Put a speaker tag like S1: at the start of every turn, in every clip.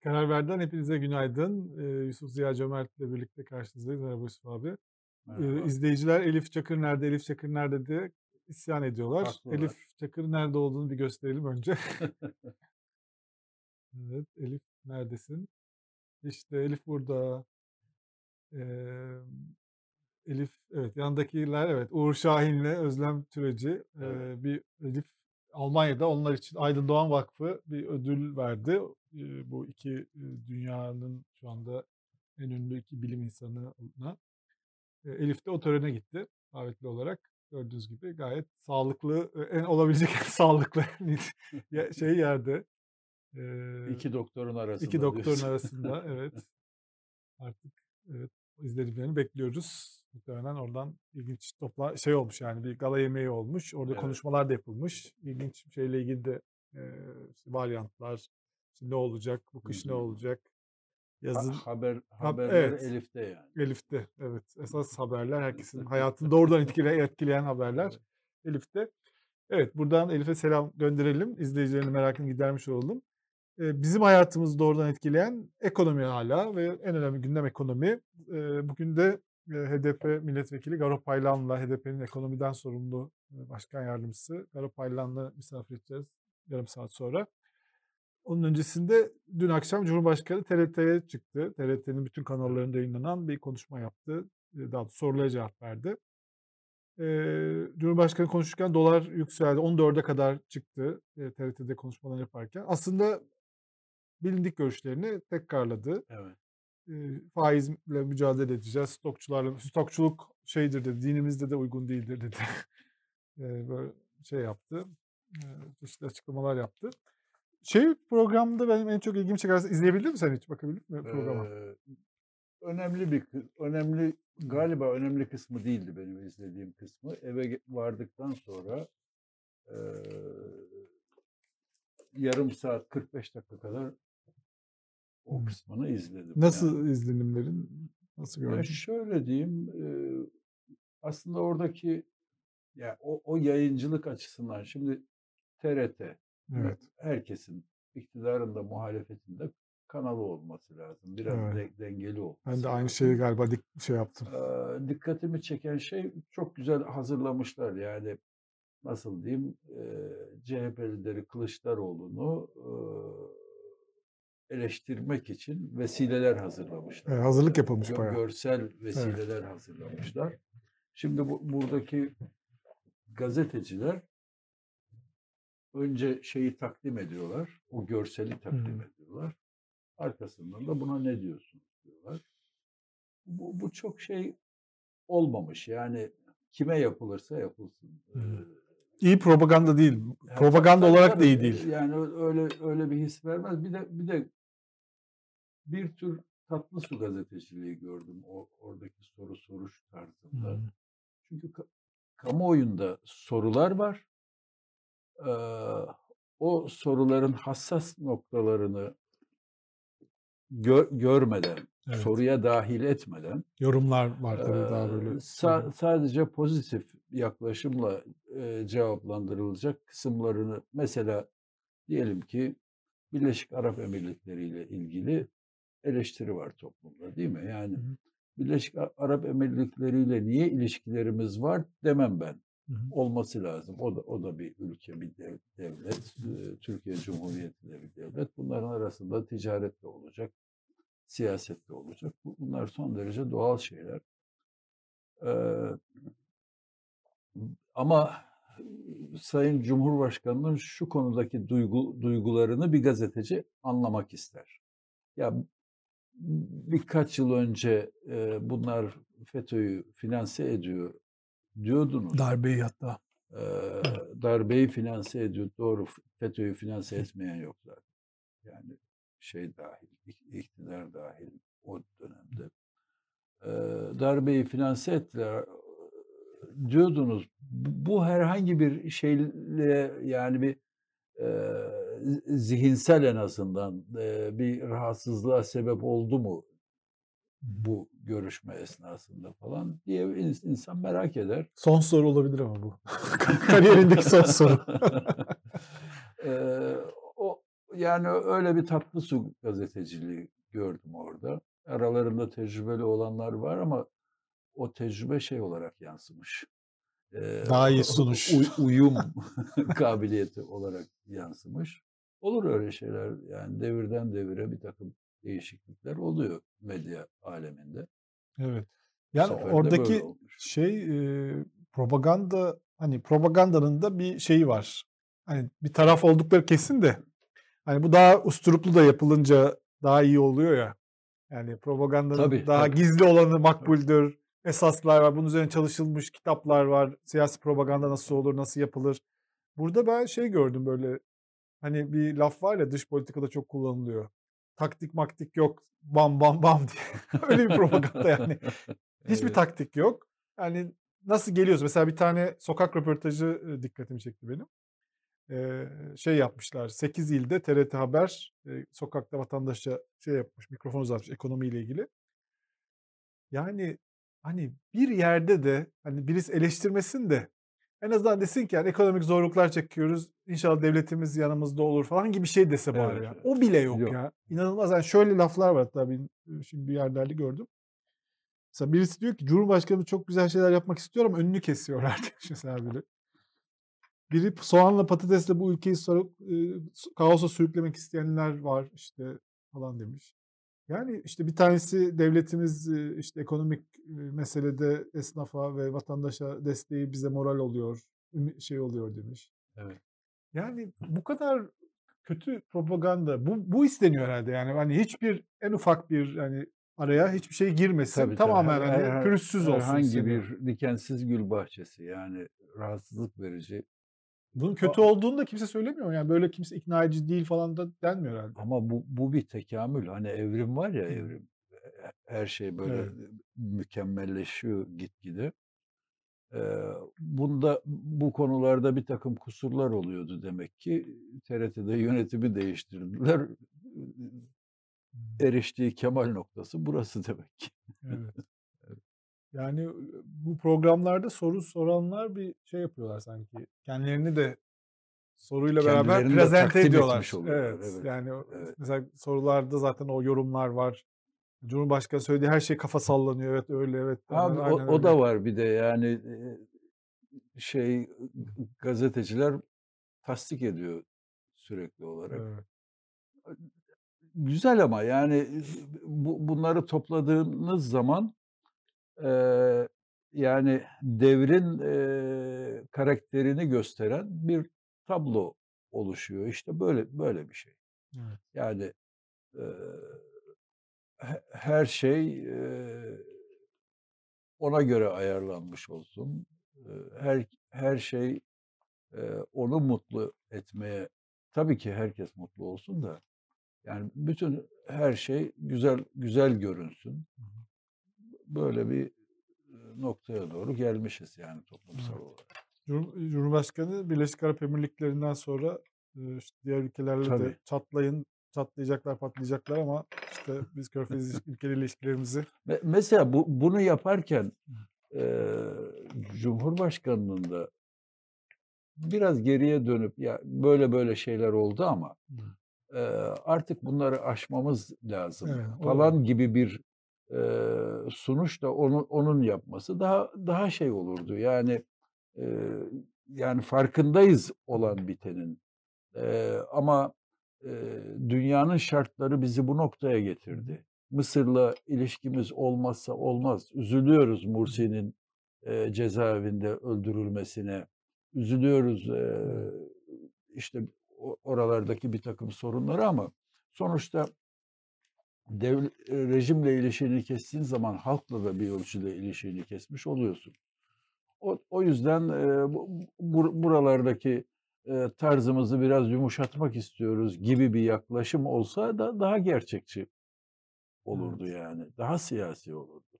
S1: Karar Verdi'den hepinize günaydın. Ee, Yusuf Ziya Cömert ile birlikte karşınızdayız. Merhaba Yusuf abi. Ee, izleyiciler Elif Çakır nerede, Elif Çakır nerede diye isyan ediyorlar.
S2: Haklılar.
S1: Elif Çakır nerede olduğunu bir gösterelim önce. evet, Elif neredesin? İşte Elif burada. Ee, Elif, evet yandakiler evet Uğur Şahin'le Özlem Türeci. Ee,
S2: Evet.
S1: bir Elif Almanya'da onlar için Aydın Doğan Vakfı bir ödül verdi. Bu iki e, dünyanın şu anda en ünlü iki bilim insanına. Elif de o törene gitti davetli olarak. Gördüğünüz gibi gayet sağlıklı, en olabilecek en sağlıklı şey yerde. Ee,
S2: İki doktorun arasında.
S1: iki doktorun
S2: diyorsun.
S1: arasında evet. Artık evet izlediklerini bekliyoruz. Muhtemelen oradan ilginç topla şey olmuş yani bir gala yemeği olmuş. Orada
S2: Evet.
S1: konuşmalar da yapılmış. İlginç şeyle ilgili de e, işte varyantlar, işte ne olacak, bu kış ne olacak,
S2: Ha-
S1: yazın
S2: haber
S1: Ha-
S2: haberleri
S1: evet.
S2: Elif'te yani.
S1: Elif'te. Evet. Esas haberler herkesin hayatını doğrudan etkileyen, etkileyen haberler
S2: Evet.
S1: Elif'te. Evet buradan Elif'e selam gönderelim. İzleyicilerin merakını gidermiş olalım. Ee, Bizim hayatımızı doğrudan etkileyen ekonomi hala ve en önemli gündem ekonomi. Ee, Bugün de HDP milletvekili Garo Paylan'la HDP'nin ekonomiden sorumlu başkan yardımcısı Garo Paylan'la misafir edeceğiz yarım saat sonra. Onun öncesinde dün akşam Cumhurbaşkanı TRT'ye çıktı. TRT'nin bütün kanallarında yayınlanan bir konuşma yaptı. Daha doğrusu sorulara cevap verdi. Ee, Cumhurbaşkanı konuşurken dolar yükseldi. 14'e kadar çıktı e, TRT'de konuşmalar yaparken. Aslında bilindik görüşlerini tekrarladı.
S2: Evet.
S1: E, faizle mücadele edeceğiz. Stokçularla stokçuluk şeydir dedi. Dinimizde de uygun değildir dedi. E, böyle şey yaptı. E, çeşitli açıklamalar yaptı. Şey programda benim en çok ilgimi çeken izleyebildin mi sen hiç bakabildin mi programa?
S2: Ee, önemli bir önemli galiba önemli kısmı değildi benim izlediğim kısmı. Eve vardıktan sonra eee, yarım saat 45 dakika kadar o kısmını izledim.
S1: Nasıl
S2: Yani.
S1: izlenimlerin? Nasıl
S2: Ya
S1: gördün?
S2: şöyle diyeyim, eee, aslında oradaki ya o, o yayıncılık açısından şimdi TRT
S1: Evet.
S2: herkesin iktidarında muhalefetinde kanalı olması lazım. Biraz
S1: Evet.
S2: de- dengeli olması
S1: Ben de aynı
S2: lazım.
S1: şeyi galiba dik şey yaptım.
S2: Eee, dikkatimi çeken şey çok güzel hazırlamışlar yani nasıl diyeyim eee CHP lideri Kılıçdaroğlu'nu eee, eleştirmek için vesileler hazırlamışlar.
S1: Evet, hazırlık yapılmış
S2: gö-
S1: bayağı.
S2: Görsel vesileler hazırlamışlar. Şimdi bu, buradaki gazeteciler önce şeyi takdim ediyorlar. O görseli takdim
S1: Hmm.
S2: ediyorlar. Arkasından da buna ne diyorsun diyorlar. Bu, bu çok şey olmamış. Yani kime yapılırsa yapılsın.
S1: Hmm. İyi propaganda değil.
S2: ya
S1: Propaganda
S2: tabii,
S1: olarak da
S2: tabii,
S1: iyi değil.
S2: Yani öyle öyle bir his vermez. Bir de bir de bir tür tatlı su gazeteciliği gördüm o oradaki soru soruş tarzında.
S1: Hmm.
S2: Çünkü ka- kamuoyunda sorular var. O soruların hassas noktalarını gö- görmeden,
S1: Evet.
S2: soruya dahil etmeden
S1: Yorumlar var tabii daha
S2: Eee,
S1: böyle.
S2: sa- sadece pozitif yaklaşımla eee, cevaplandırılacak kısımlarını mesela diyelim ki Birleşik Arap Emirlikleri ile ilgili eleştiri var toplumda değil mi? Yani
S1: Hı hı.
S2: Birleşik Arap Emirlikleri ile niye ilişkilerimiz var demem ben. Olması lazım. O da o da bir ülke, bir dev- devlet. Türkiye Cumhuriyeti de bir devlet. Bunların arasında ticaret de olacak, siyaset de olacak. Bu- Bunlar son derece doğal şeyler. Ama Sayın Cumhurbaşkanı'nın şu konudaki duygu, duygularını bir gazeteci anlamak ister. Ya birkaç yıl önce e, bunlar FETÖ'yü finanse ediyor diyordunuz.
S1: Darbeyi hatta.
S2: E, darbeyi finanse ediyor. Doğru FETÖ'yü finanse etmeyen yok zaten. Yani şey dahil, ik- iktidar dahil o dönemde. E, darbeyi finanse ettiler diyordunuz. Bu herhangi bir şeyle yani bir e, zihinsel en azından e, bir rahatsızlığa sebep oldu mu bu görüşme esnasında falan diye ins- insan merak eder.
S1: Son soru olabilir ama bu. Kariyerindeki son soru.
S2: Eee, o yani öyle bir tatlı su gazeteciliği gördüm orada. Aralarında tecrübeli olanlar var ama o tecrübe şey olarak yansımış.
S1: Ee, Daha iyi sunuş.
S2: U, uyum kabiliyeti olarak yansımış. Olur öyle şeyler yani devirden devire bir takım değişiklikler oluyor medya aleminde.
S1: Evet. Yani oradaki şey e, propaganda hani propagandanın da bir şeyi var. Hani bir taraf oldukları kesin de hani bu daha usturuplu da yapılınca daha iyi oluyor ya. Yani propagandanın tabii, daha tabii. gizli olanı makbuldür. Esaslar var. Bunun üzerine çalışılmış kitaplar var. Siyasi propaganda nasıl olur, nasıl yapılır. Burada ben şey gördüm böyle hani bir laf var ya dış politikada çok kullanılıyor. Taktik maktik yok. Bam bam bam diye. Öyle bir propaganda yani. Hiçbir evet. taktik yok. Yani nasıl geliyoruz? Mesela bir tane sokak röportajı dikkatimi çekti benim. Ee, şey yapmışlar. 8 ilde TRT Haber e, sokakta vatandaşa şey yapmış, mikrofon uzatmış ekonomiyle ilgili. Yani hani bir yerde de hani birisi eleştirmesin de en azından desin ki yani ekonomik zorluklar çekiyoruz. İnşallah devletimiz yanımızda olur falan gibi bir şey dese bari evet, ya. O bile yok, yok. ya. İnanılmaz. Yani şöyle laflar var hatta ben şimdi bir yerlerde gördüm. Mesela birisi diyor ki Cumhurbaşkanı çok güzel şeyler yapmak istiyor ama önünü kesiyorlar demiş mesela biri. Biri soğanla patatesle bu ülkeyi soru, e, kaosa sürüklemek isteyenler var işte falan demiş. Yani işte bir tanesi devletimiz işte ekonomik meselede esnafa ve vatandaşa desteği bize moral oluyor, şey oluyor demiş.
S2: Evet.
S1: Yani bu kadar kötü propaganda bu bu isteniyor herhalde yani hani hiçbir en ufak bir hani araya hiçbir şey girmesin. Tabii, Tamamen tabii. hani her, pürüzsüz olsun.
S2: Herhangi bir dikensiz gül bahçesi yani rahatsızlık verici.
S1: Bunun kötü olduğunu da kimse söylemiyor. Yani böyle kimse ikna edici değil falan da denmiyor herhalde.
S2: Ama bu, bu bir tekamül. Hani evrim var ya evrim. Her şey böyle evet. mükemmelleşiyor gitgide. Ee, bunda bu konularda bir takım kusurlar oluyordu demek ki. TRT'de yönetimi değiştirdiler eriştiği kemal noktası burası demek ki.
S1: Evet. Yani bu programlarda soru soranlar bir şey yapıyorlar sanki. Kendilerini de soruyla beraber prezente ediyorlar. Evet, evet. Yani evet. mesela sorularda zaten o yorumlar var. Cumhurbaşkanı söylediği her şey kafa sallanıyor. Evet öyle evet.
S2: Abi o, o da var bir de yani şey gazeteciler tasdik ediyor sürekli olarak. Evet güzel ama yani bu, bunları topladığınız zaman e, yani devrin e, karakterini gösteren bir tablo oluşuyor. İşte böyle böyle bir şey. Evet. Yani e, her şey e, ona göre ayarlanmış olsun. E, her her şey e, onu mutlu etmeye tabii ki herkes mutlu olsun da yani bütün her şey güzel güzel görünsün. Böyle bir noktaya doğru gelmişiz yani toplumsal evet. olarak.
S1: Cumhurbaşkanı Birleşik Arap Emirlikleri'nden sonra işte diğer ülkelerle Tabii. de çatlayın, çatlayacaklar, patlayacaklar ama işte biz Körfez ülkeleri ilişkilerimizi...
S2: Mesela bu, bunu yaparken e, Cumhurbaşkanı'nın da biraz geriye dönüp ya böyle böyle şeyler oldu ama e, artık bunları aşmamız lazım evet, falan olur. gibi bir e, sunuş da onun onun yapması daha daha şey olurdu. Yani e, yani farkındayız olan bitenin. E, ama e, dünyanın şartları bizi bu noktaya getirdi. Mısır'la ilişkimiz olmazsa olmaz. Üzülüyoruz Mursi'nin e, cezaevinde öldürülmesine. Üzülüyoruz e, işte oralardaki bir takım sorunları ama sonuçta dev, rejimle ilişkini kestiğin zaman halkla da bir ölçüde ilişkini kesmiş oluyorsun. O, o yüzden e, bu, buralardaki e, tarzımızı biraz yumuşatmak istiyoruz gibi bir yaklaşım olsa da daha gerçekçi olurdu evet. yani. Daha siyasi olurdu.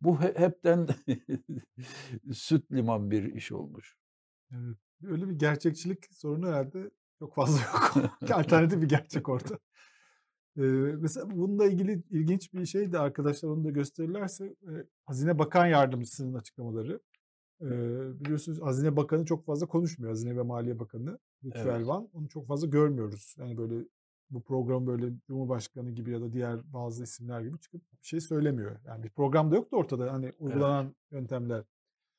S2: Bu he, hepten süt liman bir iş olmuş.
S1: Evet. Öyle bir gerçekçilik sorunu herhalde çok fazla yok. Alternatif bir gerçek orada. Ee, mesela bununla ilgili ilginç bir şey de arkadaşlar onu da gösterirlerse e, Hazine Bakan Yardımcısının açıklamaları. Ee, biliyorsunuz Hazine Bakanı çok fazla konuşmuyor. Hazine ve Maliye Bakanı Lütfü evet. Elvan. Onu çok fazla görmüyoruz. Yani böyle bu program böyle Cumhurbaşkanı gibi ya da diğer bazı isimler gibi çıkıp bir şey söylemiyor. Yani bir program da yoktu ortada hani uygulanan evet. yöntemler.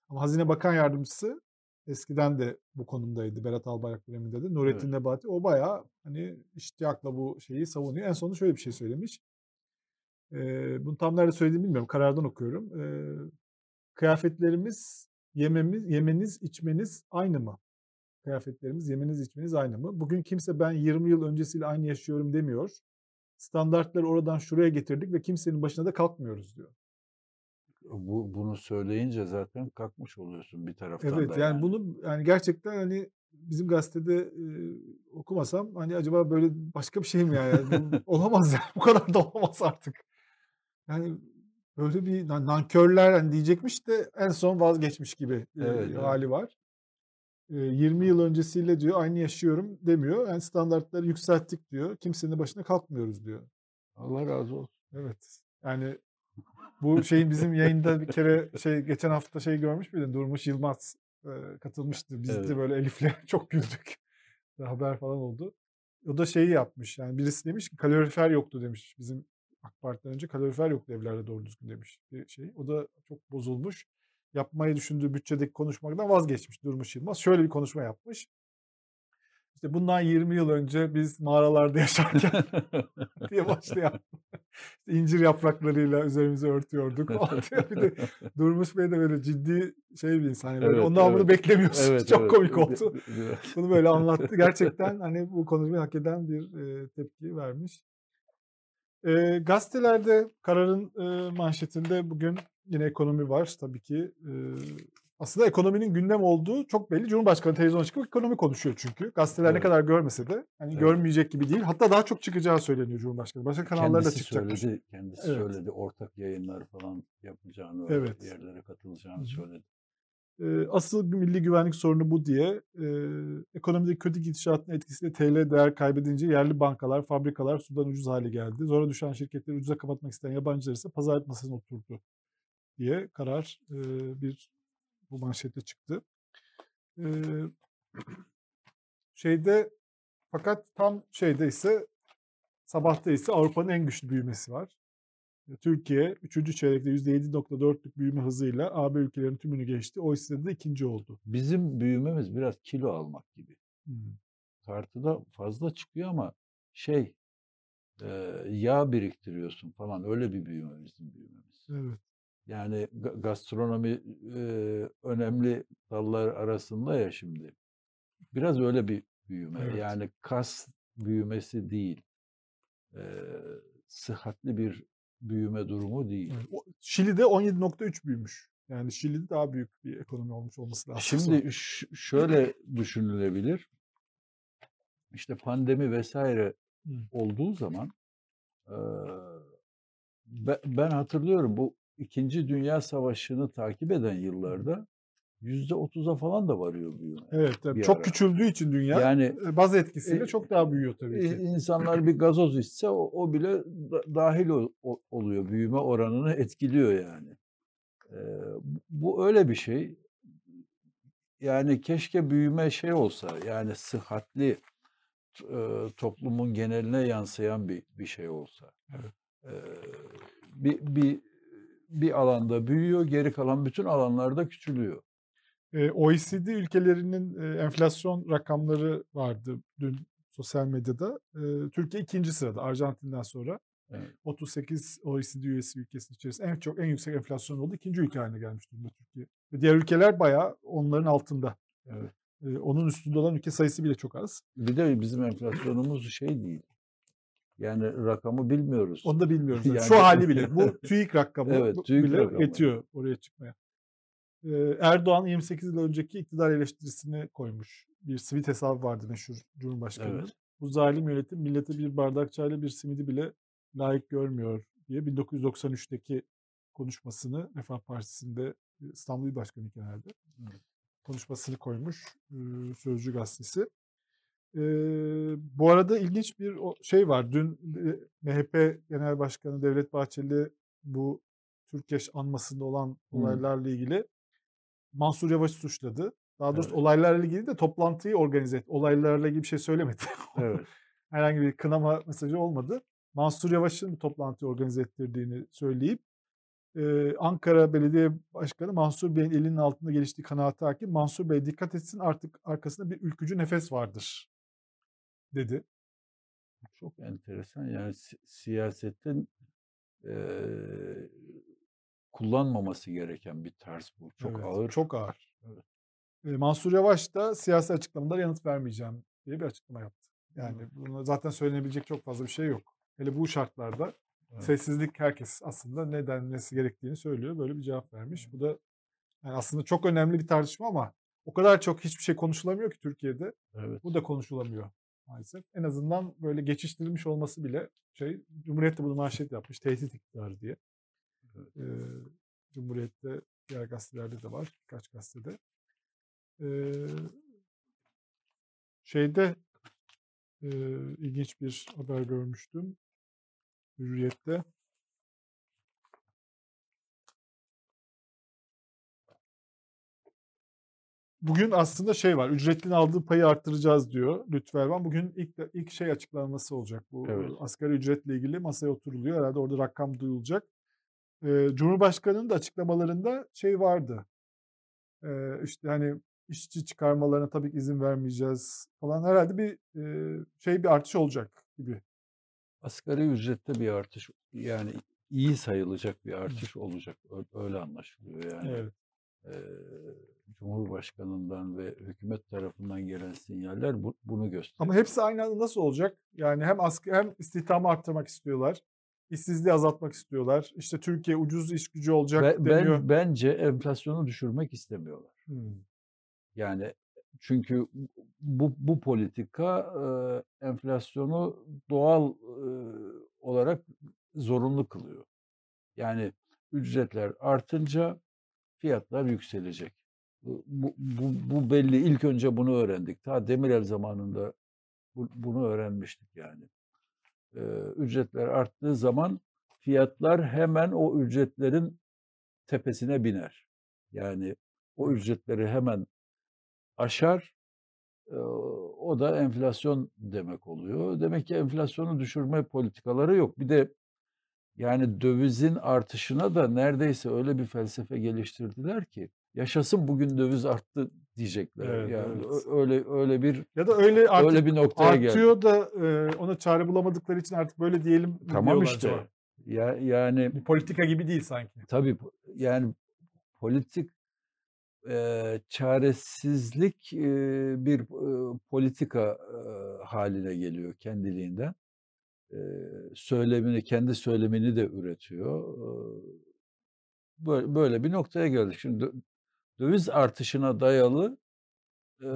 S1: Ama Hazine Bakan Yardımcısı eskiden de bu konumdaydı Berat Albayrak döneminde de. Nurettin evet. Nebati o bayağı hani iştiyakla bu şeyi savunuyor. En sonunda şöyle bir şey söylemiş. Ee, bunu tam nerede söylediğimi bilmiyorum. Karardan okuyorum. Ee, kıyafetlerimiz, yememiz, yemeniz, içmeniz aynı mı? Kıyafetlerimiz, yemeniz, içmeniz aynı mı? Bugün kimse ben 20 yıl öncesiyle aynı yaşıyorum demiyor. Standartları oradan şuraya getirdik ve kimsenin başına da kalkmıyoruz diyor.
S2: Bu bunu söyleyince zaten kalkmış oluyorsun bir taraftan
S1: evet,
S2: da.
S1: yani, yani bunu yani gerçekten hani bizim gazetede e, okumasam hani acaba böyle başka bir şey mi yani? yani olamaz yani. Bu kadar da olamaz artık. Yani böyle bir nankörler hani diyecekmiş de en son vazgeçmiş gibi evet, e, hali var. E, 20 yıl öncesiyle diyor aynı yaşıyorum demiyor. Yani standartları yükselttik diyor. Kimsenin başına kalkmıyoruz diyor.
S2: Allah razı olsun.
S1: Evet. Yani bu şeyin bizim yayında bir kere şey geçen hafta şey görmüş müydün? Durmuş Yılmaz e, katılmıştı. Biz evet. de böyle Elif'le çok güldük. Haber falan oldu. O da şeyi yapmış. Yani birisi demiş ki kalorifer yoktu demiş. Bizim AK Parti'den önce kalorifer yoktu evlerde doğru düzgün demiş bir şey. O da çok bozulmuş. Yapmayı düşündüğü bütçedeki konuşmaktan vazgeçmiş Durmuş Yılmaz. Şöyle bir konuşma yapmış. İşte bundan 20 yıl önce biz mağaralarda yaşarken diye başlayan incir yapraklarıyla üzerimizi örtüyorduk. bir de Durmuş Bey de böyle ciddi şey bir insan. Böyle evet, ondan evet. bunu beklemiyorsun. Evet, Çok evet. komik oldu. bunu böyle anlattı. Gerçekten hani bu konuşmayı hak eden bir e, tepki vermiş. E, gazetelerde kararın e, manşetinde bugün yine ekonomi var tabii ki. E, aslında ekonominin gündem olduğu çok belli. Cumhurbaşkanı televizyona çıkıp ekonomi konuşuyor çünkü. Gazeteler evet. ne kadar görmese de hani evet. görmeyecek gibi değil. Hatta daha çok çıkacağı söyleniyor Cumhurbaşkanı. Başka kanallarda da çıkacak.
S2: Söyledi, kendisi evet. söyledi. Ortak yayınlar falan yapacağını, evet. yerlere katılacağını söyledi.
S1: Asıl milli güvenlik sorunu bu diye e, ekonomideki kötü gidişatın etkisiyle TL değer kaybedince yerli bankalar, fabrikalar sudan ucuz hale geldi. Zora düşen şirketleri ucuza kapatmak isteyen yabancılar ise pazar masasına oturdu diye karar e, bir bu manşette çıktı. E, şeyde fakat tam şeyde ise sabahta ise Avrupa'nın en güçlü büyümesi var. Türkiye 3. çeyrekte %7.4'lük büyüme hızıyla AB ülkelerinin tümünü geçti. OECD'de ikinci oldu.
S2: Bizim büyümemiz biraz kilo almak gibi. Hmm. Tartıda fazla çıkıyor ama şey e, yağ biriktiriyorsun falan öyle bir büyüme bizim büyümemiz.
S1: Evet.
S2: Yani gastronomi e, önemli dallar arasında ya şimdi. Biraz öyle bir büyüme. Evet. Yani kas büyümesi değil. E, sıhhatli bir büyüme durumu değil. Evet.
S1: Şili'de 17.3 büyümüş. Yani Şili'de daha büyük bir ekonomi olmuş olması lazım.
S2: Şimdi şöyle düşünülebilir. İşte pandemi vesaire olduğu zaman e, ben hatırlıyorum bu İkinci Dünya Savaşı'nı takip eden yıllarda yüzde otuza falan da varıyor büyüme.
S1: Evet tabii. Çok ara. küçüldüğü için dünya yani baz etkisiyle e, çok daha büyüyor tabii ki.
S2: İnsanlar bir gazoz içse o, o bile da, dahil o, o, oluyor. Büyüme oranını etkiliyor yani. E, bu öyle bir şey. Yani keşke büyüme şey olsa yani sıhhatli e, toplumun geneline yansıyan bir bir şey olsa. Evet. E, bir, bir bir alanda büyüyor, geri kalan bütün alanlarda küçülüyor.
S1: OECD ülkelerinin enflasyon rakamları vardı dün sosyal medyada. Türkiye ikinci sırada Arjantin'den sonra. Evet. 38 OECD üyesi ülkesi içerisinde en çok en yüksek enflasyon oldu. ikinci ülke haline gelmiş durumda Türkiye. Ve diğer ülkeler bayağı onların altında. Evet. Onun üstünde olan ülke sayısı bile çok az.
S2: Bir de bizim enflasyonumuz şey değil. Yani rakamı bilmiyoruz.
S1: Onu da bilmiyoruz. Yani. Şu hali bile. Bu TÜİK rakamı evet, TÜİK bile rakamı. yetiyor oraya çıkmaya. Erdoğan 28 yıl önceki iktidar eleştirisini koymuş. Bir simit hesabı vardı meşhur Cumhurbaşkanı'nın. Evet. Bu zalim yönetim millete bir bardak çayla bir simidi bile layık görmüyor diye 1993'teki konuşmasını Refah Partisi'nde İstanbul İl Başkanı herhalde. Evet. Konuşmasını koymuş Sözcü Gazetesi. E, bu arada ilginç bir şey var. Dün MHP Genel Başkanı Devlet Bahçeli bu Türkeş anmasında olan olaylarla ilgili Mansur Yavaş'ı suçladı. Daha doğrusu evet. olaylarla ilgili de toplantıyı organize etti. Olaylarla ilgili bir şey söylemedi. Evet. herhangi bir kınama mesajı olmadı. Mansur Yavaş'ın toplantıyı organize ettirdiğini söyleyip e, Ankara Belediye Başkanı Mansur Bey'in elinin altında geliştiği kanaati hakim. Mansur Bey dikkat etsin artık arkasında bir ülkücü nefes vardır dedi.
S2: Çok enteresan yani si- siyasetin e, kullanmaması gereken bir tarz bu. Çok
S1: Evet,
S2: ağır.
S1: Çok ağır.
S2: Evet.
S1: E, Mansur Yavaş da siyasi açıklamalara yanıt vermeyeceğim diye bir açıklama yaptı. Yani buna zaten söylenebilecek çok fazla bir şey yok. Hele bu şartlarda
S2: Evet.
S1: sessizlik herkes aslında ne denmesi gerektiğini söylüyor. Böyle bir cevap vermiş. Bu da yani aslında çok önemli bir tartışma ama o kadar çok hiçbir şey konuşulamıyor ki Türkiye'de.
S2: Evet.
S1: Bu da konuşulamıyor maalesef. En azından böyle geçiştirilmiş olması bile şey Cumhuriyet de bunu manşet yapmış. Tehdit iktidarı diye.
S2: Evet.
S1: Ee, Cumhuriyet'te diğer gazetelerde de var. Birkaç gazetede. Ee, şeyde e, ilginç bir haber görmüştüm. Hürriyet'te. Bugün aslında şey var. Ücretlinin aldığı payı arttıracağız diyor Lütfü Elvan. Bugün ilk ilk şey açıklanması olacak. Bu
S2: Evet.
S1: asgari ücretle ilgili masaya oturuluyor. Herhalde orada rakam duyulacak. Ee, Cumhurbaşkanı'nın da açıklamalarında şey vardı. Ee, işte hani işçi çıkarmalarına tabii ki izin vermeyeceğiz falan. Herhalde bir e, şey bir artış olacak gibi.
S2: Asgari ücrette bir artış yani iyi sayılacak bir artış olacak. Öyle anlaşılıyor yani.
S1: Evet.
S2: Eee, Cumhurbaşkanından ve hükümet tarafından gelen sinyaller bu- bunu gösteriyor.
S1: Ama hepsi aynı anda nasıl olacak? Yani hem asker, hem istihdamı arttırmak istiyorlar. işsizliği azaltmak istiyorlar. İşte Türkiye ucuz iş gücü olacak
S2: Be-
S1: deniyor.
S2: ben, bence enflasyonu düşürmek istemiyorlar.
S1: Hmm.
S2: Yani çünkü bu bu politika e, enflasyonu doğal e, olarak zorunlu kılıyor. Yani ücretler artınca fiyatlar yükselecek. Bu, bu, bu, belli. İlk önce bunu öğrendik. Ta Demirel zamanında bu- bunu öğrenmiştik yani. E, ücretler arttığı zaman fiyatlar hemen o ücretlerin tepesine biner. Yani o ücretleri hemen aşar. Eee, o da enflasyon demek oluyor. Demek ki enflasyonu düşürme politikaları yok. Bir de yani dövizin artışına da neredeyse öyle bir felsefe geliştirdiler ki yaşasın bugün döviz arttı diyecekler.
S1: Evet,
S2: yani
S1: evet.
S2: öyle öyle bir
S1: Ya da öyle artık
S2: öyle bir noktaya geldi.
S1: artıyor da e, ona çare bulamadıkları için artık böyle diyelim
S2: Tamam işte.
S1: acaba?
S2: Ya yani
S1: Bir politika gibi değil sanki.
S2: Tabii yani politik eee, çaresizlik eee, bir eee, politika eee, haline geliyor kendiliğinden. Eee, söylemini, kendi söylemini de üretiyor. Eee, Böyle, böyle bir noktaya geldik. Şimdi döviz artışına dayalı eee,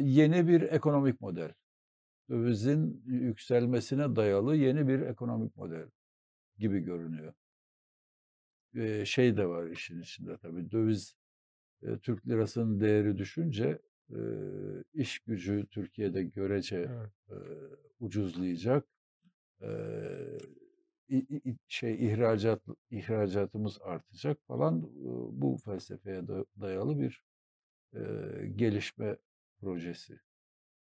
S2: yeni bir ekonomik model. Dövizin yükselmesine dayalı yeni bir ekonomik model gibi görünüyor. Eee, şey de var işin içinde tabii döviz e, Türk lirasının değeri düşünce e, iş gücü Türkiye'de görece
S1: Evet.
S2: e, ucuzlayacak. E, şey ihracat ihracatımız artacak falan bu felsefeye da- dayalı bir e, gelişme projesi.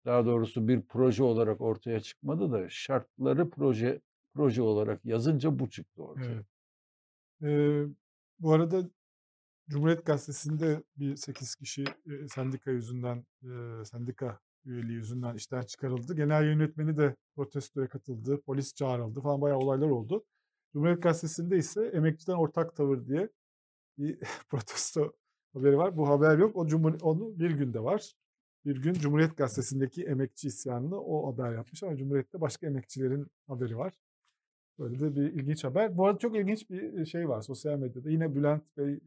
S2: Daha doğrusu bir proje olarak ortaya çıkmadı da şartları proje proje olarak yazınca bu çıktı ortaya.
S1: Evet. Ee, bu arada Cumhuriyet Gazetesi'nde bir 8 kişi e, sendika yüzünden, e, sendika üyeliği yüzünden işten çıkarıldı. Genel yönetmeni de protestoya katıldı, polis çağrıldı falan bayağı olaylar oldu. Cumhuriyet Gazetesi'nde ise emekçiden ortak tavır diye bir protesto haberi var. Bu haber yok. O Cumhur onu bir günde var. Bir gün Cumhuriyet Gazetesi'ndeki emekçi isyanını o haber yapmış ama Cumhuriyet'te başka emekçilerin haberi var. Böyle de bir ilginç haber. Bu arada çok ilginç bir şey var sosyal medyada. Yine Bülent Bey, e,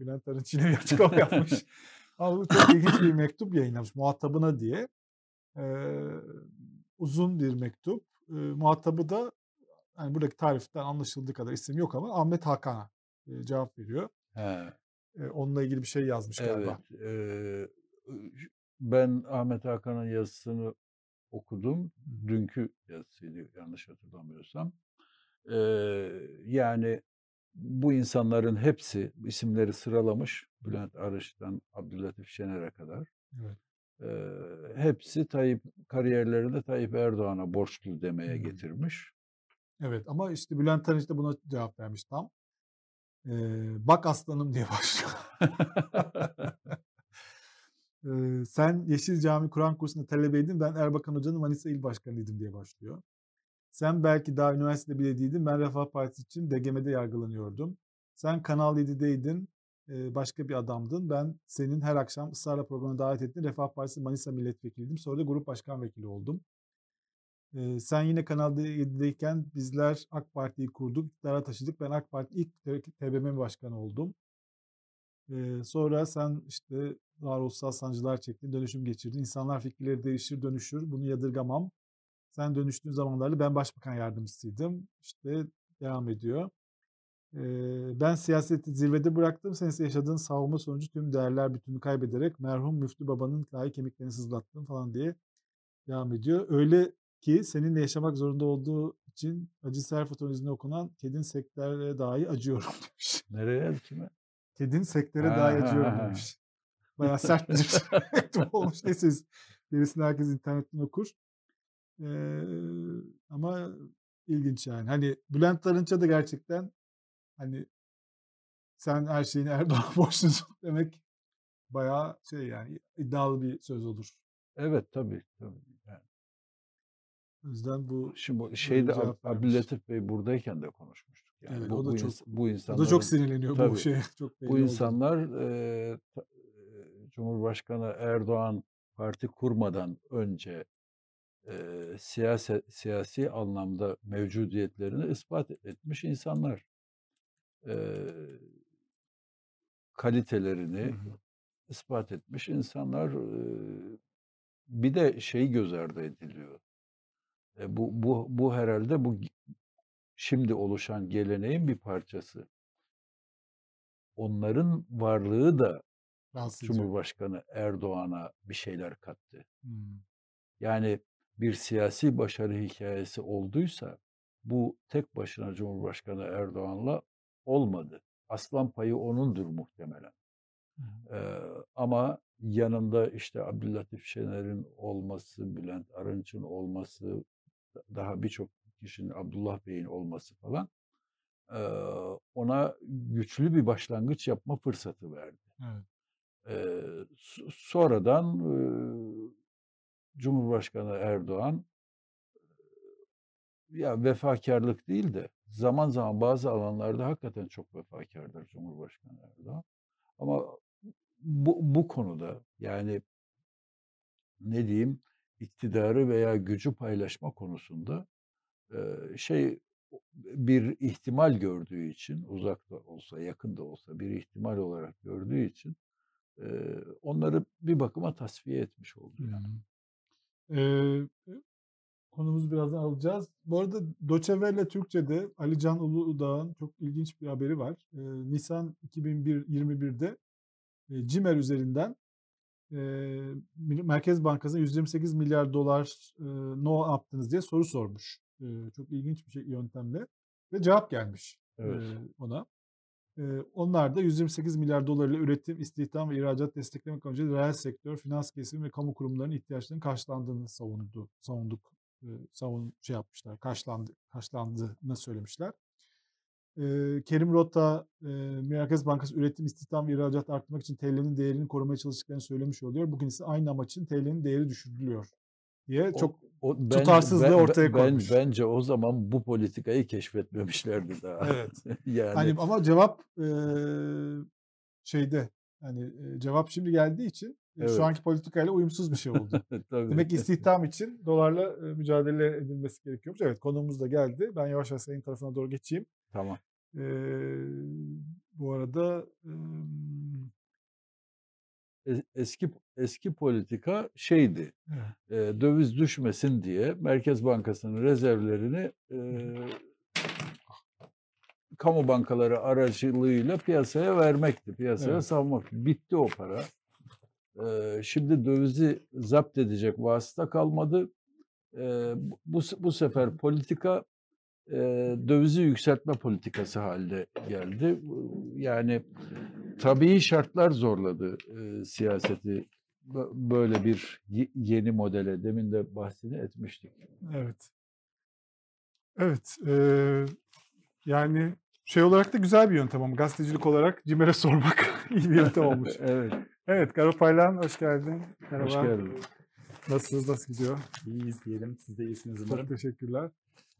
S1: Bülent Arınç yine bir açıklama yapmış. Ama çok ilginç bir mektup yayınlamış muhatabına diye. Ee, uzun bir mektup. Ee, muhatabı da yani buradaki tariften anlaşıldığı kadar isim yok ama Ahmet Hakan'a e, cevap veriyor.
S2: He.
S1: E, onunla ilgili bir şey yazmış galiba.
S2: Evet. eee, ben Ahmet Hakan'ın yazısını okudum. Dünkü yazısıydı yanlış hatırlamıyorsam. Eee, yani bu insanların hepsi isimleri sıralamış. Bülent Arış'tan Abdülatif Şener'e kadar.
S1: Evet.
S2: E, hepsi Tayyip kariyerlerinde Tayyip Erdoğan'a borçlu demeye
S1: Hmm.
S2: getirmiş.
S1: Evet ama işte Bülent Arınç da buna cevap vermiş tam. Ee, bak aslanım diye başlıyor. Ee, sen Yeşil Cami Kur'an kursunda talebeydin. Ben Erbakan Hoca'nın Manisa İl Başkanıydım diye başlıyor. Sen belki daha üniversitede bile değildin. Ben Refah Partisi için DGM'de yargılanıyordum. Sen Kanal 7'deydin. Başka bir adamdın. Ben senin her akşam ısrarla programa davet ettin. Refah Partisi Manisa milletvekiliydim. Sonra da grup başkan vekili oldum. Sen yine Kanal 7'deyken bizler AK Parti'yi kurduk. iktidara taşıdık. Ben AK Parti ilk TBMM başkanı oldum. Sonra sen işte varoluşsal sancılar çektin, dönüşüm geçirdin. İnsanlar fikirleri değişir, dönüşür. Bunu yadırgamam. Sen dönüştüğün zamanlarda ben başbakan yardımcısıydım. İşte devam ediyor. Ben siyaseti zirvede bıraktım. Sen ise yaşadığın savunma sonucu tüm değerler bütünü kaybederek merhum Müftü Baba'nın dahi kemiklerini sızlattın falan diye devam ediyor. Öyle ki seninle yaşamak zorunda olduğu için Acı Serfat'ın izine okunan kedin sektere dahi acıyorum demiş.
S2: Nereye kime?
S1: Kedin sektere
S2: Ha,
S1: dahi acıyorum
S2: ha.
S1: demiş. Bayağı sert bir mektup olmuş. Neyse gerisini herkes internetten okur. Ee, ama ilginç yani. Hani Bülent Arınç'a da gerçekten hani sen her şeyini Erdoğan'a borçlusun demek bayağı şey yani iddialı bir söz olur.
S2: Evet tabii. tabii. Yani
S1: O yüzden bu
S2: şimdi bu şeyde
S1: cevap
S2: Ab-
S1: vermiş.
S2: Abdülatif Bey buradayken de konuşmuştuk. Yani
S1: Evet,
S2: bu,
S1: o da
S2: bu,
S1: çok-
S2: ins- bu
S1: o
S2: insanların
S1: da çok sinirleniyor bu
S2: Tabii.
S1: şeye. Çok
S2: bu insanlar e, Cumhurbaşkanı Erdoğan parti kurmadan önce e, siyasi siyasi anlamda mevcudiyetlerini ispat etmiş insanlar. E, kalitelerini
S1: Hı hı.
S2: ispat etmiş insanlar. e, bir de şey göz ardı ediliyor. E, bu bu bu herhalde bu şimdi oluşan geleneğin bir parçası. Onların varlığı da
S1: Rahatsız.
S2: Cumhurbaşkanı Erdoğan'a bir şeyler kattı.
S1: Hmm.
S2: Yani bir siyasi başarı hikayesi olduysa bu tek başına Cumhurbaşkanı Erdoğan'la olmadı. Aslan payı onundur muhtemelen. Ee, ama yanında işte Abdülatif Şener'in olması, Bülent Arınç'ın olması, da- daha birçok kişinin Abdullah Bey'in olması falan ee, ona güçlü bir başlangıç yapma fırsatı verdi.
S1: Evet.
S2: S- sonradan e, Cumhurbaşkanı Erdoğan ya vefakarlık değil de zaman zaman bazı alanlarda hakikaten çok vefakardır Cumhurbaşkanı Erdoğan. Ama bu, bu konuda yani ne diyeyim iktidarı veya gücü paylaşma konusunda e, şey bir ihtimal gördüğü için uzakta olsa yakında olsa bir ihtimal olarak gördüğü için e, onları bir bakıma tasfiye etmiş oldu. Yani.
S1: Ee, konumuzu birazdan alacağız. Bu arada Welle Türkçe'de Ali Can Uludağ'ın çok ilginç bir haberi var. Ee, Nisan 2021'de e, Cimer üzerinden e, Merkez Bankası'na 128 milyar dolar e, ne yaptınız diye soru sormuş. E, çok ilginç bir şey, yöntemle. Ve cevap gelmiş
S2: Evet.
S1: e, ona. E, onlar da 128 milyar dolarla üretim, istihdam ve ihracat desteklemek amacıyla reel sektör, finans kesimi ve kamu kurumlarının ihtiyaçlarının karşılandığını savundu, savunduk, e, savun şey yapmışlar, karşılandı, karşılandığını söylemişler. Kerim Rota, Merkez Bankası üretim, istihdam ve ihracat arttırmak için TL'nin değerini korumaya çalıştıklarını söylemiş oluyor. Bugün ise aynı amaç için TL'nin değeri düşürülüyor diye
S2: O-
S1: çok
S2: o, ben-
S1: tutarsızlığı
S2: ben-
S1: ortaya
S2: ben-
S1: koymuş.
S2: bence o zaman bu politikayı keşfetmemişlerdi daha.
S1: Evet.
S2: yani
S1: Hani ama cevap e, şeyde yani cevap şimdi geldiği için
S2: Evet.
S1: şu anki politikayla uyumsuz bir şey oldu.
S2: tabii.
S1: Demek ki istihdam için dolarla e, mücadele edilmesi gerekiyormuş. Evet konumuz da geldi. Ben yavaş yavaş senin tarafına doğru geçeyim.
S2: Tamam.
S1: E, bu arada e,
S2: Es- Eski eski politika şeydi.
S1: evet.
S2: e, döviz düşmesin diye Merkez Bankası'nın rezervlerini e, kamu bankaları aracılığıyla piyasaya vermekti. Piyasaya
S1: Evet.
S2: salmak. Bitti o para. Şimdi dövizi zapt edecek vasıta kalmadı. Bu, bu sefer politika dövizi yükseltme politikası haline geldi. Yani tabii şartlar zorladı siyaseti böyle bir yeni modele demin de bahsini etmiştik.
S1: Evet. Evet. E, yani şey olarak da güzel bir yöntem ama gazetecilik olarak CİMER'e sormak iyi bir yöntem olmuş.
S2: evet.
S1: Evet Garo Paylan hoş geldin.
S2: Merhaba. Hoş geldin.
S1: Nasılsınız? Nasıl gidiyor?
S3: İyiyiz diyelim. Siz de iyisiniz umarım.
S1: Çok teşekkürler.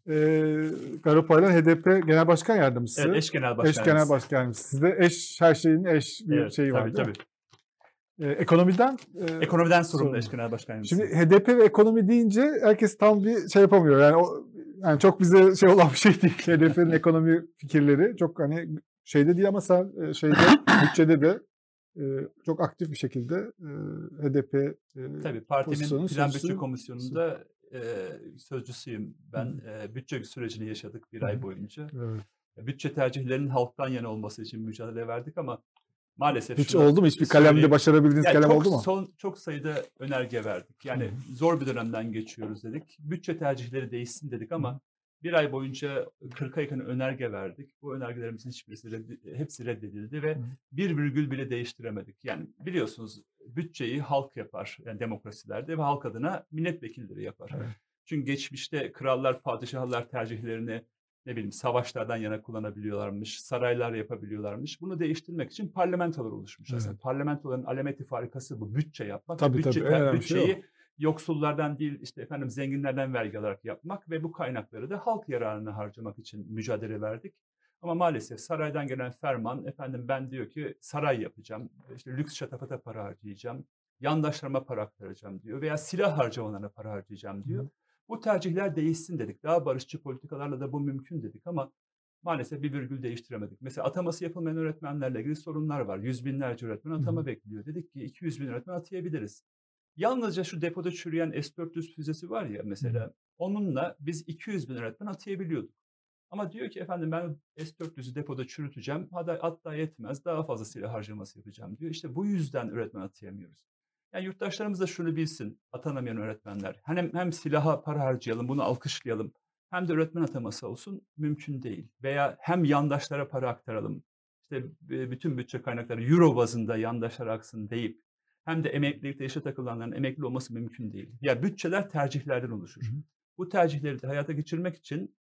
S1: Ee, Garo Paylan HDP Genel Başkan Yardımcısı.
S3: Evet eş genel başkan.
S1: Eş genel başkan yardımcısı. Sizde eş her şeyin eş bir
S3: evet,
S1: şeyi var
S3: tabii, tabii.
S1: Ee, ekonomiden?
S3: E, ekonomiden sorumlu eş genel başkan yardımcısı.
S1: Şimdi HDP ve ekonomi deyince herkes tam bir şey yapamıyor. Yani o yani çok bize şey olan bir şey değil. HDP'nin ekonomi fikirleri çok hani şeyde değil ama sen şeyde bütçede de çok aktif bir şekilde HDP
S3: Tabii partinin plan bütçe komisyonunda e, sözcüsüyüm. Ben e, bütçe sürecini yaşadık bir ay boyunca.
S1: Evet.
S3: Bütçe tercihlerinin halktan yana olması için mücadele verdik ama maalesef
S1: hiç oldu mu hiçbir kalemde başarabildiğiniz yani kalem
S3: çok,
S1: oldu mu?
S3: Son çok sayıda önerge verdik. Yani Hı. zor bir dönemden geçiyoruz dedik. Bütçe tercihleri değişsin dedik ama Hı. Bir ay boyunca 40'a yakın önerge verdik. Bu önergelerimizin hiçbirisi reddi, hepsi reddedildi ve bir virgül bile değiştiremedik. Yani biliyorsunuz bütçeyi halk yapar yani demokrasilerde ve halk adına milletvekilleri yapar. Evet. Çünkü geçmişte krallar, padişahlar tercihlerini ne bileyim savaşlardan yana kullanabiliyorlarmış, saraylar yapabiliyorlarmış. Bunu değiştirmek için parlamentolar oluşmuş. Evet. Aslında parlamentoların alameti farikası bu bütçe yapmak.
S1: Tabii,
S3: bütçe,
S1: tabii.
S3: Bütçeyi
S1: şey
S3: yoksullardan değil işte efendim zenginlerden vergi alarak yapmak ve bu kaynakları da halk yararına harcamak için mücadele verdik. Ama maalesef saraydan gelen ferman efendim ben diyor ki saray yapacağım, işte lüks şatafata para harcayacağım, yandaşlarıma para aktaracağım diyor veya silah harcamalarına para harcayacağım diyor. Hı. Bu tercihler değişsin dedik. Daha barışçı politikalarla da bu mümkün dedik ama maalesef bir virgül değiştiremedik. Mesela ataması yapılmayan öğretmenlerle ilgili sorunlar var. Yüz binlerce öğretmen atama Hı. bekliyor. Dedik ki 200 bin öğretmen atayabiliriz. Yalnızca şu depoda çürüyen S-400 füzesi var ya mesela onunla biz 200 bin öğretmen atayabiliyorduk. Ama diyor ki efendim ben S-400'ü depoda çürüteceğim. Hatta, hatta yetmez daha fazla silah harcaması yapacağım diyor. İşte bu yüzden öğretmen atayamıyoruz. Yani yurttaşlarımız da şunu bilsin atanamayan öğretmenler. Hem, hem silaha para harcayalım bunu alkışlayalım. Hem de öğretmen ataması olsun mümkün değil. Veya hem yandaşlara para aktaralım. İşte bütün bütçe kaynakları euro bazında yandaşlara aksın deyip hem de emeklilikte yaşa takılanların emekli olması mümkün değil. Ya yani bütçeler tercihlerden oluşur. Hı hı. Bu tercihleri de hayata geçirmek için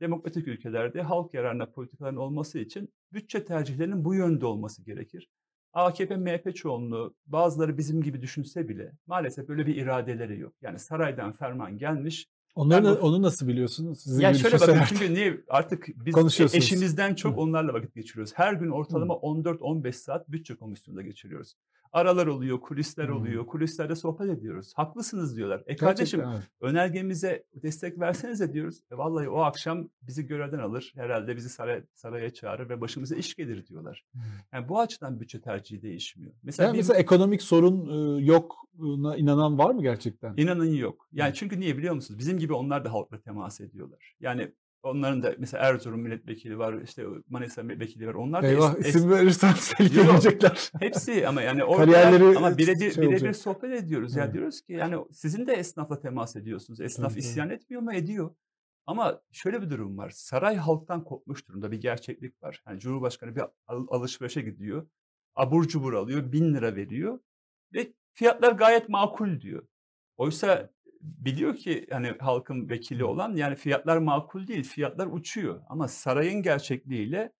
S3: demokratik ülkelerde halk yararına politikaların olması için bütçe tercihlerinin bu yönde olması gerekir. AKP, MHP çoğunluğu bazıları bizim gibi düşünse bile maalesef böyle bir iradeleri yok. Yani saraydan ferman gelmiş.
S1: Onları, bu, onu nasıl biliyorsunuz?
S3: Sizin yani şöyle bakın çünkü niye artık biz eşimizden çok onlarla vakit geçiriyoruz. Her gün ortalama 14-15 saat bütçe komisyonunda geçiriyoruz. Aralar oluyor, kulisler hmm. oluyor. Kulislerde sohbet ediyoruz. Haklısınız diyorlar. E Gerçekten, kardeşim evet. önergemize destek versenize diyoruz. E vallahi o akşam bizi görevden alır. Herhalde bizi saray, saraya çağırır ve başımıza iş gelir diyorlar. Yani bu açıdan bütçe tercihi değişmiyor.
S1: Mesela, yani bir, mesela ekonomik sorun yokuna inanan var mı gerçekten?
S3: İnanın yok. Yani çünkü niye biliyor musunuz? Bizim gibi onlar da halkla temas ediyorlar. Yani Onların da mesela Erzurum milletvekili var, işte Manisa milletvekili var. Onlar da
S1: Eyvah es, isim verirsen tehlikeli
S3: Hepsi ama yani orada ama birebir şey birebir sohbet ediyoruz. Ya diyoruz ki yani sizin de esnafla temas ediyorsunuz. Esnaf evet, isyan evet. etmiyor mu? Ediyor. Ama şöyle bir durum var. Saray halktan kopmuş durumda bir gerçeklik var. Yani Cumhurbaşkanı bir alışverişe gidiyor. Abur cubur alıyor, bin lira veriyor. Ve fiyatlar gayet makul diyor. Oysa biliyor ki hani halkın vekili olan yani fiyatlar makul değil, fiyatlar uçuyor. Ama sarayın gerçekliğiyle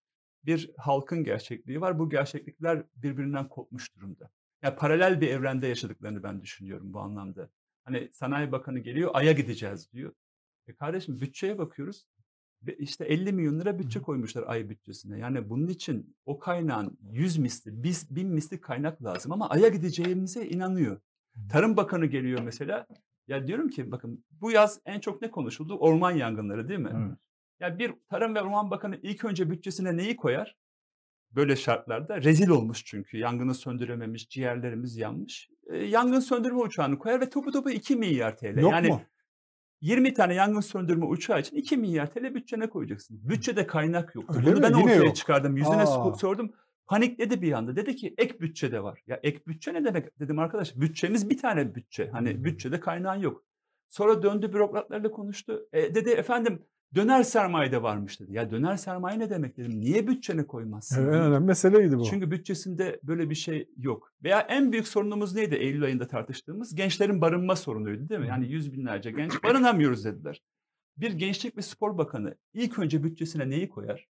S3: bir halkın gerçekliği var. Bu gerçeklikler birbirinden kopmuş durumda. Yani paralel bir evrende yaşadıklarını ben düşünüyorum bu anlamda. Hani Sanayi Bakanı geliyor, Ay'a gideceğiz diyor. E kardeşim bütçeye bakıyoruz. İşte 50 milyon lira bütçe koymuşlar ay bütçesine. Yani bunun için o kaynağın 100 misli, 1000 misli kaynak lazım ama Ay'a gideceğimize inanıyor. Tarım Bakanı geliyor mesela. Ya diyorum ki bakın bu yaz en çok ne konuşuldu? Orman yangınları değil mi? Evet. Ya bir Tarım ve Orman Bakanı ilk önce bütçesine neyi koyar? Böyle şartlarda rezil olmuş çünkü. Yangını söndürememiş, ciğerlerimiz yanmış. E, yangın söndürme uçağını koyar ve topu topu 2 milyar TL.
S1: Yok yani mu?
S3: 20 tane yangın söndürme uçağı için 2 milyar TL bütçene koyacaksın. Bütçede kaynak yok.
S1: Öyle Bunu
S3: mi? ben
S1: Yine
S3: ortaya
S1: yok.
S3: çıkardım. Yüzüne Aa. sordum. Panikledi bir anda. Dedi ki ek bütçe de var. Ya ek bütçe ne demek dedim arkadaş. Bütçemiz bir tane bütçe. Hani bütçede kaynağın yok. Sonra döndü bürokratlarla konuştu. E, dedi efendim Döner sermaye de varmış dedi. Ya döner sermaye ne demek dedim. Niye bütçene koymazsın?
S1: Evet, en önemli meseleydi bu.
S3: Çünkü bütçesinde böyle bir şey yok. Veya en büyük sorunumuz neydi Eylül ayında tartıştığımız? Gençlerin barınma sorunuydu değil mi? Yani yüz binlerce genç barınamıyoruz dediler. Bir gençlik ve spor bakanı ilk önce bütçesine neyi koyar?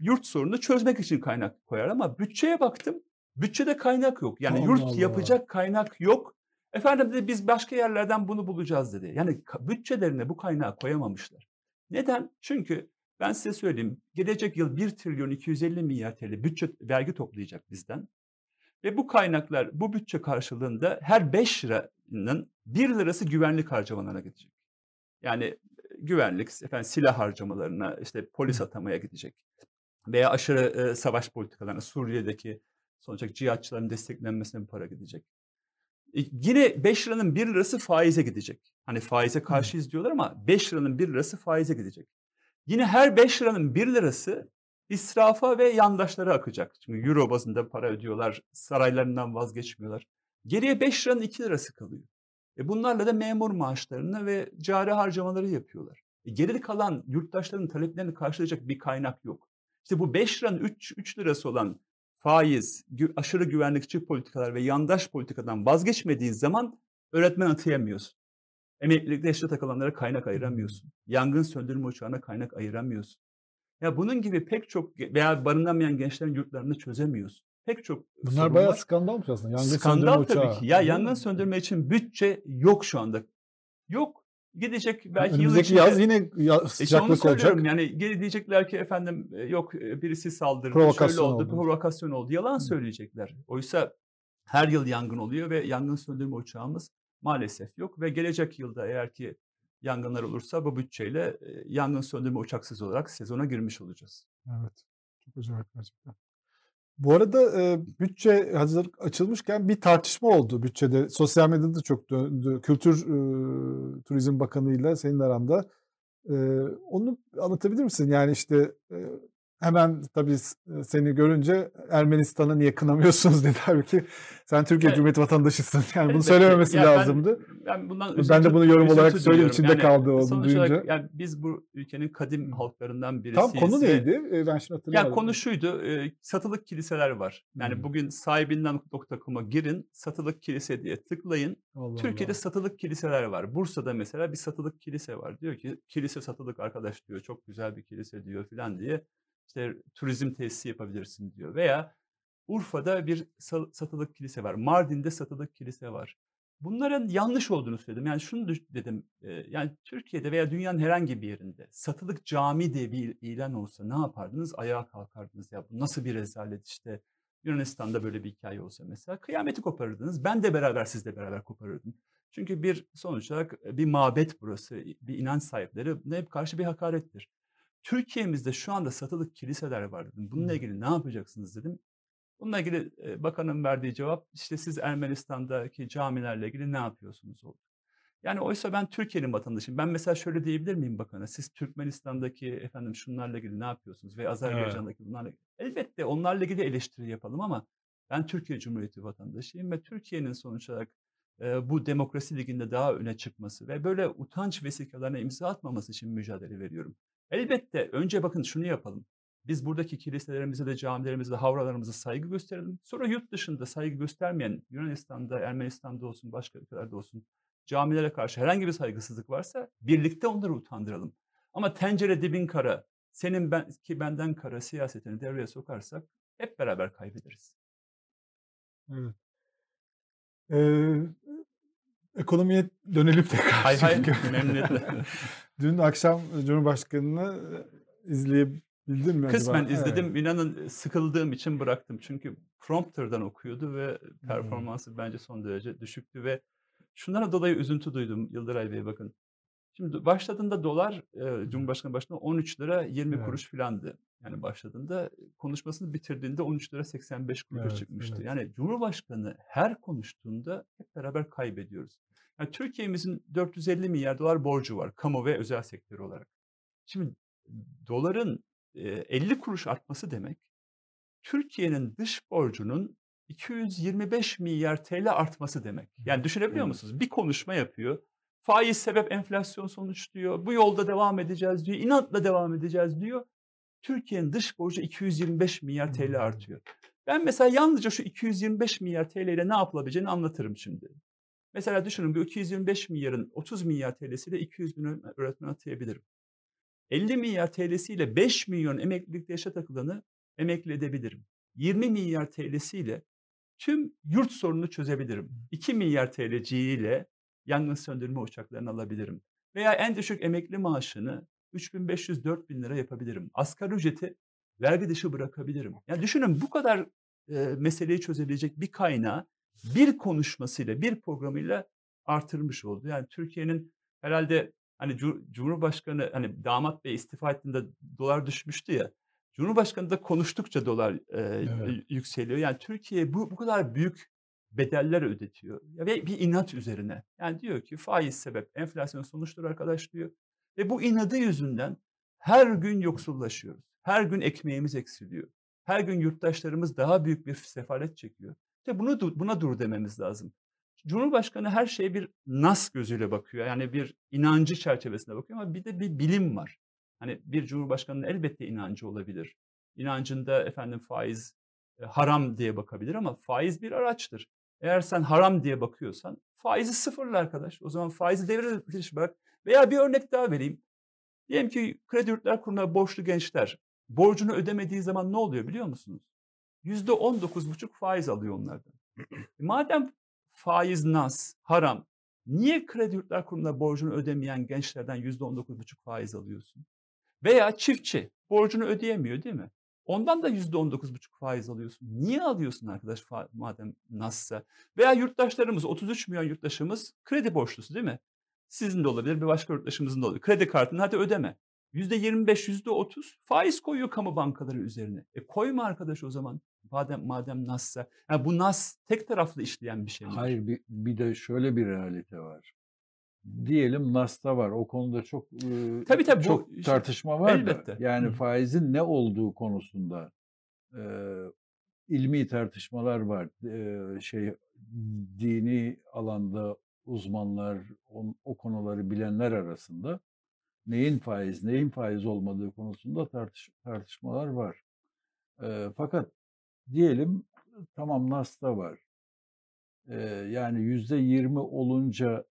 S3: Yurt sorununu çözmek için kaynak koyar ama bütçeye baktım. Bütçede kaynak yok. Yani
S1: Allah
S3: yurt
S1: Allah.
S3: yapacak kaynak yok. Efendim dedi biz başka yerlerden bunu bulacağız dedi. Yani bütçelerine bu kaynağı koyamamışlar. Neden? Çünkü ben size söyleyeyim. Gelecek yıl 1 trilyon 250 milyar TL bütçe vergi toplayacak bizden. Ve bu kaynaklar bu bütçe karşılığında her 5 liranın 1 lirası güvenlik harcamalarına gidecek. Yani güvenlik, efendim silah harcamalarına, işte polis atamaya gidecek. Veya aşırı e, savaş politikalarına, Suriye'deki sonuç olarak cihatçıların desteklenmesine bir para gidecek. E, yine 5 liranın 1 lirası faize gidecek. Hani faize karşıyız diyorlar ama 5 liranın 1 lirası faize gidecek. Yine her 5 liranın 1 lirası israfa ve yandaşlara akacak. Çünkü euro bazında para ödüyorlar, saraylarından vazgeçmiyorlar. Geriye 5 liranın 2 lirası kalıyor. E bunlarla da memur maaşlarını ve cari harcamaları yapıyorlar. E geri kalan yurttaşların taleplerini karşılayacak bir kaynak yok. İşte bu 5 liranın 3, 3 lirası olan faiz, aşırı güvenlikçi politikalar ve yandaş politikadan vazgeçmediğin zaman öğretmen atayamıyorsun. Emeklilikte eşit takılanlara kaynak ayıramıyorsun. Yangın söndürme uçağına kaynak ayıramıyorsun. Ya bunun gibi pek çok veya barınamayan gençlerin yurtlarını çözemiyorsun. Pek çok
S1: Bunlar
S3: sorun
S1: bayağı skandalmış aslında. Yangın
S3: Skandal
S1: söndürme
S3: tabii
S1: uçağı.
S3: ki. Ya yangın söndürme için bütçe yok şu anda. Yok. Gidecek belki yıl
S1: Önümüzdeki
S3: içinde.
S1: yaz yine ya-
S3: E
S1: sıcaklık olacak.
S3: yani geri diyecekler ki efendim e, yok e, birisi saldırdı,
S1: Provokasyon
S3: şöyle oldu,
S1: oldu.
S3: provokasyon oldu. Yalan
S1: Hı.
S3: söyleyecekler. Oysa her yıl yangın oluyor ve yangın söndürme uçağımız maalesef yok. Ve gelecek yılda eğer ki yangınlar olursa bu bütçeyle yangın söndürme uçaksız olarak sezona girmiş olacağız.
S1: Evet. Çok acayip gerçekten. Bu arada e, bütçe hazır açılmışken bir tartışma oldu bütçede. Sosyal medyada çok döndü. Kültür e, Turizm Bakanı ile senin aranda. E, onu anlatabilir misin? Yani işte e, hemen tabii seni görünce Ermenistan'ı niye kınamıyorsunuz dedi. Halbuki sen Türkiye
S3: Evet.
S1: Cumhuriyeti vatandaşısın. Yani bunu söylememesi
S3: Ya ben-
S1: lazımde.
S3: Ben bundan
S1: Ben
S3: üzüntü-
S1: de bunu yorum olarak söyleyeyim, içimde
S3: Yani
S1: kaldı onu
S3: sonuç olarak
S1: duyunca.
S3: yani biz bu ülkenin kadim halklarından birisiyiz.
S1: Tam konu neydi? E, ben şimdi hatırlayamadım.
S3: Ya konu şuydu, e, satılık kiliseler var. Yani
S1: Hmm.
S3: bugün sahibinden .com'a girin, satılık kilise diye tıklayın.
S1: Allah
S3: Türkiye'de
S1: Allah.
S3: satılık kiliseler var. Bursa'da mesela bir satılık kilise var. Diyor ki kilise satılık arkadaş diyor, çok güzel bir kilise diyor filan diye. İşte turizm tesisi yapabilirsin diyor. Veya Urfa'da bir sa- satılık kilise var. Mardin'de satılık kilise var. Bunların yanlış olduğunu söyledim. Yani şunu dedim. Yani Türkiye'de veya dünyanın herhangi bir yerinde satılık cami diye bir ilan olsa ne yapardınız? Ayağa kalkardınız. Ya bu nasıl bir rezalet işte. Yunanistan'da böyle bir hikaye olsa mesela kıyameti koparırdınız. Ben de beraber sizle beraber koparırdım. Çünkü bir sonuç olarak bir mabet burası. Bir inanç sahipleri hep karşı bir hakarettir. Türkiye'mizde şu anda satılık kiliseler var dedim. Bununla ilgili ne yapacaksınız dedim. Bununla ilgili e, bakanın verdiği cevap işte siz Ermenistan'daki camilerle ilgili ne yapıyorsunuz oldu. Yani oysa ben Türkiye'nin vatandaşıyım. Ben mesela şöyle diyebilir miyim bakana? Siz Türkmenistan'daki efendim şunlarla ilgili ne yapıyorsunuz? Ve Azerbaycan'daki bunlarla ilgili. Elbette onlarla ilgili eleştiri yapalım ama ben Türkiye Cumhuriyeti vatandaşıyım ve Türkiye'nin sonuç olarak e, bu demokrasi liginde daha öne çıkması ve böyle utanç vesikalarına imza atmaması için mücadele veriyorum. Elbette önce bakın şunu yapalım. Biz buradaki kiliselerimize de camilerimize de havralarımıza saygı gösterelim. Sonra yurt dışında saygı göstermeyen Yunanistan'da, Ermenistan'da olsun, başka ülkelerde olsun camilere karşı herhangi bir saygısızlık varsa birlikte onları utandıralım. Ama tencere dibin kara, senin ben, ki benden kara siyasetini devreye sokarsak hep beraber kaybederiz.
S1: Evet. Ee, ekonomiye dönelim tekrar.
S3: Hay hay memnuniyetle.
S1: Dün akşam Cumhurbaşkanı'nı izleyebildin mi
S3: Kısmen
S1: acaba?
S3: izledim. İnanın sıkıldığım için bıraktım. Çünkü prompter'dan okuyordu ve performansı bence son derece düşüktü ve şunlara dolayı üzüntü duydum Yıldıray Bey bakın. Şimdi başladığında dolar e, Cumhurbaşkanı başında 13 lira 20
S1: Evet.
S3: kuruş filandı. Yani başladığında konuşmasını bitirdiğinde 13 lira 85 kuruşa
S1: Evet,
S3: çıkmıştı.
S1: evet.
S3: Yani Cumhurbaşkanı her konuştuğunda hep beraber kaybediyoruz. Yani Türkiye'mizin 450 milyar dolar borcu var kamu ve özel sektör olarak. Şimdi doların e, 50 kuruş artması demek Türkiye'nin dış borcunun 225 milyar TL artması demek. Yani düşünebiliyor musunuz? Bir konuşma yapıyor. Faiz sebep enflasyon sonuç diyor. Bu yolda devam edeceğiz diyor. İnatla devam edeceğiz diyor. Türkiye'nin dış borcu 225 milyar TL artıyor. Ben mesela yalnızca şu 225 milyar TL ile ne yapılabileceğini anlatırım şimdi. Mesela düşünün bu 225 milyarın 30 milyar TL'siyle 200 bin öğretmen atayabilirim. 50 milyar TL'siyle 5 milyon emeklilikte yaşa takılanı emekli edebilirim. 20 milyar TL'siyle tüm yurt sorununu çözebilirim. 2 milyar TL'ciyle yangın söndürme uçaklarını alabilirim. Veya en düşük emekli maaşını 3500-4000 lira yapabilirim. Asgari ücreti vergi dışı bırakabilirim. Yani düşünün bu kadar e, meseleyi çözebilecek bir kaynağı bir konuşmasıyla, bir programıyla artırmış oldu. Yani Türkiye'nin herhalde hani Cumhurbaşkanı hani damat bey istifa ettiğinde dolar düşmüştü ya. Cumhurbaşkanı da konuştukça dolar e, evet. yükseliyor. Yani Türkiye bu bu kadar büyük bedeller ödetiyor ve bir inat üzerine. Yani diyor ki faiz sebep, enflasyon sonuçtur arkadaş diyor. Ve bu inadı yüzünden her gün yoksullaşıyoruz. Her gün ekmeğimiz eksiliyor. Her gün yurttaşlarımız daha büyük bir sefalet çekiyor. İşte bunu buna dur dememiz lazım. Cumhurbaşkanı her şeye bir nas gözüyle bakıyor. Yani bir inancı çerçevesinde bakıyor ama bir de bir bilim var. Hani bir cumhurbaşkanının elbette inancı olabilir. İnancında efendim faiz e, haram diye bakabilir ama faiz bir araçtır. Eğer sen haram diye bakıyorsan faizi sıfırla arkadaş. O zaman faizi devre dışı bırak. Veya bir örnek daha vereyim. Diyelim ki kredi yurtlar kurumuna borçlu gençler borcunu ödemediği zaman ne oluyor biliyor musunuz? Yüzde on dokuz buçuk faiz alıyor onlardan. E madem faiz nas, haram, niye kredi yurtlar kurumuna borcunu ödemeyen gençlerden yüzde on dokuz buçuk faiz alıyorsun? Veya çiftçi borcunu ödeyemiyor değil mi? Ondan da yüzde on dokuz buçuk faiz alıyorsun. Niye alıyorsun arkadaş madem nassa? Veya yurttaşlarımız 33 milyon yurttaşımız kredi borçlusu değil mi? Sizin de olabilir bir başka yurttaşımızın da olabilir. Kredi kartını hadi ödeme. Yüzde 25, yüzde 30 faiz koyuyor kamu bankaları üzerine. E koyma arkadaş o zaman. Madem madem NAS'sa. Yani bu NAS tek taraflı işleyen bir şey mi?
S2: Hayır bir, bir de şöyle bir realite var. Diyelim NAS'ta var. O konuda çok tabii, tabii, çok bu, tartışma var elbette. da. Yani Hı. faizin ne olduğu konusunda e, ilmi tartışmalar var. E, şey dini alanda uzmanlar, on, o konuları bilenler arasında neyin faiz, neyin faiz olmadığı konusunda tartış, tartışmalar var. E, fakat diyelim tamam NAS'ta var. E, yani yüzde yirmi olunca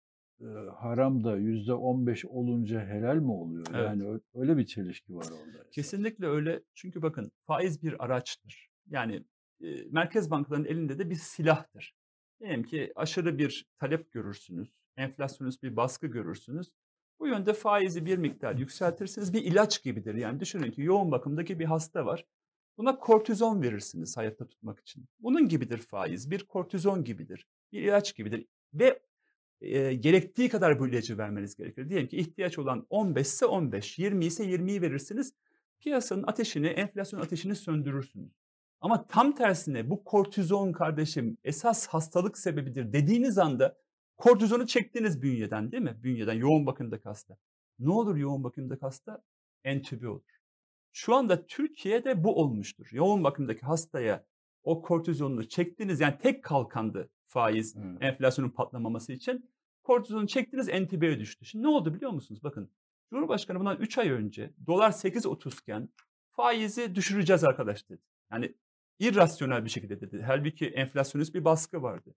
S2: e, haram da yüzde on beş olunca helal mi oluyor? Evet. Yani öyle bir çelişki var orada.
S3: Kesinlikle öyle. Çünkü bakın faiz bir araçtır. Yani e, merkez bankalarının elinde de bir silahtır. Diyelim ki aşırı bir talep görürsünüz, enflasyonist bir baskı görürsünüz. Bu yönde faizi bir miktar yükseltirsiniz. Bir ilaç gibidir. Yani düşünün ki yoğun bakımdaki bir hasta var. Buna kortizon verirsiniz hayatta tutmak için. Bunun gibidir faiz. Bir kortizon gibidir. Bir ilaç gibidir. Ve e, gerektiği kadar bu ilacı vermeniz gerekir. Diyelim ki ihtiyaç olan 15 ise 15, 20 ise 20'yi verirsiniz. Piyasanın ateşini, enflasyon ateşini söndürürsünüz. Ama tam tersine bu kortizon kardeşim esas hastalık sebebidir dediğiniz anda kortizonu çektiniz bünyeden değil mi? Bünyeden yoğun bakımda hasta. Ne olur yoğun bakımda hasta? Entübe olur. Şu anda Türkiye'de bu olmuştur. Yoğun bakımdaki hastaya o kortizonunu çektiniz yani tek kalkandı faiz hmm. enflasyonun patlamaması için. Kortizonu çektiniz entübeye düştü. Şimdi ne oldu biliyor musunuz? Bakın Cumhurbaşkanı bundan 3 ay önce dolar 8.30 iken faizi düşüreceğiz arkadaş dedi. Yani irrasyonel bir şekilde dedi. Halbuki enflasyonist bir baskı vardı.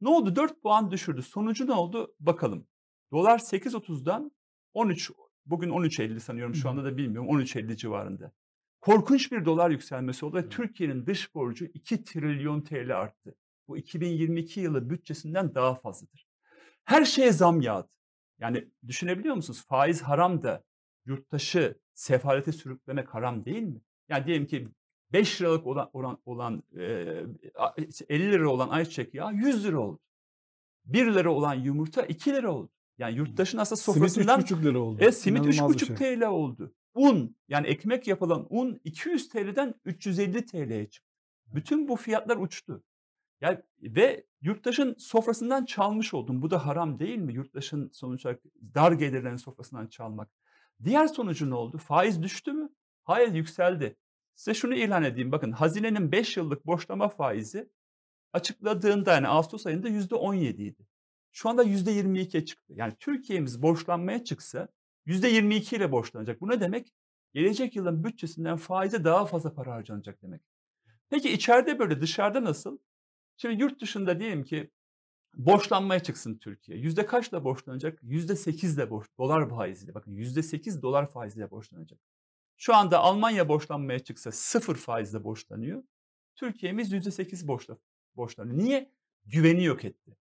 S3: Ne oldu? 4 puan düşürdü. Sonucu ne oldu? Bakalım. Dolar 8.30'dan 13 bugün 13.50 sanıyorum şu anda da bilmiyorum 13.50 civarında. Korkunç bir dolar yükselmesi oldu ve Türkiye'nin dış borcu 2 trilyon TL arttı. Bu 2022 yılı bütçesinden daha fazladır. Her şeye zam yağdı. Yani düşünebiliyor musunuz? Faiz haram da yurttaşı sefalete sürüklemek haram değil mi? Yani diyelim ki 5 liralık olan, olan, olan e, 50 lira olan ayçiçek yağı 100 lira oldu. 1 lira olan yumurta 2 lira oldu. Yani yurttaşın aslında sofrasından...
S1: Simit 3,5 lira oldu.
S3: Evet simit 3,5 şey. TL oldu. Un yani ekmek yapılan un 200 TL'den 350 TL'ye çıktı. Bütün bu fiyatlar uçtu. Yani ve yurttaşın sofrasından çalmış oldum. Bu da haram değil mi? Yurttaşın sonuç olarak dar gelirlerin sofrasından çalmak. Diğer sonucu ne oldu? Faiz düştü mü? Hayır yükseldi. Size şunu ilan edeyim. Bakın hazinenin 5 yıllık borçlama faizi açıkladığında yani Ağustos ayında %17 idi. Şu anda %22'ye çıktı. Yani Türkiye'miz borçlanmaya çıksa %22 ile borçlanacak. Bu ne demek? Gelecek yılın bütçesinden faize daha fazla para harcanacak demek. Peki içeride böyle dışarıda nasıl? Şimdi yurt dışında diyelim ki borçlanmaya çıksın Türkiye. Yüzde kaçla borçlanacak? Yüzde sekizle borç, dolar faiziyle. Bakın yüzde sekiz dolar faiziyle borçlanacak. Şu anda Almanya borçlanmaya çıksa sıfır faizle borçlanıyor. Türkiye'miz yüzde sekiz borçla, borçlanıyor. Niye? Güveni yok etti.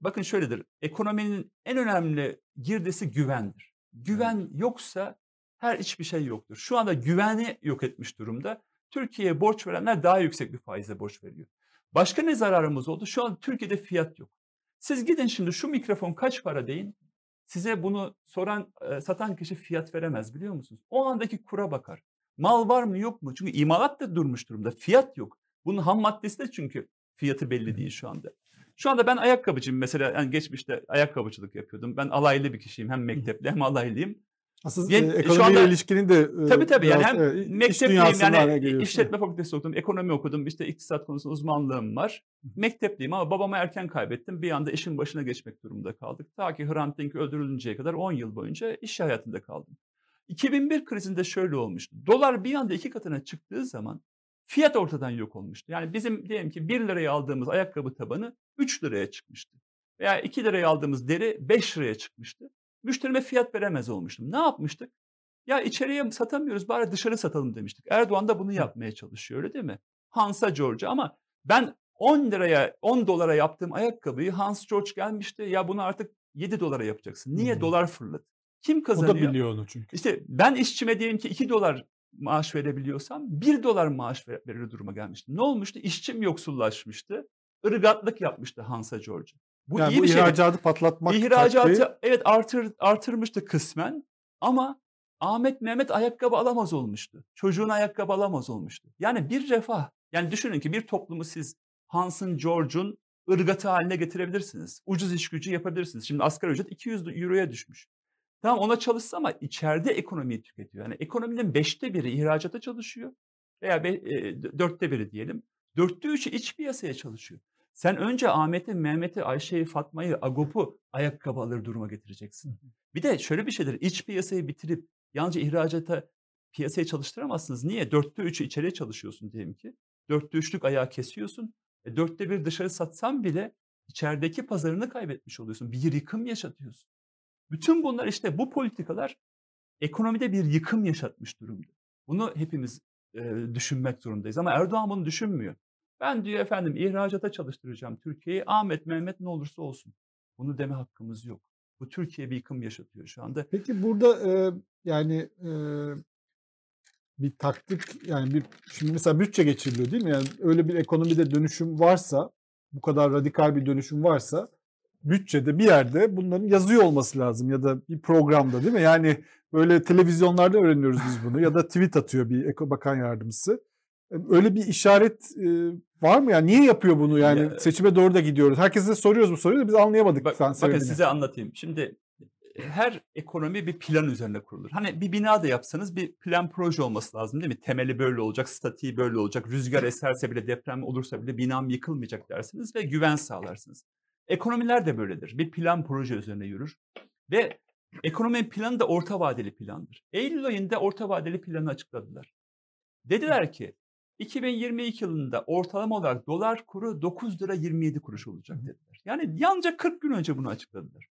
S3: Bakın şöyledir. Ekonominin en önemli girdisi güvendir. Güven yoksa her hiçbir şey yoktur. Şu anda güveni yok etmiş durumda. Türkiye'ye borç verenler daha yüksek bir faizle borç veriyor. Başka ne zararımız oldu? Şu an Türkiye'de fiyat yok. Siz gidin şimdi şu mikrofon kaç para deyin. Size bunu soran, satan kişi fiyat veremez biliyor musunuz? O andaki kura bakar. Mal var mı yok mu? Çünkü imalat da durmuş durumda. Fiyat yok. Bunun ham maddesi de çünkü fiyatı belli değil şu anda. Şu anda ben ayakkabıcıyım mesela. Yani geçmişte ayakkabıcılık yapıyordum. Ben alaylı bir kişiyim. Hem mektepli hem alaylıyım.
S1: Aslında e, ekonomiyle anda, ilişkinin de
S3: e, tabii tabii yani hem e, mektepliyim yani işletme fakültesi okudum, ekonomi okudum, işte iktisat konusunda uzmanlığım var. Mektepliyim ama babamı erken kaybettim. Bir anda işin başına geçmek durumunda kaldık. Ta ki Hrant Dink öldürülünceye kadar 10 yıl boyunca iş hayatında kaldım. 2001 krizinde şöyle olmuştu. Dolar bir anda iki katına çıktığı zaman fiyat ortadan yok olmuştu. Yani bizim diyelim ki 1 liraya aldığımız ayakkabı tabanı 3 liraya çıkmıştı. Veya 2 liraya aldığımız deri 5 liraya çıkmıştı. Müşterime fiyat veremez olmuştum. Ne yapmıştık? Ya içeriye satamıyoruz bari dışarı satalım demiştik. Erdoğan da bunu yapmaya çalışıyor öyle değil mi? Hans'a George'a ama ben 10 liraya 10 dolara yaptığım ayakkabıyı Hans George gelmişti. Ya bunu artık 7 dolara yapacaksın. Niye? Hmm. Dolar fırladı. Kim kazanıyor?
S1: O da biliyor onu çünkü.
S3: İşte ben işçime diyelim ki 2 dolar maaş verebiliyorsam 1 dolar maaş verir duruma gelmiştim. Ne olmuştu? İşçim yoksullaşmıştı. Irgatlık yapmıştı Hansa George.
S1: Bu yani iyi bu bir ihracatı şey. patlatmak
S3: İhracatı taktiği... evet artır, artırmıştı kısmen ama Ahmet Mehmet ayakkabı alamaz olmuştu. Çocuğun ayakkabı alamaz olmuştu. Yani bir refah. Yani düşünün ki bir toplumu siz Hans'ın, George'un ırgatı haline getirebilirsiniz. Ucuz iş gücü yapabilirsiniz. Şimdi asgari ücret 200 euroya düşmüş. Tamam ona çalışsa ama içeride ekonomiyi tüketiyor. Yani ekonominin beşte biri ihracata çalışıyor veya be, e, dörtte biri diyelim. Dörtte üçü iç piyasaya çalışıyor. Sen önce Ahmet'i, Mehmet'i, Ayşe'yi, Fatma'yı, Agop'u ayakkabı alır duruma getireceksin. Bir de şöyle bir şeydir. İç piyasayı bitirip yalnızca ihracata piyasaya çalıştıramazsınız. Niye? Dörtte üçü içeriye çalışıyorsun diyelim ki. Dörtte üçlük ayağı kesiyorsun. E, dörtte bir dışarı satsan bile içerideki pazarını kaybetmiş oluyorsun. Bir yıkım yaşatıyorsun. Bütün bunlar işte bu politikalar ekonomide bir yıkım yaşatmış durumda. Bunu hepimiz e, düşünmek zorundayız ama Erdoğan bunu düşünmüyor. Ben diyor efendim ihracata çalıştıracağım Türkiye'yi. Ahmet Mehmet ne olursa olsun. Bunu deme hakkımız yok. Bu Türkiye bir yıkım yaşatıyor şu anda.
S1: Peki burada e, yani e, bir taktik yani bir şimdi mesela bütçe geçiriliyor değil mi? Yani öyle bir ekonomide dönüşüm varsa bu kadar radikal bir dönüşüm varsa bütçede bir yerde bunların yazıyor olması lazım ya da bir programda değil mi? Yani böyle televizyonlarda öğreniyoruz biz bunu ya da tweet atıyor bir Eko Bakan Yardımcısı. Öyle bir işaret var mı? Yani niye yapıyor bunu? Yani ya, seçime doğru da gidiyoruz. Herkese soruyoruz bu soruyu da biz anlayamadık.
S3: Bak, bakın size anlatayım. Şimdi her ekonomi bir plan üzerine kurulur. Hani bir bina da yapsanız bir plan proje olması lazım değil mi? Temeli böyle olacak, statiği böyle olacak. Rüzgar eserse bile, deprem olursa bile binam yıkılmayacak dersiniz ve güven sağlarsınız. Ekonomiler de böyledir. Bir plan proje üzerine yürür. Ve ekonominin planı da orta vadeli plandır. Eylül ayında orta vadeli planı açıkladılar. Dediler ki 2022 yılında ortalama olarak dolar kuru 9 lira 27 kuruş olacak dediler. Yani yalnızca 40 gün önce bunu açıkladılar.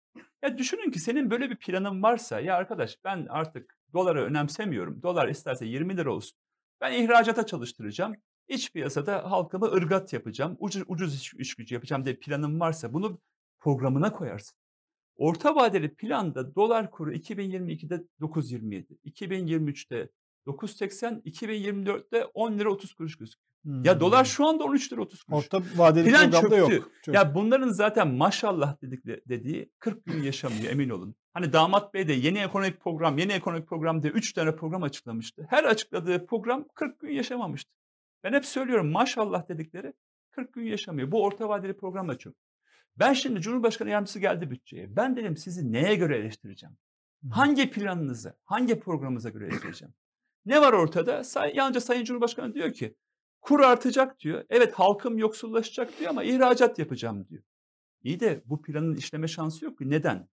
S3: Ya düşünün ki senin böyle bir planın varsa ya arkadaş ben artık doları önemsemiyorum. Dolar isterse 20 lira olsun. Ben ihracata çalıştıracağım. İç piyasada halkımı ırgat yapacağım. Ucuz, ucuz iş, iş gücü yapacağım diye planın varsa bunu programına koyarsın. Orta vadeli planda dolar kuru 2022'de 9.27, 2023'te 9.80 2024'te 10 lira 30 kuruş gözüküyor. Hmm. Ya dolar şu anda 13 lira 30 kuruş.
S1: Orta vadeli Plan programda çöktü. yok.
S3: Çöktü. Ya bunların zaten maşallah dedik dediği 40 gün yaşamıyor emin olun. Hani damat bey de yeni ekonomik program, yeni ekonomik program diye 3 tane program açıklamıştı. Her açıkladığı program 40 gün yaşamamıştı. Ben hep söylüyorum maşallah dedikleri 40 gün yaşamıyor. Bu orta vadeli program da çok. Ben şimdi Cumhurbaşkanı yardımcısı geldi bütçeye. Ben dedim sizi neye göre eleştireceğim? Hangi planınıza, hangi programınıza göre eleştireceğim? Ne var ortada? Say, yalnızca Sayın Cumhurbaşkanı diyor ki kur artacak diyor. Evet halkım yoksullaşacak diyor ama ihracat yapacağım diyor. İyi de bu planın işleme şansı yok ki. Neden?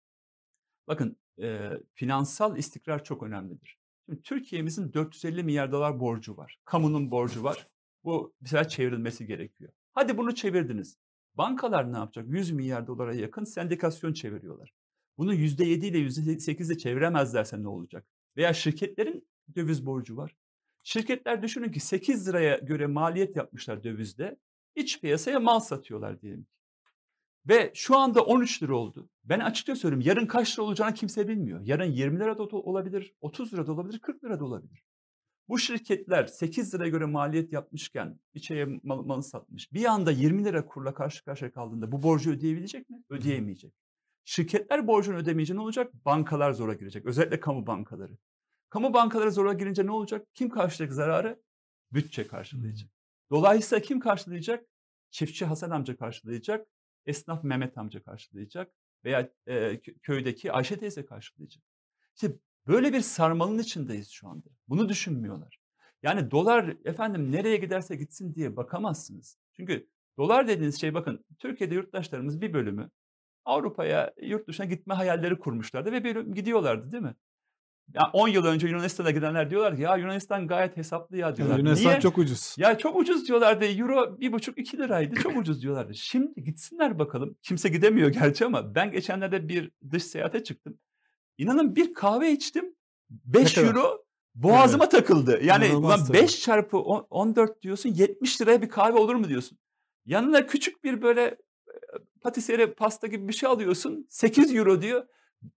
S3: Bakın e, finansal istikrar çok önemlidir. Şimdi Türkiye'mizin 450 milyar dolar borcu var. Kamunun borcu var. Bu mesela çevrilmesi gerekiyor. Hadi bunu çevirdiniz. Bankalar ne yapacak? 100 milyar dolara yakın sendikasyon çeviriyorlar. Bunu %7 ile %8 ile çeviremezlerse ne olacak? Veya şirketlerin döviz borcu var. Şirketler düşünün ki 8 liraya göre maliyet yapmışlar dövizde. İç piyasaya mal satıyorlar diyelim ki. Ve şu anda 13 lira oldu. Ben açıkça söyleyeyim yarın kaç lira olacağını kimse bilmiyor. Yarın 20 lira da olabilir, 30 lira da olabilir, 40 lira da olabilir. Bu şirketler 8 liraya göre maliyet yapmışken içeriye mal, malı satmış. Bir anda 20 lira kurla karşı karşıya kaldığında bu borcu ödeyebilecek mi? Ödeyemeyecek. Şirketler borcunu ödemeyince ne olacak? Bankalar zora girecek. Özellikle kamu bankaları. Kamu bankaları zora girince ne olacak? Kim karşılayacak zararı? Bütçe karşılayacak. Dolayısıyla kim karşılayacak? Çiftçi Hasan amca karşılayacak. Esnaf Mehmet amca karşılayacak. Veya e, köydeki Ayşe teyze karşılayacak. İşte böyle bir sarmalın içindeyiz şu anda. Bunu düşünmüyorlar. Yani dolar efendim nereye giderse gitsin diye bakamazsınız. Çünkü dolar dediğiniz şey bakın Türkiye'de yurttaşlarımız bir bölümü Avrupa'ya yurt dışına gitme hayalleri kurmuşlardı ve bir gidiyorlardı değil mi? Ya 10 yıl önce Yunanistan'a gidenler diyorlar ki ya Yunanistan gayet hesaplı ya diyorlar.
S1: Yunanistan
S3: Niye?
S1: çok ucuz.
S3: Ya çok ucuz diyorlardı. Euro bir buçuk iki liraydı. Çok ucuz diyorlardı. Şimdi gitsinler bakalım. Kimse gidemiyor gerçi ama ben geçenlerde bir dış seyahate çıktım. İnanın bir kahve içtim. 5 euro boğazıma evet. takıldı. Yani ulan 5 çarpı 14 diyorsun 70 liraya bir kahve olur mu diyorsun. Yanına küçük bir böyle patisserie pasta gibi bir şey alıyorsun. 8 euro diyor.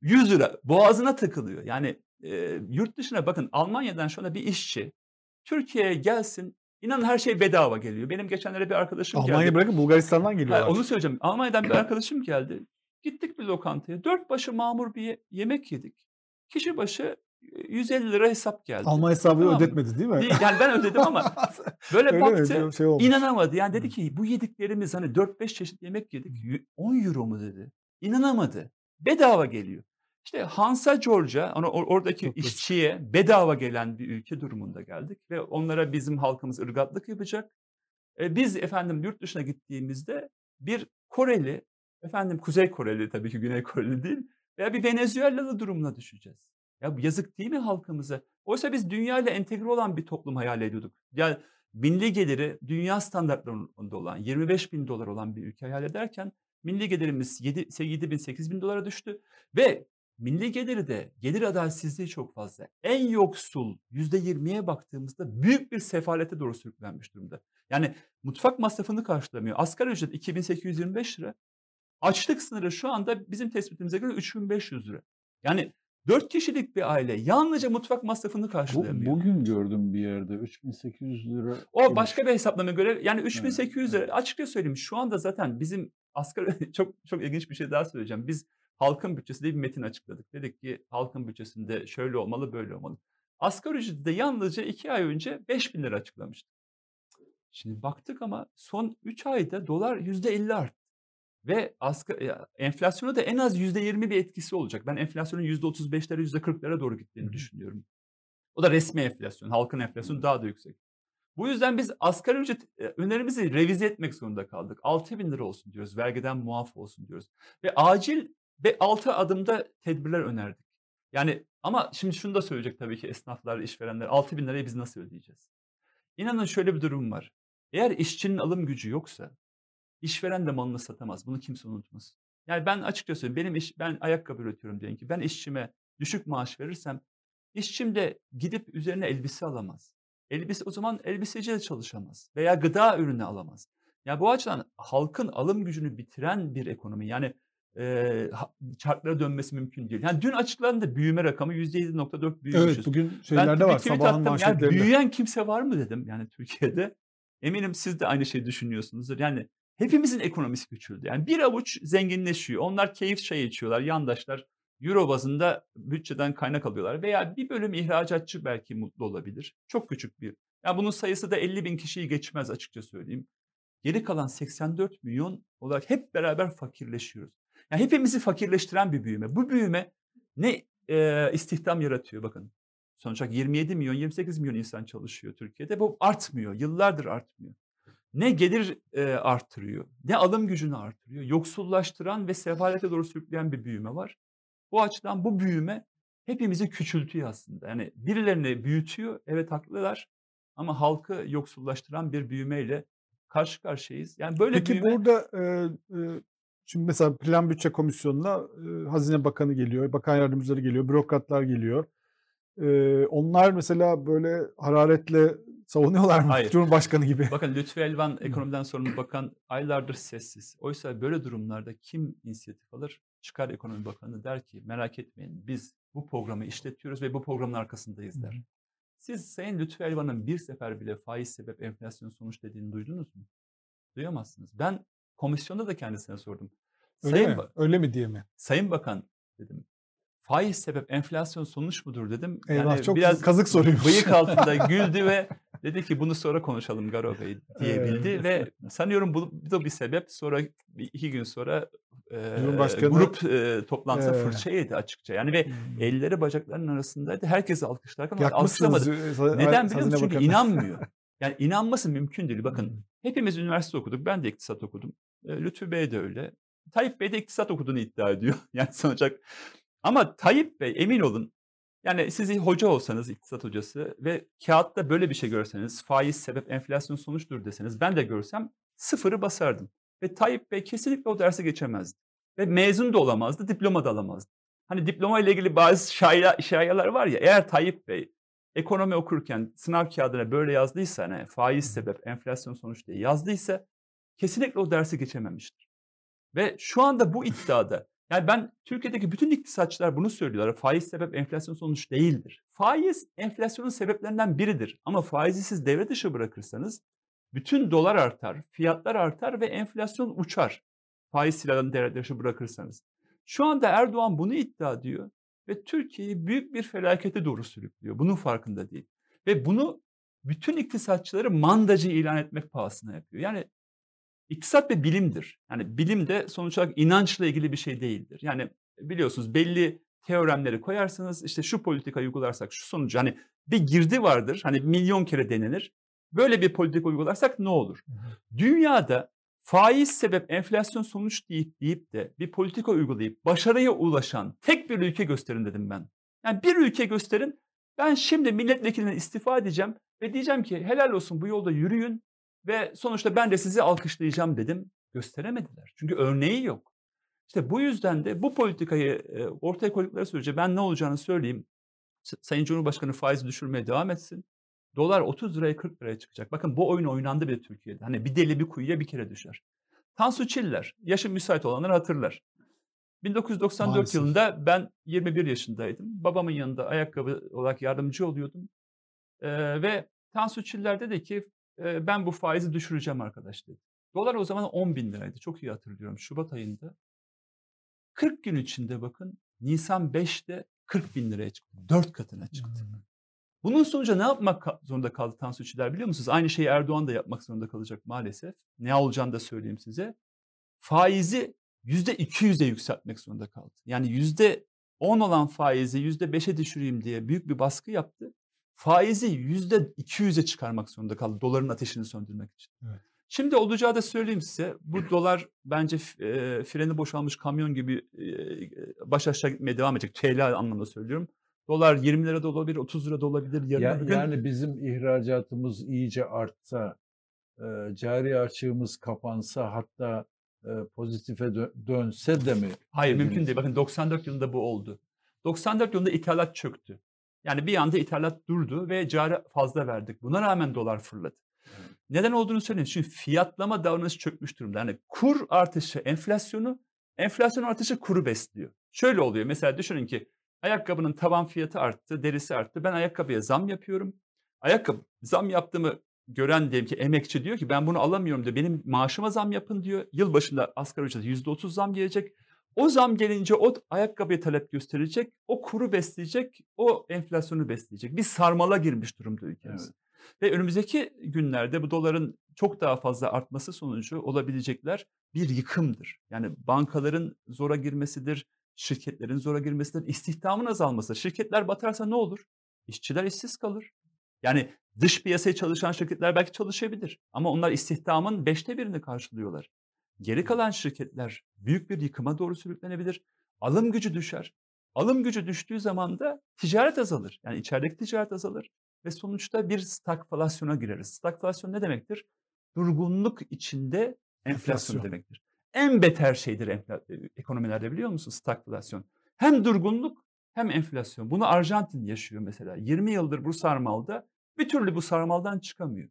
S3: 100 lira boğazına takılıyor. Yani e, yurt dışına bakın Almanya'dan şu anda bir işçi Türkiye'ye gelsin İnanın her şey bedava geliyor. Benim geçenlere bir arkadaşım
S1: Almanya
S3: geldi.
S1: Almanya bırakın Bulgaristan'dan geliyor.
S3: onu söyleyeceğim. Almanya'dan bir arkadaşım geldi. Gittik bir lokantaya. Dört başı mamur bir yemek yedik. Kişi başı 150 lira hesap geldi.
S1: Alman hesabı tamam. ödetmedi değil mi?
S3: Değil, yani ben ödedim ama böyle baktı şey inanamadı. Yani dedi ki bu yediklerimiz hani 4-5 çeşit yemek yedik 10 euro mu dedi. İnanamadı. Bedava geliyor. İşte Hansa Georgia, oradaki Çok işçiye bedava gelen bir ülke durumunda geldik ve onlara bizim halkımız ırgatlık yapacak. E, biz efendim yurt dışına gittiğimizde bir Koreli, efendim Kuzey Koreli tabii ki Güney Koreli değil veya bir Venezuelalı durumuna düşeceğiz. Ya yazık değil mi halkımıza? Oysa biz dünya ile entegre olan bir toplum hayal ediyorduk. Yani milli geliri dünya standartlarında olan 25 bin dolar olan bir ülke hayal ederken milli gelirimiz 7, 7 bin 8 bin dolara düştü ve milli geliri de gelir adaletsizliği çok fazla. En yoksul %20'ye baktığımızda büyük bir sefalete doğru sürüklenmiş durumda. Yani mutfak masrafını karşılamıyor. Asgari ücret 2825 lira. Açlık sınırı şu anda bizim tespitimize göre 3500 lira. Yani 4 kişilik bir aile yalnızca mutfak masrafını karşılayamıyor.
S2: Bu, bugün gördüm bir yerde 3800 lira.
S3: O başka bir hesaplama göre yani 3800 lira. Açıkça söyleyeyim şu anda zaten bizim asgari çok çok ilginç bir şey daha söyleyeceğim. Biz halkın bütçesi diye bir metin açıkladık. Dedik ki halkın bütçesinde şöyle olmalı böyle olmalı. Asgari ücreti de yalnızca 2 ay önce 5 bin lira açıklamıştık. Şimdi baktık ama son 3 ayda dolar %50 arttı. Ve asgari, enflasyona da en az %20 bir etkisi olacak. Ben enflasyonun %35'lere %40'lara doğru gittiğini Hı. düşünüyorum. O da resmi enflasyon. Halkın enflasyonu daha da yüksek. Bu yüzden biz asgari ücret önerimizi revize etmek zorunda kaldık. 6 bin lira olsun diyoruz. Vergiden muaf olsun diyoruz. Ve acil ve 6 adımda tedbirler önerdik. Yani ama şimdi şunu da söyleyecek tabii ki esnaflar, işverenler 6 bin lirayı biz nasıl ödeyeceğiz? İnanın şöyle bir durum var. Eğer işçinin alım gücü yoksa işveren de malını satamaz. Bunu kimse unutmaz. Yani ben açıkça söyleyeyim. Benim iş, ben ayakkabı üretiyorum diyelim ki. Ben işçime düşük maaş verirsem işçim de gidip üzerine elbise alamaz. Elbise o zaman elbiseci de çalışamaz veya gıda ürünü alamaz. Ya yani bu açıdan halkın alım gücünü bitiren bir ekonomi. Yani e, çarklara dönmesi mümkün değil. Yani dün açıklandı büyüme rakamı %7.4 büyümüşüz.
S1: Evet bugün şeylerde ben var sabahın
S3: manşetlerinde. Yani büyüyen kimse var mı dedim yani Türkiye'de. Eminim siz de aynı şeyi düşünüyorsunuzdur. Yani hepimizin ekonomisi küçüldü. Yani bir avuç zenginleşiyor. Onlar keyif çayı içiyorlar. Yandaşlar euro bazında bütçeden kaynak alıyorlar. Veya bir bölüm ihracatçı belki mutlu olabilir. Çok küçük bir. Yani bunun sayısı da 50 bin kişiyi geçmez açıkça söyleyeyim. Geri kalan 84 milyon olarak hep beraber fakirleşiyoruz. Yani hepimizi fakirleştiren bir büyüme. Bu büyüme ne e, istihdam yaratıyor bakın. Sonuç olarak 27 milyon, 28 milyon insan çalışıyor Türkiye'de. Bu artmıyor. Yıllardır artmıyor. ne gelir e, arttırıyor, ne alım gücünü arttırıyor. Yoksullaştıran ve sefalete doğru sürükleyen bir büyüme var. Bu açıdan bu büyüme hepimizi küçültüyor aslında. Yani birilerini büyütüyor, evet haklılar ama halkı yoksullaştıran bir büyümeyle karşı karşıyayız. Yani böyle
S1: Peki
S3: büyüme...
S1: burada e, e, şimdi mesela Plan Bütçe Komisyonu'na e, Hazine Bakanı geliyor, bakan yardımcıları geliyor, bürokratlar geliyor. E, onlar mesela böyle hararetle savunuyorlar mı?
S3: Hayır.
S1: Cumhurbaşkanı gibi.
S3: Bakın Lütfü Elvan ekonomiden sorumlu bakan aylardır sessiz. Oysa böyle durumlarda kim inisiyatif alır? Çıkar Ekonomi Bakanı der ki merak etmeyin biz bu programı işletiyoruz ve bu programın arkasındayız der. Siz Sayın Lütfü Elvan'ın bir sefer bile faiz sebep enflasyon sonuç dediğini duydunuz mu? Duyamazsınız. Ben komisyonda da kendisine sordum.
S1: Öyle
S3: Sayın,
S1: mi?
S3: Ba-
S1: Öyle mi diye mi?
S3: Sayın Bakan dedim. Faiz sebep enflasyon sonuç mudur dedim.
S1: Eyvah çok kazık soruymuş.
S3: Bıyık altında güldü ve dedi ki bunu sonra konuşalım Garo Bey diyebildi
S1: Evet.
S3: ve sanıyorum bu, bu da bir sebep. Sonra bir- iki gün sonra e,
S1: Cumhurbaşkanı-
S3: grup e, toplantısı
S1: Evet.
S3: fırça yedi açıkça. Yani ve elleri bacaklarının arasındaydı. Herkesi alkışlarken alkışlamadı.
S1: e,
S3: Neden biliyor musunuz? Çünkü inanmıyor. Yani inanması mümkün değil. Bakın
S1: Hmm.
S3: hepimiz üniversite okuduk. Ben de iktisat okudum. Lütfü Bey de öyle. Tayyip Bey de iktisat okuduğunu iddia ediyor. Yani sonuç olarak. Ama Tayyip Bey emin olun yani siz hoca olsanız iktisat hocası ve kağıtta böyle bir şey görseniz faiz sebep enflasyon sonuçtur deseniz ben de görsem sıfırı basardım. Ve Tayyip Bey kesinlikle o dersi geçemezdi. Ve mezun da olamazdı, diploma da alamazdı. Hani diploma ile ilgili bazı şaya, şayalar var ya eğer Tayyip Bey ekonomi okurken sınav kağıdına böyle yazdıysa hani faiz sebep enflasyon sonuç diye yazdıysa kesinlikle o dersi geçememiştir. Ve şu anda bu iddiada yani ben Türkiye'deki bütün iktisatçılar bunu söylüyorlar. Faiz sebep enflasyon sonuç değildir. Faiz enflasyonun sebeplerinden biridir. Ama faizi siz devre dışı bırakırsanız bütün dolar artar, fiyatlar artar ve enflasyon uçar. Faiz silahını devre dışı bırakırsanız. Şu anda Erdoğan bunu iddia ediyor ve Türkiye'yi büyük bir felakete doğru sürüklüyor. Bunun farkında değil. Ve bunu bütün iktisatçıları mandacı ilan etmek pahasına yapıyor. Yani İktisat bir bilimdir. Yani bilim de sonuç olarak inançla ilgili bir şey değildir. Yani biliyorsunuz belli teoremleri koyarsınız. işte şu politikayı uygularsak şu sonucu hani bir girdi vardır. Hani milyon kere denenir. Böyle bir politika uygularsak ne olur? Dünyada faiz sebep enflasyon sonuç deyip deyip de bir politika uygulayıp başarıya ulaşan tek bir ülke gösterin dedim ben. Yani bir ülke gösterin. Ben şimdi milletvekilinden istifa edeceğim ve diyeceğim ki helal olsun bu yolda yürüyün ve sonuçta ben de sizi alkışlayacağım dedim. Gösteremediler. Çünkü örneği yok. İşte bu yüzden de bu politikayı e, ortaya koydukları sürece ben ne olacağını söyleyeyim. Sayın Cumhurbaşkanı faizi düşürmeye devam etsin. Dolar 30 liraya 40 liraya çıkacak. Bakın bu oyun oynandı bile Türkiye'de. Hani bir deli bir kuyuya bir kere düşer. Tansu Çiller, yaşı müsait olanlar hatırlar. 1994
S1: Maalesef.
S3: yılında ben 21 yaşındaydım. Babamın yanında ayakkabı olarak yardımcı oluyordum. Ee, ve Tansu Çiller dedi ki "E, ben bu faizi düşüreceğim arkadaş dedi. Dolar o zaman 10 bin liraydı. Çok iyi hatırlıyorum. Şubat ayında. 40 gün içinde bakın Nisan 5'te 40 bin liraya çıktı. 4 katına çıktı. Bunun sonucu ne yapmak zorunda kaldı Tansu Çiller biliyor musunuz? Aynı şeyi Erdoğan da yapmak zorunda kalacak maalesef. Ne olacağını da söyleyeyim size. Faizi %200'e yükseltmek zorunda kaldı. Yani %10 olan faizi %5'e düşüreyim diye büyük bir baskı yaptı. Faizi %200'e çıkarmak zorunda kaldı doların ateşini söndürmek için.
S1: Evet.
S3: Şimdi olacağı da söyleyeyim size. Bu dolar bence e, freni boşalmış kamyon gibi e, baş aşağı gitmeye devam edecek. TL anlamda söylüyorum. Dolar 20 lira da olabilir, 30 lira da olabilir. Yarın
S2: Ya-
S3: gün
S2: yani bizim ihracatımız iyice artsa, e, cari açığımız kapansa hatta e, pozitife dö- dönse de mi?
S3: Hayır mümkün değil. Bakın 94 yılında bu oldu. 94 yılında ithalat çöktü. Yani bir anda ithalat durdu ve cari fazla verdik. Buna rağmen dolar fırladı. Neden olduğunu söyleyeyim. Çünkü fiyatlama davranışı çökmüş durumda. Yani kur artışı enflasyonu, enflasyon artışı kuru besliyor. Şöyle oluyor. Mesela düşünün ki ayakkabının taban fiyatı arttı, derisi arttı. Ben ayakkabıya zam yapıyorum. Ayakkabı zam yaptığımı gören diyelim ki emekçi diyor ki ben bunu alamıyorum diyor. Benim maaşıma zam yapın diyor. Yıl başında asgari ücrete %30 zam gelecek. O zam gelince o ayakkabıya talep gösterecek, o kuru besleyecek, o enflasyonu besleyecek. Bir sarmala girmiş durumda ülkemiz.
S2: Evet.
S3: Ve önümüzdeki günlerde bu doların çok daha fazla artması sonucu olabilecekler bir yıkımdır. Yani bankaların zora girmesidir, şirketlerin zora girmesidir, istihdamın azalması. Şirketler batarsa ne olur? İşçiler işsiz kalır. Yani dış piyasaya çalışan şirketler belki çalışabilir. Ama onlar istihdamın beşte birini karşılıyorlar. Geri kalan şirketler büyük bir yıkıma doğru sürüklenebilir. Alım gücü düşer. Alım gücü düştüğü zaman da ticaret azalır. Yani içerideki ticaret azalır ve sonuçta bir stagflasyona gireriz. Stagflasyon ne demektir? Durgunluk içinde enflasyon, enflasyon. demektir. En beter şeydir enfla- ekonomilerde biliyor musun stagflasyon? Hem durgunluk hem enflasyon. Bunu Arjantin yaşıyor mesela. 20 yıldır bu sarmalda bir türlü bu sarmaldan çıkamıyor.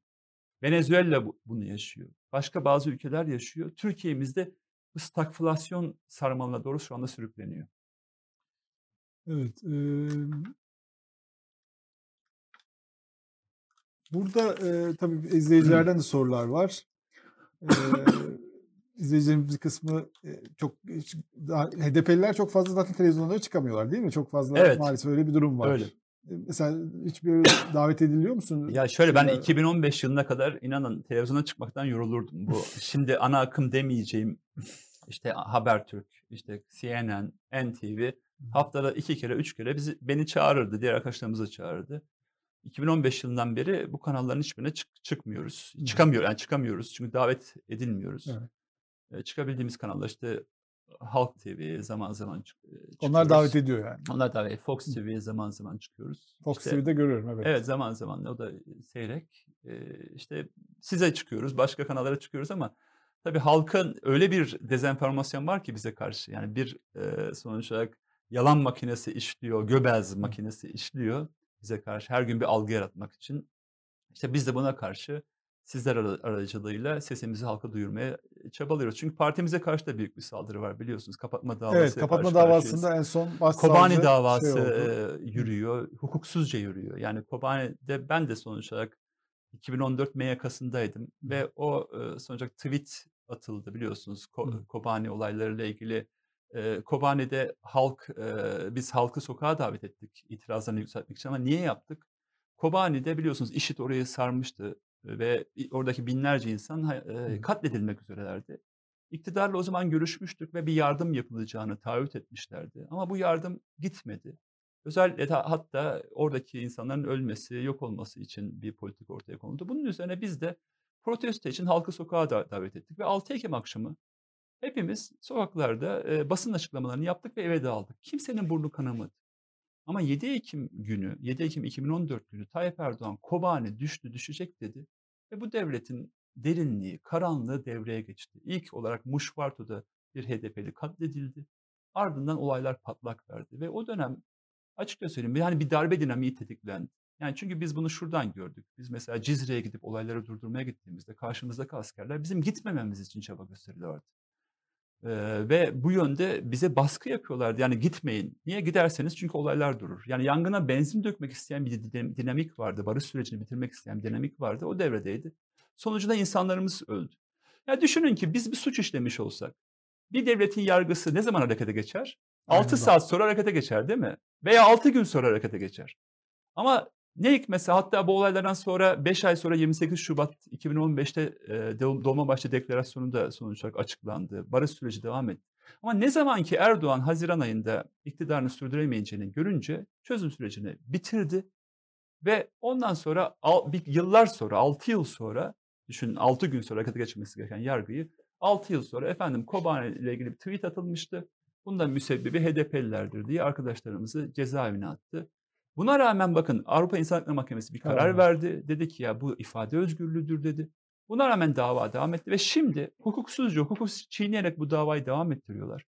S3: Venezuela bunu yaşıyor. Başka bazı ülkeler yaşıyor. Türkiye'mizde bu stagflasyon sarmalına doğru şu anda sürükleniyor.
S1: Evet. E, burada e, tabii izleyicilerden de sorular var. E, izleyicilerimizin bir kısmı çok HDP'liler çok fazla zaten televizyonlara çıkamıyorlar değil mi? Çok fazla evet. maalesef öyle bir durum var. Öyle. Mesela hiçbir davet ediliyor musun?
S3: Ya şöyle ben 2015 yılına kadar inanın televizyona çıkmaktan yorulurdum. Bu şimdi ana akım demeyeceğim işte Habertürk, işte CNN, NTV haftada iki kere, üç kere bizi beni çağırırdı, diğer arkadaşlarımızı çağırırdı. 2015 yılından beri bu kanalların hiçbirine çık, çıkmıyoruz. Çıkamıyor yani çıkamıyoruz çünkü davet edilmiyoruz. Evet. çıkabildiğimiz kanallar işte Halk TV zaman zaman çıkıyoruz.
S1: Onlar davet ediyor yani.
S3: Onlar davet. Fox TV zaman zaman çıkıyoruz.
S1: Fox işte, TV'de görüyorum evet.
S3: Evet zaman zaman o da seyrek. İşte size çıkıyoruz, başka kanallara çıkıyoruz ama tabii halkın öyle bir dezenformasyon var ki bize karşı. Yani bir sonuç olarak yalan makinesi işliyor, Göbez makinesi işliyor bize karşı her gün bir algı yaratmak için. İşte biz de buna karşı sizler aracılığıyla sesimizi halka duyurmaya çabalıyoruz. Çünkü partimize karşı da büyük bir saldırı var biliyorsunuz. Kapatma davası. Evet,
S1: kapatma davasında en son
S3: Kobani şey davası şey yürüyor. Hukuksuzca yürüyor. Yani Kobani'de ben de sonuç olarak 2014 MYK'sındaydım ve o sonuç olarak tweet atıldı biliyorsunuz. Ko- Kobani olaylarıyla ilgili Kobani'de halk, biz halkı sokağa davet ettik itirazlarını yükseltmek için ama niye yaptık? Kobani'de biliyorsunuz IŞİD orayı sarmıştı ve oradaki binlerce insan katledilmek üzerelerdi. İktidarla o zaman görüşmüştük ve bir yardım yapılacağını taahhüt etmişlerdi. Ama bu yardım gitmedi. Özellikle hatta oradaki insanların ölmesi, yok olması için bir politik ortaya konuldu. Bunun üzerine biz de protesto için halkı sokağa davet ettik ve 6 Ekim akşamı Hepimiz sokaklarda e, basın açıklamalarını yaptık ve eve dağıldık. Kimsenin burnu kanamadı. Ama 7 Ekim günü, 7 Ekim 2014 günü Tayyip Erdoğan Kobani düştü düşecek dedi. Ve bu devletin derinliği, karanlığı devreye geçti. İlk olarak Muşvarto'da bir HDP'li katledildi. Ardından olaylar patlak verdi. Ve o dönem açıkça söyleyeyim yani bir darbe dinamiği tetiklendi. Yani çünkü biz bunu şuradan gördük. Biz mesela Cizre'ye gidip olayları durdurmaya gittiğimizde karşımızdaki askerler bizim gitmememiz için çaba gösteriyorlardı. Ee, ve bu yönde bize baskı yapıyorlardı. Yani gitmeyin. Niye giderseniz? Çünkü olaylar durur. Yani yangına benzin dökmek isteyen bir dinamik vardı. Barış sürecini bitirmek isteyen bir dinamik vardı. O devredeydi. Sonucunda insanlarımız öldü. Ya düşünün ki biz bir suç işlemiş olsak bir devletin yargısı ne zaman harekete geçer? Aynen 6 saat sonra harekete geçer değil mi? Veya 6 gün sonra harekete geçer. Ama ne hikmetse hatta bu olaylardan sonra 5 ay sonra 28 Şubat 2015'te e, Dolmabahçe Deklarasyonu da sonuç olarak açıklandı. Barış süreci devam etti. Ama ne zaman ki Erdoğan Haziran ayında iktidarını sürdüremeyeceğini görünce çözüm sürecini bitirdi. Ve ondan sonra bir yıllar sonra 6 yıl sonra düşünün 6 gün sonra harekete geçmesi gereken yargıyı 6 yıl sonra efendim Kobani ile ilgili bir tweet atılmıştı. Bundan müsebbibi HDP'lilerdir diye arkadaşlarımızı cezaevine attı. Buna rağmen bakın Avrupa İnsan Hakları Mahkemesi bir karar tamam. verdi. Dedi ki ya bu ifade özgürlüğüdür dedi. Buna rağmen dava devam etti ve şimdi hukuksuzca, hukuk çiğneyerek bu davayı devam ettiriyorlar.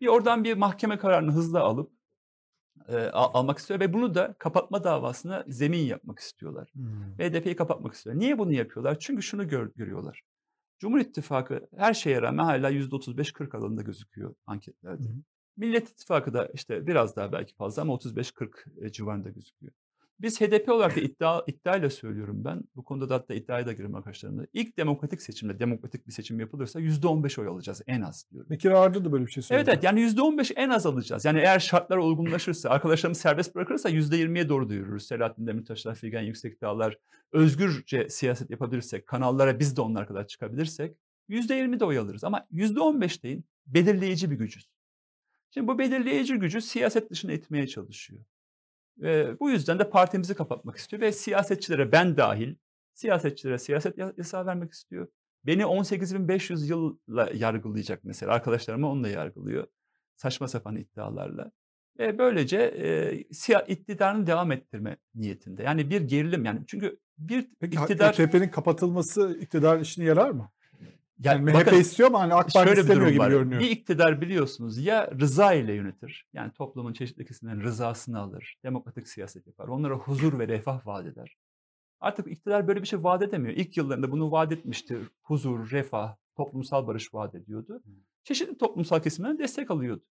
S3: Bir oradan bir mahkeme kararını hızla alıp e, almak istiyor ve bunu da kapatma davasına zemin yapmak istiyorlar. Hmm. Ve HDP'yi kapatmak istiyorlar. Niye bunu yapıyorlar? Çünkü şunu gör, görüyorlar. Cumhur İttifakı her şeye rağmen hala %35-40 alanında gözüküyor anketlerde. Hmm. Millet İttifakı da işte biraz daha belki fazla ama 35-40 civarında gözüküyor. Biz HDP olarak da iddia, iddiayla söylüyorum ben. Bu konuda da hatta iddiaya da girerim arkadaşlarımla. İlk demokratik seçimde, demokratik bir seçim yapılırsa %15 oy alacağız en az diyorum.
S1: Bekir Ağırcı da böyle bir şey söyledi.
S3: Evet evet yani %15 en az alacağız. Yani eğer şartlar uygunlaşırsa, arkadaşlarımız serbest bırakırsa %20'ye doğru duyururuz. Selahattin Demirtaşlar, Figen Yüksek Dağlar özgürce siyaset yapabilirsek, kanallara biz de onlar kadar çıkabilirsek %20 de oy alırız. Ama %15 deyin belirleyici bir gücüz. Şimdi bu belirleyici gücü siyaset dışına etmeye çalışıyor. Ve bu yüzden de partimizi kapatmak istiyor ve siyasetçilere ben dahil siyasetçilere siyaset yasağı vermek istiyor. Beni 18.500 yılla yargılayacak mesela. Arkadaşlarımı onunla yargılıyor. Saçma sapan iddialarla. Ve böylece e, iktidarını devam ettirme niyetinde. Yani bir gerilim yani çünkü bir
S1: Peki
S3: iktidar...
S1: AKP'nin kapatılması iktidar işine yarar mı? Yani,
S3: Yani
S1: MHP
S3: bakın,
S1: istiyor ama hani AK Parti
S3: şöyle
S1: istemiyor gibi
S3: var.
S1: görünüyor.
S3: Bir iktidar biliyorsunuz ya rıza ile yönetir. Yani toplumun çeşitli kesimlerin rızasını alır. Demokratik siyaset yapar. Onlara huzur ve refah vaat eder. Artık iktidar böyle bir şey vaat edemiyor. İlk yıllarında bunu vaat etmiştir. Huzur, refah, toplumsal barış vaat ediyordu. Çeşitli toplumsal kesimlerden destek alıyordu.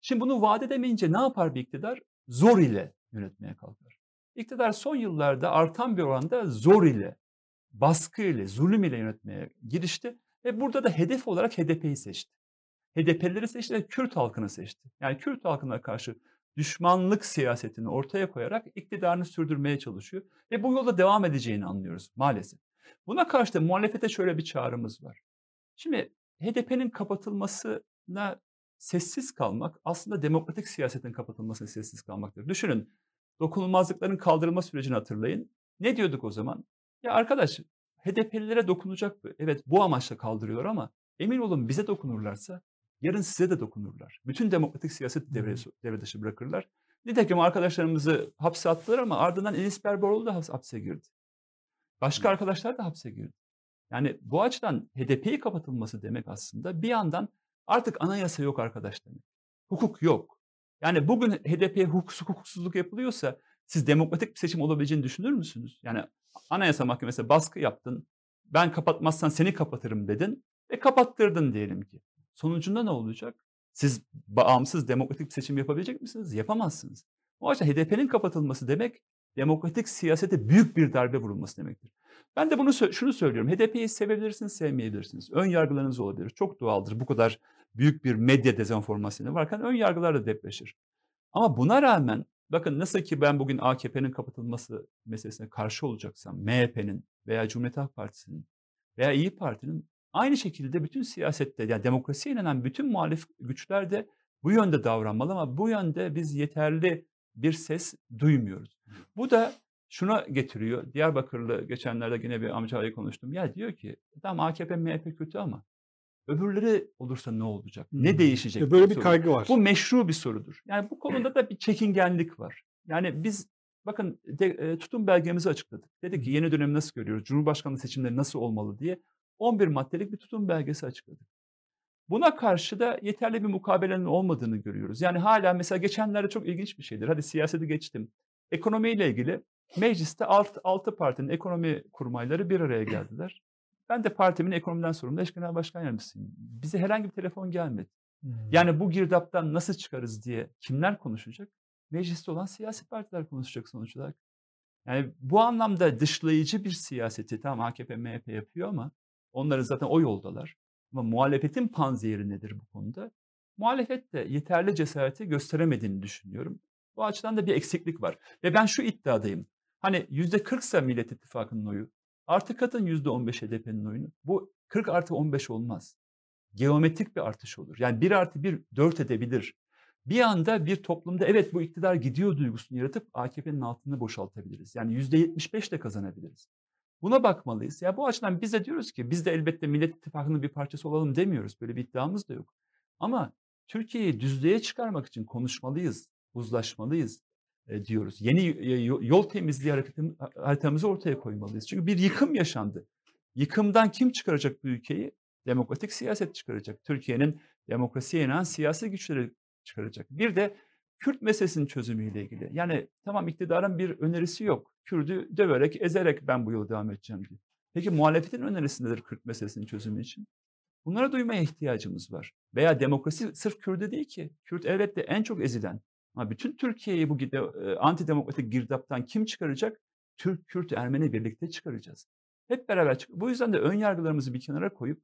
S3: Şimdi bunu vaat edemeyince ne yapar bir iktidar? Zor ile yönetmeye kalkar. İktidar son yıllarda artan bir oranda zor ile, baskı ile, zulüm ile yönetmeye girişti. Ve burada da hedef olarak HDP'yi seçti. HDP'lileri seçti ve Kürt halkını seçti. Yani Kürt halkına karşı düşmanlık siyasetini ortaya koyarak iktidarını sürdürmeye çalışıyor. Ve bu yolda devam edeceğini anlıyoruz maalesef. Buna karşı da muhalefete şöyle bir çağrımız var. Şimdi HDP'nin kapatılmasına sessiz kalmak aslında demokratik siyasetin kapatılmasına sessiz kalmaktır. Düşünün dokunulmazlıkların kaldırılma sürecini hatırlayın. Ne diyorduk o zaman? Ya arkadaş HDP'lilere dokunacak bu. Evet bu amaçla kaldırıyorlar ama emin olun bize dokunurlarsa yarın size de dokunurlar. Bütün demokratik siyaseti devre, devre dışı bırakırlar. Nitekim arkadaşlarımızı hapse attılar ama ardından Enis Berberoğlu da hapse girdi. Başka arkadaşlar da hapse girdi. Yani bu açıdan HDP'yi kapatılması demek aslında bir yandan artık anayasa yok arkadaş demek. Hukuk yok. Yani bugün HDP'ye hukuksuz, hukuksuzluk yapılıyorsa siz demokratik bir seçim olabileceğini düşünür müsünüz? Yani anayasa mahkemesi baskı yaptın, ben kapatmazsan seni kapatırım dedin ve kapattırdın diyelim ki. Sonucunda ne olacak? Siz bağımsız demokratik bir seçim yapabilecek misiniz? Yapamazsınız. O açıdan HDP'nin kapatılması demek demokratik siyasete büyük bir darbe vurulması demektir. Ben de bunu şunu söylüyorum. HDP'yi sevebilirsiniz, sevmeyebilirsiniz. Ön yargılarınız olabilir. Çok doğaldır. Bu kadar büyük bir medya dezenformasyonu varken ön yargılar da depreşir. Ama buna rağmen bakın nasıl ki ben bugün AKP'nin kapatılması meselesine karşı olacaksam MHP'nin veya Cumhuriyet Halk Partisi'nin veya İyi Parti'nin aynı şekilde bütün siyasette yani demokrasiye inanan bütün muhalif güçler de bu yönde davranmalı ama bu yönde biz yeterli bir ses duymuyoruz. Bu da şuna getiriyor. Diyarbakırlı geçenlerde yine bir amcayla konuştum. Ya diyor ki tamam AKP MHP kötü ama öbürleri olursa ne olacak? Ne
S1: Hmm.
S3: değişecek?
S1: Böyle bir
S3: soruyor.
S1: kaygı var.
S3: Bu meşru bir sorudur. Yani bu konuda da bir çekingenlik var. Yani biz bakın de, e, tutum belgemizi açıkladık. Dedik ki yeni dönemi nasıl görüyoruz? Cumhurbaşkanlığı seçimleri nasıl olmalı diye 11 maddelik bir tutum belgesi açıkladık. Buna karşı da yeterli bir mukabelenin olmadığını görüyoruz. Yani hala mesela geçenlerde çok ilginç bir şeydir. Hadi siyaseti geçtim. Ekonomiyle ilgili mecliste 6, 6 partinin ekonomi kurmayları bir araya geldiler. Ben de partimin ekonomiden sorumlu eş genel başkan yardımcısıyım. Bize herhangi bir telefon gelmedi.
S1: Hmm.
S3: Yani bu girdaptan nasıl çıkarız diye kimler konuşacak? Mecliste olan siyasi partiler konuşacak sonuç olarak. Yani bu anlamda dışlayıcı bir siyaseti tamam AKP, MHP yapıyor ama onların zaten o yoldalar. Ama muhalefetin panzehiri nedir bu konuda? Muhalefet de yeterli cesareti gösteremediğini düşünüyorum. Bu açıdan da bir eksiklik var. Ve ben şu iddiadayım. Hani yüzde 40 ise Millet İttifakı'nın oyu. Artı katın yüzde 15 HDP'nin oyunu. Bu 40 artı 15 olmaz. Geometrik bir artış olur. Yani 1 artı 1 4 edebilir. Bir anda bir toplumda evet bu iktidar gidiyor duygusunu yaratıp AKP'nin altını boşaltabiliriz. Yani yüzde 75 de kazanabiliriz. Buna bakmalıyız. Ya bu açıdan biz de diyoruz ki biz de elbette Millet İttifakı'nın bir parçası olalım demiyoruz. Böyle bir iddiamız da yok. Ama Türkiye'yi düzlüğe çıkarmak için konuşmalıyız, uzlaşmalıyız diyoruz. Yeni e, yol temizliği haritamızı ortaya koymalıyız. Çünkü bir yıkım yaşandı. Yıkımdan kim çıkaracak bu ülkeyi? Demokratik siyaset çıkaracak. Türkiye'nin demokrasiye inanan siyasi güçleri çıkaracak. Bir de Kürt meselesinin çözümüyle ilgili. Yani tamam iktidarın bir önerisi yok. Kürt'ü döverek, ezerek ben bu yolu devam edeceğim diye. Peki muhalefetin önerisi nedir Kürt meselesinin çözümü için? Bunlara duymaya ihtiyacımız var. Veya demokrasi sırf Kürt'e değil ki. Kürt elbette en çok ezilen. Ama bütün Türkiye'yi bu e, antidemokratik girdaptan kim çıkaracak? Türk, Kürt, Ermeni birlikte çıkaracağız. Hep beraber çık. Bu yüzden de ön yargılarımızı bir kenara koyup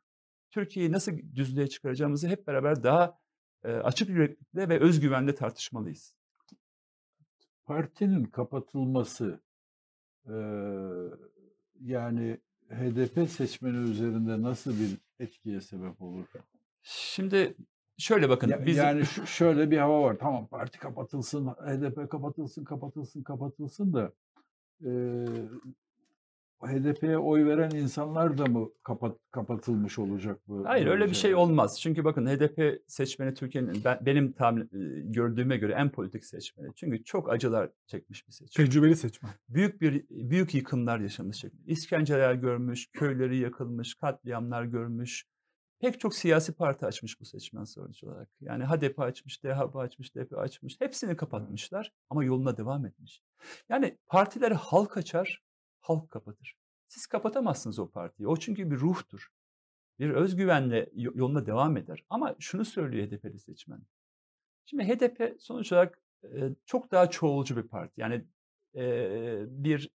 S3: Türkiye'yi nasıl düzlüğe çıkaracağımızı hep beraber daha e, açık yüreklilikle ve özgüvenle tartışmalıyız.
S2: Partinin kapatılması e, yani HDP seçmeni üzerinde nasıl bir etkiye sebep olur?
S3: Şimdi şöyle bakın
S2: Ya-
S3: biz
S2: Yani şu- şöyle bir hava var. Tamam parti kapatılsın, HDP kapatılsın, kapatılsın, kapatılsın da e, HDP'ye oy veren insanlar da mı kapat, kapatılmış olacak bu?
S3: Hayır öyle bir
S2: böylece?
S3: şey olmaz. Çünkü bakın HDP seçmeni Türkiye'nin ben- benim tahmin gördüğüme göre en politik seçmeni. Çünkü çok acılar çekmiş bir seçmen.
S1: Tecrübeli seçmen.
S3: Büyük bir büyük yıkımlar yaşamış seçmen. İşkenceler görmüş, köyleri yakılmış, katliamlar görmüş. Pek çok siyasi parti açmış bu seçmen sonuç olarak. Yani HDP açmış, DHP açmış, DP açmış. Hepsini kapatmışlar ama yoluna devam etmiş. Yani partileri halk açar, halk kapatır. Siz kapatamazsınız o partiyi. O çünkü bir ruhtur. Bir özgüvenle yo- yoluna devam eder. Ama şunu söylüyor HDP'li seçmen. Şimdi HDP sonuç olarak çok daha çoğulcu bir parti. Yani bir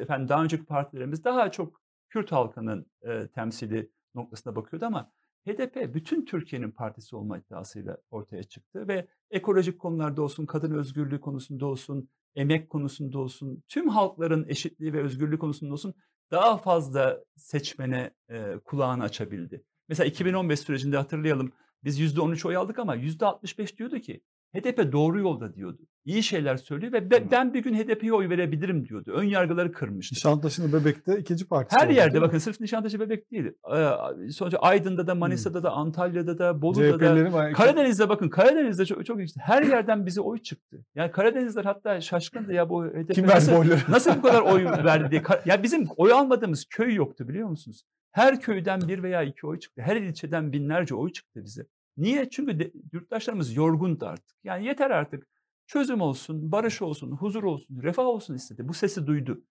S3: efendim daha önceki partilerimiz daha çok Kürt halkının temsili noktasına bakıyordu ama HDP bütün Türkiye'nin partisi olma iddiasıyla ortaya çıktı ve ekolojik konularda olsun, kadın özgürlüğü konusunda olsun, emek konusunda olsun, tüm halkların eşitliği ve özgürlüğü konusunda olsun daha fazla seçmene e, kulağını açabildi. Mesela 2015 sürecinde hatırlayalım biz %13 oy aldık ama %65 diyordu ki HDP doğru yolda diyordu. İyi şeyler söylüyor ve be- ben bir gün HDP'ye oy verebilirim diyordu. Ön yargıları kırmıştı.
S1: Nişantaşı'nın Bebek'te ikinci partisi
S3: Her
S1: oldu,
S3: yerde bakın sırf Nişantaşı bebek değil. Ee, Sonuçta Aydın'da da, Manisa'da da, Antalya'da da, Bolu'da da.
S1: CHP'lerin bayağı-
S3: Karadeniz'de bakın Karadeniz'de çok, çok ilginç. Her yerden bize oy çıktı. Yani Karadenizler hatta şaşkındı ya bu HDP
S1: Kim
S3: nasıl, nasıl bu kadar oy verdi diye. Ya bizim oy almadığımız köy yoktu biliyor musunuz? Her köyden bir veya iki oy çıktı. Her ilçeden binlerce oy çıktı bize. Niye? Çünkü de, yurttaşlarımız yorgundu artık. Yani yeter artık. Çözüm olsun, barış olsun, huzur olsun, refah olsun istedi. Bu sesi duydu.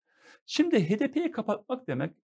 S3: Şimdi HDP'yi kapatmak demek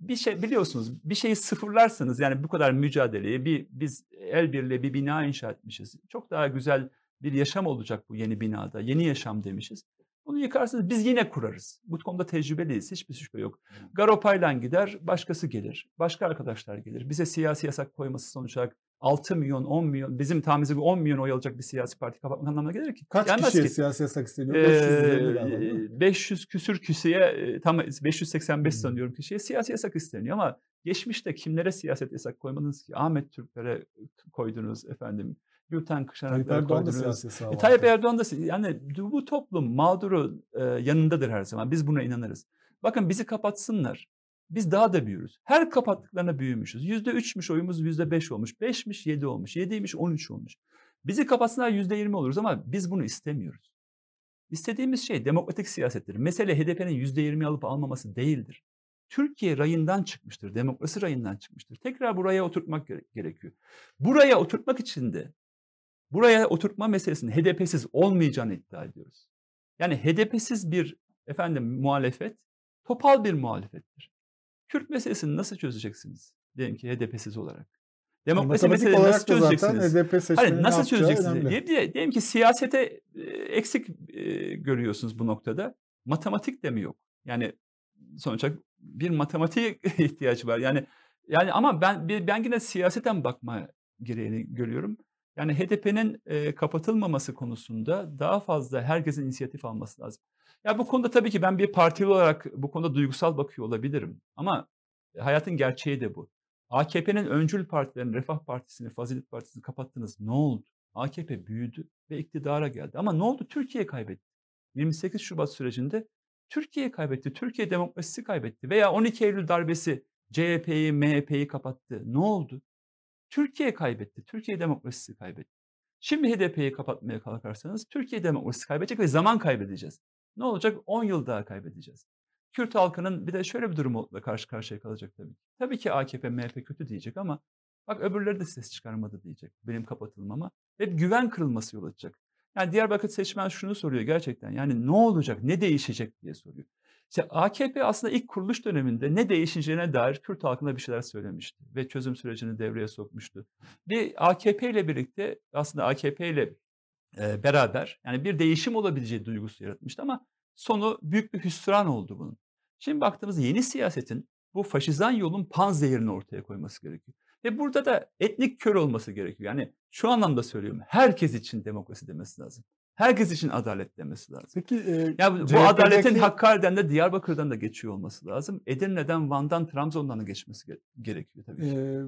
S3: bir şey biliyorsunuz bir şeyi sıfırlarsanız yani bu kadar mücadeleyi bir biz el birliğiyle bir bina inşa etmişiz. Çok daha güzel bir yaşam olacak bu yeni binada. Yeni yaşam demişiz. Bunu yıkarsınız biz yine kurarız. Bu konuda tecrübeliyiz. Hiçbir şüphe yok. Garopayla gider, başkası gelir. Başka arkadaşlar gelir. Bize siyasi yasak koyması sonuç olarak 6 milyon, 10 milyon, bizim tahminimiz 10 milyon oy alacak bir siyasi parti kapatmak anlamına gelir ki.
S1: Kaç
S3: Gelmez
S1: kişiye
S3: ki.
S1: siyasi yasak isteniyor? 500 üzerinde galiba değil mi?
S3: Ee, 500 küsür küsüye e, tam 585
S1: Hmm.
S3: sanıyorum kişiye siyasi yasak isteniyor ama geçmişte kimlere siyaset yasak koymadınız ki? Ahmet Türklere koydunuz efendim. Gülten Kışanaklara
S1: Erdoğan da
S3: koydunuz.
S1: siyasi
S3: E. Tayyip Erdoğan da si- yani bu toplum mağduru e, yanındadır her zaman. Biz buna inanırız. Bakın bizi kapatsınlar. Biz daha da büyürüz. Her kapattıklarına büyümüşüz. Yüzde üçmüş oyumuz yüzde beş olmuş. Beşmiş yedi olmuş. Yediymiş on üç olmuş. Bizi kapatsınlar yüzde yirmi oluruz ama biz bunu istemiyoruz. İstediğimiz şey demokratik siyasettir. Mesele HDP'nin yüzde yirmi alıp almaması değildir. Türkiye rayından çıkmıştır. Demokrasi rayından çıkmıştır. Tekrar buraya oturtmak gere- gerekiyor. Buraya oturtmak için de buraya oturtma meselesinin HDP'siz olmayacağını iddia ediyoruz. Yani HDP'siz bir efendim muhalefet topal bir muhalefettir. Kürt meselesini nasıl çözeceksiniz? Diyelim ki HDP'siz olarak. Demokrasi
S1: Matematik
S3: meselesini nasıl çözeceksiniz?
S1: HDP
S3: Hani
S1: ne
S3: nasıl çözeceksiniz?
S1: önemli.
S3: Diye, diye, diyelim ki siyasete eksik görüyorsunuz bu noktada. Matematik de mi yok? Yani sonuçta bir matematiğe ihtiyacı var. Yani yani ama ben ben yine siyaseten bakma gereğini görüyorum. Yani HDP'nin e, kapatılmaması konusunda daha fazla herkesin inisiyatif alması lazım. Ya bu konuda tabii ki ben bir partili olarak bu konuda duygusal bakıyor olabilirim. Ama hayatın gerçeği de bu. AKP'nin öncül partilerini, Refah Partisi'ni, Fazilet Partisi'ni kapattınız. Ne oldu? AKP büyüdü ve iktidara geldi. Ama ne oldu? Türkiye kaybetti. 28 Şubat sürecinde Türkiye kaybetti. Türkiye demokrasisi kaybetti. Veya 12 Eylül darbesi CHP'yi, MHP'yi kapattı. Ne oldu? Türkiye kaybetti. Türkiye demokrasisi kaybetti. Şimdi HDP'yi kapatmaya kalkarsanız Türkiye demokrasisi kaybedecek ve zaman kaybedeceğiz. Ne olacak? 10 yıl daha kaybedeceğiz. Kürt halkının bir de şöyle bir durumla karşı karşıya kalacak tabii. Tabii ki AKP, MHP kötü diyecek ama bak öbürleri de ses çıkarmadı diyecek benim kapatılmama. Ve güven kırılması yol açacak. Yani Diyarbakır seçmen şunu soruyor gerçekten. Yani ne olacak, ne değişecek diye soruyor. İşte AKP aslında ilk kuruluş döneminde ne değişeceğine dair Kürt halkına bir şeyler söylemişti. Ve çözüm sürecini devreye sokmuştu. Bir AKP ile birlikte aslında AKP ile e, beraber yani bir değişim olabileceği duygusu yaratmıştı ama sonu büyük bir hüsran oldu bunun. Şimdi baktığımızda yeni siyasetin bu faşizan yolun panzehirini ortaya koyması gerekiyor. Ve burada da etnik kör olması gerekiyor. Yani şu anlamda söylüyorum. Herkes için demokrasi demesi lazım. Herkes için adalet demesi lazım.
S1: Peki e,
S3: Ya bu,
S1: CHP'deki
S3: adaletin Hakkari'den de Diyarbakır'dan da geçiyor olması lazım. Edirne'den, Van'dan, Trabzon'dan da geçmesi ge- gerekiyor tabii ki.
S1: e,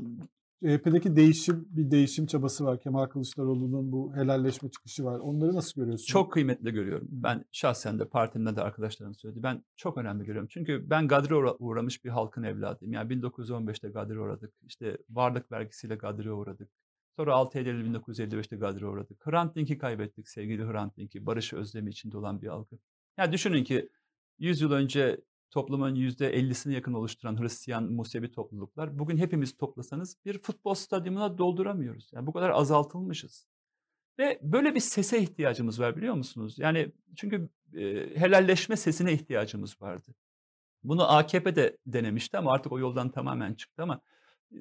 S1: CHP'deki değişim bir değişim çabası var. Kemal Kılıçdaroğlu'nun bu helalleşme çıkışı var. Onları nasıl görüyorsun?
S3: Çok kıymetli görüyorum. Ben şahsen de partimde de arkadaşlarım söyledi. Ben çok önemli görüyorum. Çünkü ben gadre uğramış bir halkın evladıyım. Yani 1915'te gadre uğradık. İşte varlık vergisiyle gadre uğradık. Sonra 6 Eylül 1955'te gadre uğradık. Hrant Dink'i kaybettik sevgili Hrant Dink'i. Barış özlemi içinde olan bir halkı. Yani düşünün ki 100 yıl önce toplumun %50'sine yakın oluşturan Hristiyan Musevi topluluklar bugün hepimiz toplasanız bir futbol stadyumuna dolduramıyoruz. Yani bu kadar azaltılmışız. Ve böyle bir sese ihtiyacımız var biliyor musunuz? Yani çünkü e, helalleşme sesine ihtiyacımız vardı. Bunu AKP de denemişti ama artık o yoldan tamamen çıktı ama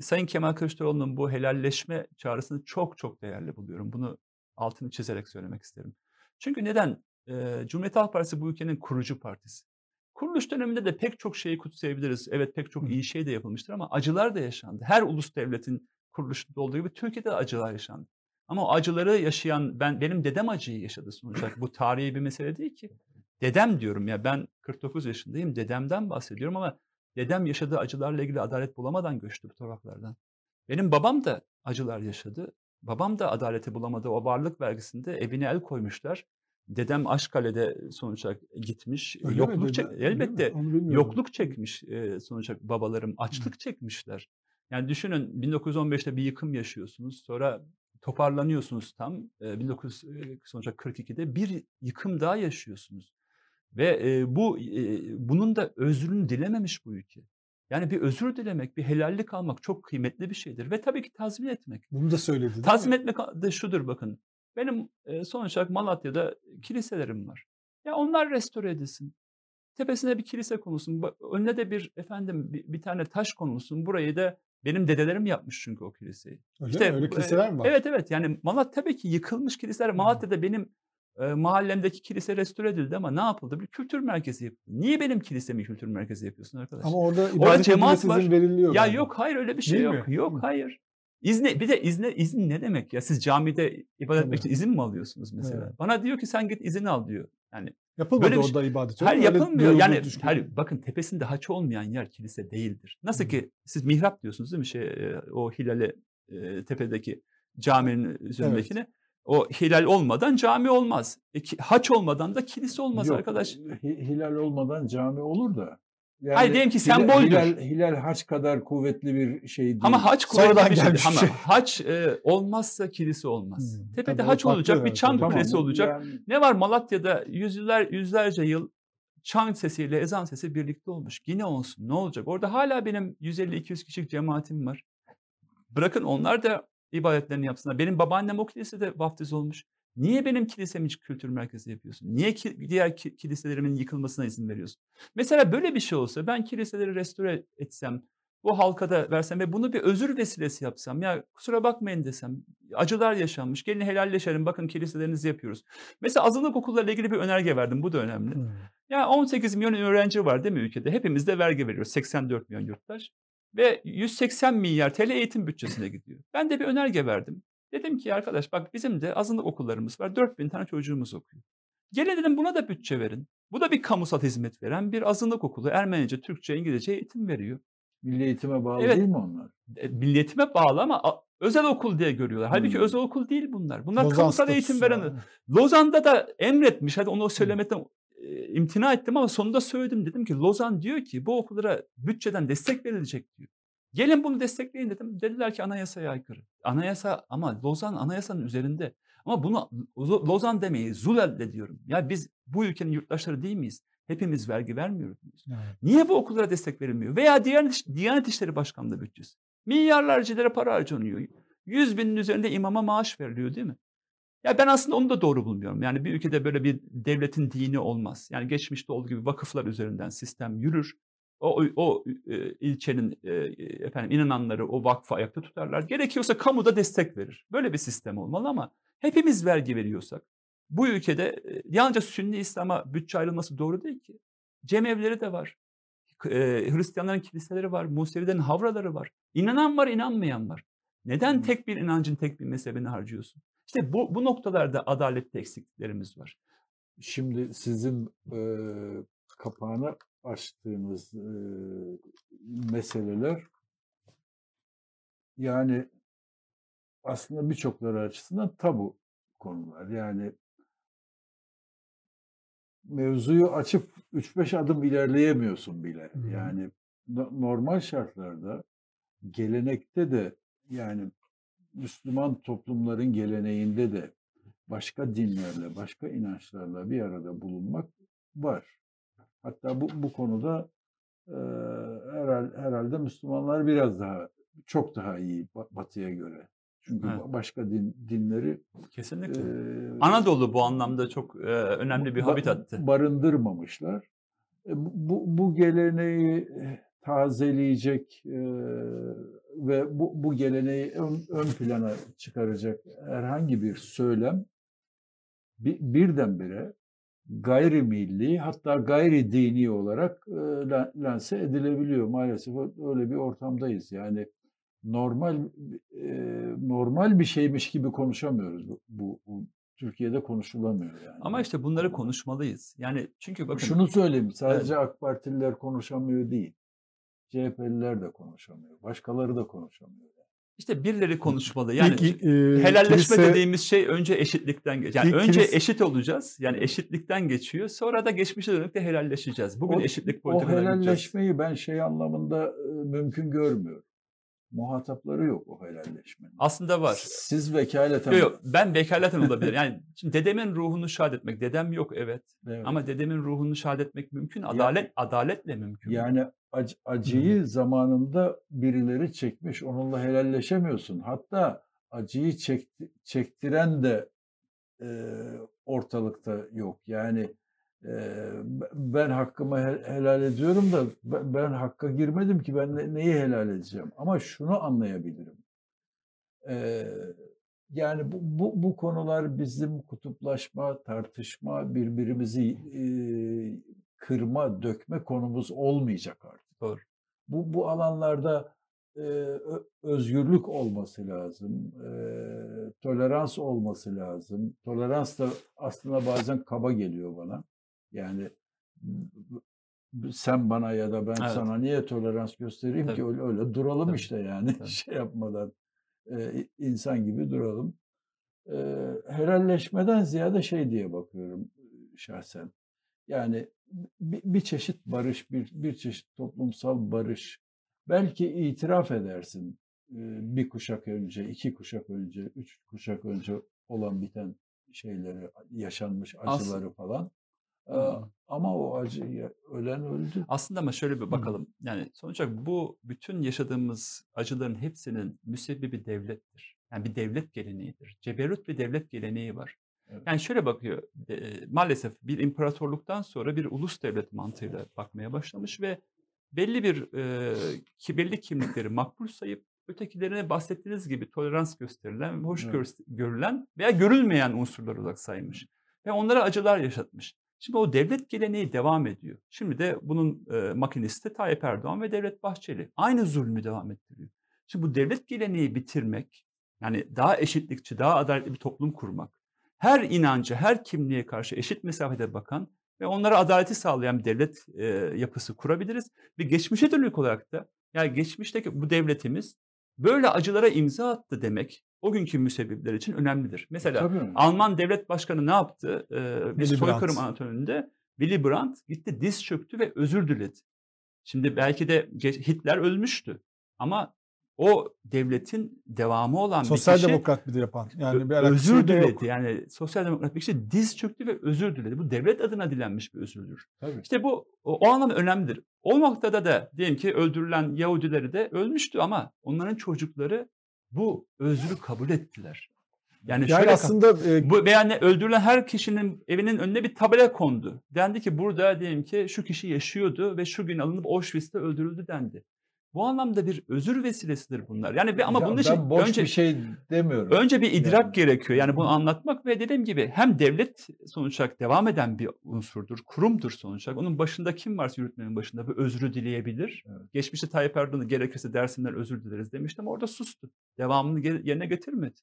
S3: Sayın Kemal Kılıçdaroğlu'nun bu helalleşme çağrısını çok çok değerli buluyorum. Bunu altını çizerek söylemek isterim. Çünkü neden? E, Cumhuriyet Halk Partisi bu ülkenin kurucu partisi. Kuruluş döneminde de pek çok şeyi kutsayabiliriz. Evet pek çok iyi şey de yapılmıştır ama acılar da yaşandı. Her ulus devletin kuruluşunda olduğu gibi Türkiye'de de acılar yaşandı. Ama o acıları yaşayan ben benim dedem acıyı yaşadı sonuç olarak. Bu tarihi bir mesele değil ki. Dedem diyorum ya ben 49 yaşındayım. Dedemden bahsediyorum ama dedem yaşadığı acılarla ilgili adalet bulamadan göçtü bu topraklardan. Benim babam da acılar yaşadı. Babam da adaleti bulamadı. O varlık vergisinde evine el koymuşlar. Dedem Aşkale'de sonuç olarak gitmiş.
S1: Öyle
S3: yokluk
S1: mi?
S3: çek, elbette yokluk çekmiş e, sonuç olarak babalarım. Açlık çekmişler. Yani düşünün 1915'te bir yıkım yaşıyorsunuz. Sonra toparlanıyorsunuz tam. E, 1942'de bir yıkım daha yaşıyorsunuz. Ve e, bu e, bunun da özrünü dilememiş bu ülke. Yani bir özür dilemek, bir helallik almak çok kıymetli bir şeydir. Ve tabii ki tazmin etmek.
S1: Bunu da söyledi.
S3: Tazmin
S1: mi?
S3: etmek de şudur bakın. Benim e, sonuç olarak Malatya'da kiliselerim var. Ya onlar restore edilsin. Tepesine bir kilise konulsun. Önüne de bir efendim bir, bir tane taş konulsun. Burayı da benim dedelerim yapmış çünkü o kiliseyi.
S1: Öyle
S3: İşte
S1: mi? Öyle kiliseler mi var?
S3: Evet evet yani Malatya tabii ki yıkılmış kiliseler. Malatya'da benim e, mahallemdeki kilise restore edildi ama ne yapıldı? Bir kültür merkezi yapıldı. Niye benim kilisemi kültür merkezi yapıyorsun arkadaş?
S1: Ama orada ibadet edilmesi izin veriliyor.
S3: Ya
S1: galiba.
S3: yok hayır öyle bir şey
S1: Değil
S3: yok.
S1: mi?
S3: Yok hayır. İzne, bir de izne, izin ne demek ya? Siz camide ibadet etmek için izin mi alıyorsunuz mesela?
S1: Evet.
S3: Bana diyor ki sen git izin al diyor. Yani
S1: Yapılmadı
S3: böyle bir şey-
S1: orada ibadet.
S3: hayır yapılmıyor. Yani hayır bakın tepesinde haç olmayan yer kilise değildir. Nasıl
S1: Hı.
S3: ki siz mihrap diyorsunuz değil mi şey o hilale e, tepedeki caminin üzerindekine. O hilal olmadan cami olmaz. E, haç olmadan da kilise olmaz
S2: Yok,
S3: arkadaş.
S2: hi- Hilal olmadan cami olur da. Yani
S3: Hayır, diyelim ki semboldür.
S2: Hilal, hilal haç kadar kuvvetli bir şey değil.
S3: Ama haç kuvvetli bir
S1: bir
S3: Ama
S1: şey.
S3: haç e, olmazsa kilise olmaz.
S1: Hmm,
S3: Tepede haç olacak, bir çan
S1: Tamam,
S3: kulesi olacak.
S2: Yani
S3: Ne var Malatya'da yüzler yüzlerce yıl çan sesiyle ezan sesi birlikte olmuş. Yine olsun ne olacak? Orada hala benim 150-200 kişilik cemaatim var. Bırakın onlar da ibadetlerini yapsınlar. Benim babaannem o kilisede vaftiz olmuş. Niye benim kilisemi kültür merkezi yapıyorsun? Niye ki, diğer ki- kiliselerimin yıkılmasına izin veriyorsun? Mesela böyle bir şey olsa ben kiliseleri restore etsem, bu halka da versem ve bunu bir özür vesilesi yapsam ya kusura bakmayın desem acılar yaşanmış gelin helalleşelim bakın kiliselerinizi yapıyoruz. Mesela azınlık okullarıyla ilgili bir önerge verdim bu da önemli.
S1: Hmm.
S3: Ya 18 milyon öğrenci var değil mi ülkede? Hepimiz de vergi veriyoruz. 84 milyon yurttaş. Ve 180 milyar TL eğitim bütçesine gidiyor. Ben de bir önerge verdim. Dedim ki arkadaş bak bizim de azınlık okullarımız var. 4000 tane çocuğumuz okuyor. Gelin dedim buna da bütçe verin. Bu da bir kamusal hizmet veren bir azınlık okulu. Ermenice, Türkçe, İngilizce eğitim veriyor.
S2: milli eğitime bağlı
S3: Evet.
S2: değil mi onlar?
S3: E, milliyetime bağlı ama özel okul diye görüyorlar. Halbuki
S2: Hmm.
S3: özel okul değil bunlar. Bunlar
S1: Lozan
S3: kamusal eğitim veren. Lozan'da da emretmiş. Hadi onu söylemekten e, imtina ettim ama sonunda söyledim. Dedim ki Lozan diyor ki bu okullara bütçeden destek verilecek diyor. Gelin bunu destekleyin dedim. Dediler ki anayasaya aykırı. Anayasa ama Lozan anayasanın üzerinde. Ama bunu Lo- Lozan demeyi Zulel'de diyorum. Ya biz bu ülkenin yurttaşları değil miyiz? Hepimiz vergi vermiyoruz?
S1: Evet.
S3: Niye bu okullara destek verilmiyor? Veya Diyanet, Diyanet İşleri Başkanlığı bütçesi. Milyarlarca lira para harcanıyor. 100 binin üzerinde imama maaş veriliyor değil mi? Ya ben aslında onu da doğru bulmuyorum. Yani bir ülkede böyle bir devletin dini olmaz. Yani geçmişte olduğu gibi vakıflar üzerinden sistem yürür. O, o, e, ilçenin e, efendim inananları o vakfı ayakta tutarlar. Gerekiyorsa kamu da destek verir. Böyle bir sistem olmalı ama hepimiz vergi veriyorsak bu ülkede e, yalnızca Sünni İslam'a bütçe ayrılması doğru değil ki. Cemevleri de var. E, Hristiyanların kiliseleri var. Musevilerin havraları var. İnanan var, inanmayan var. Neden tek bir inancın tek bir mezhebini harcıyorsun? İşte bu, bu noktalarda adalette eksikliklerimiz var.
S2: Şimdi sizin e, kapağına açtığınız e, meseleler yani aslında birçokları açısından tabu konular. Yani mevzuyu açıp 3-5 adım ilerleyemiyorsun bile.
S1: Hı.
S2: Yani no- normal şartlarda gelenekte de yani Müslüman toplumların geleneğinde de başka dinlerle, başka inançlarla bir arada bulunmak var. Hatta bu bu konuda e, herhal- herhalde Müslümanlar biraz daha çok daha iyi Ba- Batı'ya göre. Çünkü
S3: Evet.
S2: ba- başka din, dinleri
S3: Kesinlikle.
S2: e,
S3: Anadolu bu anlamda çok e, önemli bir habitattı.
S2: Barındırmamışlar. E, bu, bu geleneği e, tazeleyecek e, ve bu, bu geleneği ön, ön plana çıkaracak herhangi bir söylem bir, birdenbire gayrimilli hatta gayri dini olarak e, lan- lanse edilebiliyor. Maalesef öyle bir ortamdayız. Yani normal e, normal bir şeymiş gibi konuşamıyoruz. Bu, bu, bu Türkiye'de konuşulamıyor yani.
S3: Ama işte bunları konuşmalıyız. Yani çünkü bakın
S2: Şunu söyleyeyim, sadece AK Partililer konuşamıyor değil. CHP'liler de konuşamıyor. Başkaları da konuşamıyor.
S3: İşte birileri konuşmalı. Yani
S1: İlk, e,
S3: helalleşme
S1: kilise-
S3: dediğimiz şey önce eşitlikten geçiyor. Yani önce
S1: kilise-
S3: eşit olacağız. Yani eşitlikten geçiyor. Sonra da geçmişe dönük de helalleşeceğiz. Bugün
S2: O-
S3: eşitlik
S2: O
S3: politikalarına gideceğiz.
S2: helalleşmeyi ben şey anlamında e, mümkün görmüyorum. Muhatapları yok o helalleşmenin.
S3: Aslında var.
S2: Siz vekaleten...
S3: Yok, yok, ben vekaleten olabilir. Yani şimdi dedemin ruhunu şahit etmek. Dedem yok evet.
S2: Evet.
S3: Ama dedemin ruhunu şahit etmek mümkün. Adalet adaletle mümkün.
S2: Yani ac- acıyı zamanında birileri çekmiş. Onunla helalleşemiyorsun. Hatta acıyı çekti- çektiren de e, ortalıkta yok. Yani e, ben hakkımı he- helal ediyorum da ben, ben hakka girmedim ki ben ne- neyi helal edeceğim. Ama şunu anlayabilirim. E, yani bu, bu, bu konular bizim kutuplaşma, tartışma, birbirimizi e, kırma, dökme konumuz olmayacak artık.
S3: Doğru.
S2: Bu, bu alanlarda e, özgürlük olması lazım, e, tolerans olması lazım. Tolerans da aslında bazen kaba geliyor bana. Yani sen bana ya da ben
S3: Evet.
S2: sana niye tolerans göstereyim ki
S3: Tabii.
S2: öyle, öyle duralım
S3: Tabii.
S2: işte yani
S3: Tabii.
S2: şey yapmadan e, insan gibi duralım. E, helalleşmeden ziyade şey diye bakıyorum şahsen. Yani bir, bir çeşit barış, bir, bir çeşit toplumsal barış. Belki itiraf edersin bir kuşak önce, iki kuşak önce, üç kuşak önce olan biten şeyleri, yaşanmış
S3: As-
S2: acıları falan. E,
S3: Hı.
S2: Ama o acı ölen öldü.
S3: Aslında ama şöyle bir bakalım. Yani sonuç olarak bu bütün yaşadığımız acıların hepsinin müsebbibi devlettir. Yani bir devlet geleneğidir. Ceberut bir devlet geleneği var.
S2: Evet.
S3: Yani şöyle bakıyor. e, maalesef bir imparatorluktan sonra bir ulus devlet mantığıyla bakmaya başlamış ve belli bir e, ki belli kimlikleri makbul sayıp ötekilerine bahsettiğiniz gibi tolerans gösterilen, hoş
S2: Evet.
S3: gör- görülen veya görülmeyen unsurlar olarak saymış. Ve onlara acılar yaşatmış. Şimdi o devlet geleneği devam ediyor. Şimdi de bunun e, makinisti Tayyip Erdoğan ve Devlet Bahçeli. Aynı zulmü devam ettiriyor. Şimdi bu devlet geleneği bitirmek, yani daha eşitlikçi, daha adaletli bir toplum kurmak, her inancı, her kimliğe karşı eşit mesafede bakan ve onlara adaleti sağlayan bir devlet e, yapısı kurabiliriz. Ve geçmişe dönük olarak da, yani geçmişteki bu devletimiz böyle acılara imza attı demek o günkü müsebbipler için önemlidir. Mesela
S2: Tabii.
S3: Alman devlet başkanı ne yaptı? Ee, bir soykırım
S1: Brandt.
S3: anatölünde Willy Brandt gitti diz çöktü ve özür diledi. Şimdi belki de Hitler ölmüştü ama o devletin devamı olan
S1: Sosyal
S3: bir kişi
S1: demokrat bir de yapan. Yani bir
S3: özür
S1: da yok.
S3: diledi. Yani sosyal demokrat bir kişi diz çöktü ve özür diledi. Bu devlet adına dilenmiş bir özürdür.
S2: Tabii.
S3: İşte bu o, o anlamda önemlidir. O noktada da diyelim ki öldürülen Yahudileri de ölmüştü ama onların çocukları bu özrü kabul ettiler. Yani,
S1: Yani
S3: şöyle
S1: aslında e,
S3: bu veya ne, öldürülen her kişinin evinin önüne bir tabela kondu. Dendi ki burada diyelim ki şu kişi yaşıyordu ve şu gün alınıp Auschwitz'te öldürüldü dendi. Bu anlamda bir özür vesilesidir bunlar. Yani bir- ama
S2: Ya
S3: bunun için
S2: boş
S3: önce
S2: bir şey demiyorum.
S3: önce bir idrak
S2: Yani.
S3: gerekiyor. Yani bunu anlatmak ve dediğim gibi hem devlet sonuç olarak devam eden bir unsurdur, kurumdur sonuç olarak. Onun başında kim varsa yürütmenin başında bu özrü dileyebilir.
S2: Evet.
S3: Geçmişte Tayyip Erdoğan'ı gerekirse dersimler özür dileriz demiştim orada sustu. Devamını yerine getirmedi.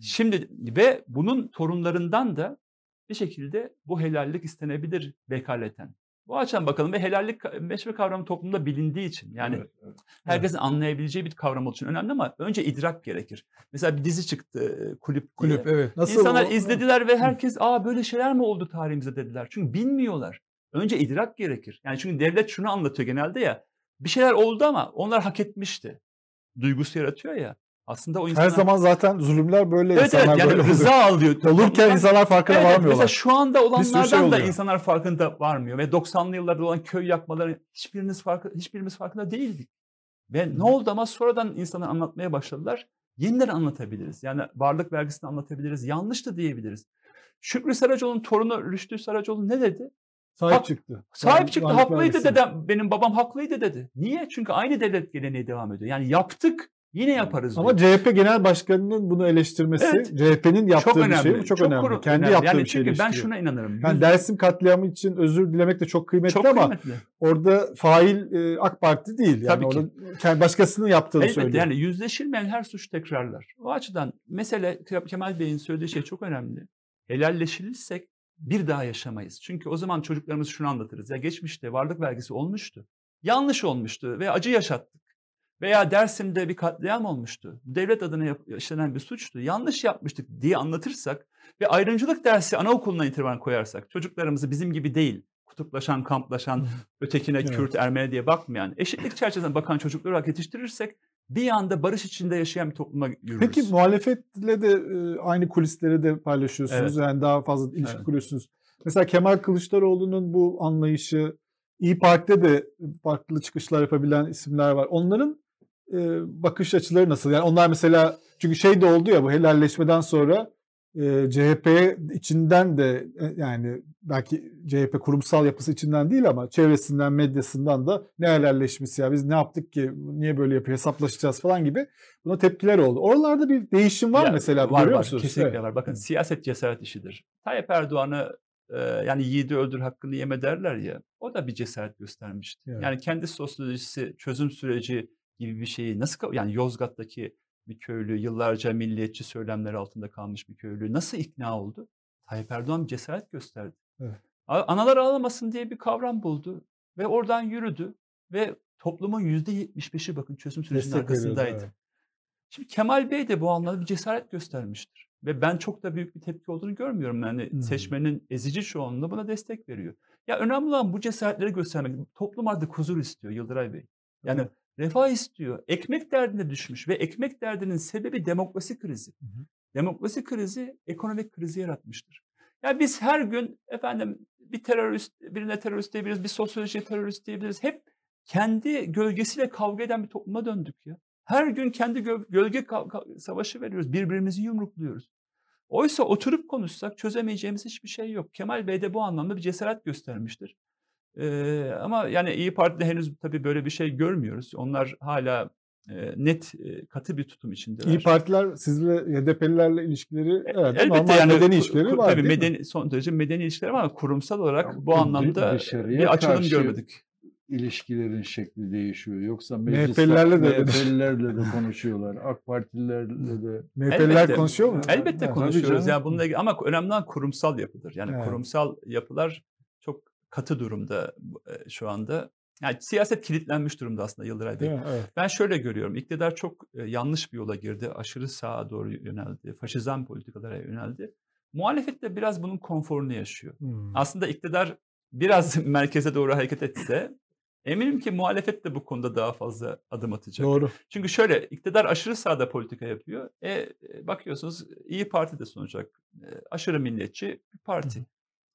S3: Şimdi ve bunun torunlarından da bir şekilde bu helallik istenebilir vekaleten. Bu açıdan bakalım ve helallik meşru kavramı toplumda bilindiği için yani
S2: Evet, evet.
S3: Herkesin anlayabileceği bir kavram olduğu için önemli ama önce idrak gerekir. Mesela bir dizi çıktı e, kulüp diye.
S1: Kulüp evet. Nasıl
S3: İnsanlar
S1: o-
S3: izlediler ve herkes aa böyle şeyler mi oldu tarihimizde dediler. Çünkü bilmiyorlar. Önce idrak gerekir. Yani çünkü devlet şunu anlatıyor genelde ya. Bir şeyler oldu ama onlar hak etmişti. Duygusu yaratıyor ya. Aslında o insanlar...
S1: Her zaman zaten zulümler böyle
S3: Evet
S1: insanlar
S3: evet yani
S1: böyle
S3: rıza alıyor.
S1: oluyor. Olurken
S3: toplumdan.
S1: insanlar farkına
S3: Evet,
S1: varmıyorlar.
S3: Mesela şu anda
S1: sürü
S3: olanlardan
S1: şey
S3: da insanlar farkında varmıyor. Ve 90'lı yıllarda olan köy yakmaları hiçbiriniz farkı, hiçbirimiz farkında değildik. Ve ne oldu ama sonradan insanlar anlatmaya başladılar. Yeniden anlatabiliriz. Yani varlık vergisini anlatabiliriz. Yanlıştı diyebiliriz. Şükrü Saracoğlu'nun torunu Rüştü Saracoğlu ne dedi?
S1: Sahip
S3: Hak-
S1: çıktı.
S3: Sahip çıktı,
S1: Varlık
S3: haklıydı dedem. Benim babam haklıydı dedi. Niye? Çünkü aynı devlet geleneği devam ediyor. Yani yaptık, yine yaparız.
S1: Ama
S3: diyor.
S1: CHP Genel Başkanı'nın bunu eleştirmesi,
S3: Evet.
S1: CHP'nin yaptığı
S3: çok
S1: bir
S3: önemli.
S1: şey. Bu çok, önemli.
S3: kuru-
S1: Kendi
S3: önemli.
S1: yaptığı
S3: yani
S1: bir şey
S3: çünkü ben şuna inanırım.
S1: Yani Dersim katliamı için özür dilemek de çok kıymetli
S3: çok
S1: ama
S3: kıymetli.
S1: orada fail e, AK Parti değil. Yani
S3: Tabii ki.
S1: orada başkasının yaptığını
S3: Elbette
S1: söylüyor.
S3: yani yüzleşilmeyen her suç tekrarlar. O açıdan mesele Ke- Kemal Bey'in söylediği şey çok önemli. Helalleşilirsek bir daha yaşamayız. Çünkü o zaman çocuklarımız şunu anlatırız. Ya geçmişte varlık vergisi olmuştu. Yanlış olmuştu ve acı yaşattık. Veya Dersim'de bir katliam olmuştu. Devlet adına yap- işlenen bir suçtu. Yanlış yapmıştık diye anlatırsak ve ayrımcılık dersi anaokuluna itibaren koyarsak çocuklarımızı bizim gibi değil kutuplaşan, kamplaşan, ötekine
S1: Evet.
S3: Kürt, Ermeni diye bakmayan, eşitlik çerçevesinden bakan çocukları olarak yetiştirirsek bir anda barış içinde yaşayan bir topluma yürürüz.
S1: Peki muhalefetle de e, aynı kulisleri de paylaşıyorsunuz.
S3: Evet.
S1: Yani daha fazla ilişki
S3: Evet.
S1: kuruyorsunuz. Mesela Kemal Kılıçdaroğlu'nun bu anlayışı İyi Parti'de de farklı çıkışlar yapabilen isimler var. Onların e, bakış açıları nasıl? Yani onlar mesela çünkü şey de oldu ya bu helalleşmeden sonra e, CHP içinden de e, yani belki CHP kurumsal yapısı içinden değil ama çevresinden medyasından da ne helalleşmesi ya biz ne yaptık ki niye böyle yapıyor hesaplaşacağız falan gibi buna tepkiler oldu. Oralarda bir değişim var
S3: Ya,
S1: mesela
S3: var,
S1: görüyor
S3: var,
S1: musunuz?
S3: Kesinlikle
S1: Evet.
S3: var. Bakın siyaset cesaret işidir. Tayyip Erdoğan'ı e, yani yiğidi öldür hakkını yeme derler ya. O da bir cesaret göstermişti.
S1: Evet.
S3: Yani kendi sosyolojisi, çözüm süreci gibi bir şeyi nasıl yani Yozgat'taki bir köylü yıllarca milliyetçi söylemler altında kalmış bir köylü nasıl ikna oldu? Tayyip Erdoğan cesaret gösterdi.
S1: Evet.
S3: Analar ağlamasın diye bir kavram buldu ve oradan yürüdü ve toplumun %75'i bakın çözüm sürecinin
S1: Destek
S3: arkasındaydı.
S1: evet.
S3: Şimdi Kemal Bey de bu anlamda bir cesaret göstermiştir. Ve ben çok da büyük bir tepki olduğunu görmüyorum. Yani
S1: Hmm.
S3: seçmenin ezici çoğunluğu buna destek veriyor. Ya önemli olan bu cesaretleri göstermek. Toplum artık huzur istiyor Yıldıray Bey. Yani
S1: Evet.
S3: Refah istiyor. Ekmek derdine düşmüş ve ekmek derdinin sebebi demokrasi krizi.
S1: Hı hı.
S3: Demokrasi krizi ekonomik krizi yaratmıştır. Ya biz her gün efendim bir terörist, birine terörist diyebiliriz, bir sosyolojiye terörist diyebiliriz. Hep kendi gölgesiyle kavga eden bir topluma döndük ya. Her gün kendi gö- gölge savaşı veriyoruz. Birbirimizi yumrukluyoruz. Oysa oturup konuşsak çözemeyeceğimiz hiçbir şey yok. Kemal Bey de bu anlamda bir cesaret göstermiştir. Ama yani İyi Parti'de henüz tabii böyle bir şey görmüyoruz. Onlar hala e, net e, katı bir tutum içindeler.
S1: İyi Partiler sizle HDP'lilerle ilişkileri herhalde
S3: Elbette
S1: normal
S3: yani
S1: medeni ilişkileri
S3: ku-
S1: var
S3: tabii
S1: değil mi?
S3: medeni, son derece medeni ilişkiler var ama kurumsal olarak
S2: Ama
S3: bu anlamda bir açılım
S2: karşı
S3: görmedik.
S2: ilişkilerin şekli değişiyor. Yoksa meclis
S1: MHP'lilerle de.
S2: MHP'lilerle de konuşuyorlar. AK Partililerle de.
S1: MHP'liler konuşuyor mu?
S3: Elbette
S1: Ha,
S3: konuşuyoruz. Yani bununla ilgili ama önemli olan kurumsal yapıdır. Yani
S1: Evet.
S3: kurumsal yapılar katı durumda e, şu anda. Yani siyaset kilitlenmiş durumda aslında Yıldıray Bey.
S1: Evet.
S3: Ben şöyle görüyorum. İktidar çok e, yanlış bir yola girdi. Aşırı sağa doğru yöneldi. Faşizan politikalara yöneldi. Muhalefet de biraz bunun konforunu yaşıyor.
S1: Hmm.
S3: Aslında iktidar biraz merkeze doğru hareket etse eminim ki muhalefet de bu konuda daha fazla adım atacak.
S1: Doğru.
S3: Çünkü şöyle iktidar aşırı sağda politika yapıyor. E, e, bakıyorsunuz İyi Parti de olarak e, aşırı milliyetçi bir parti.
S1: Hı hı.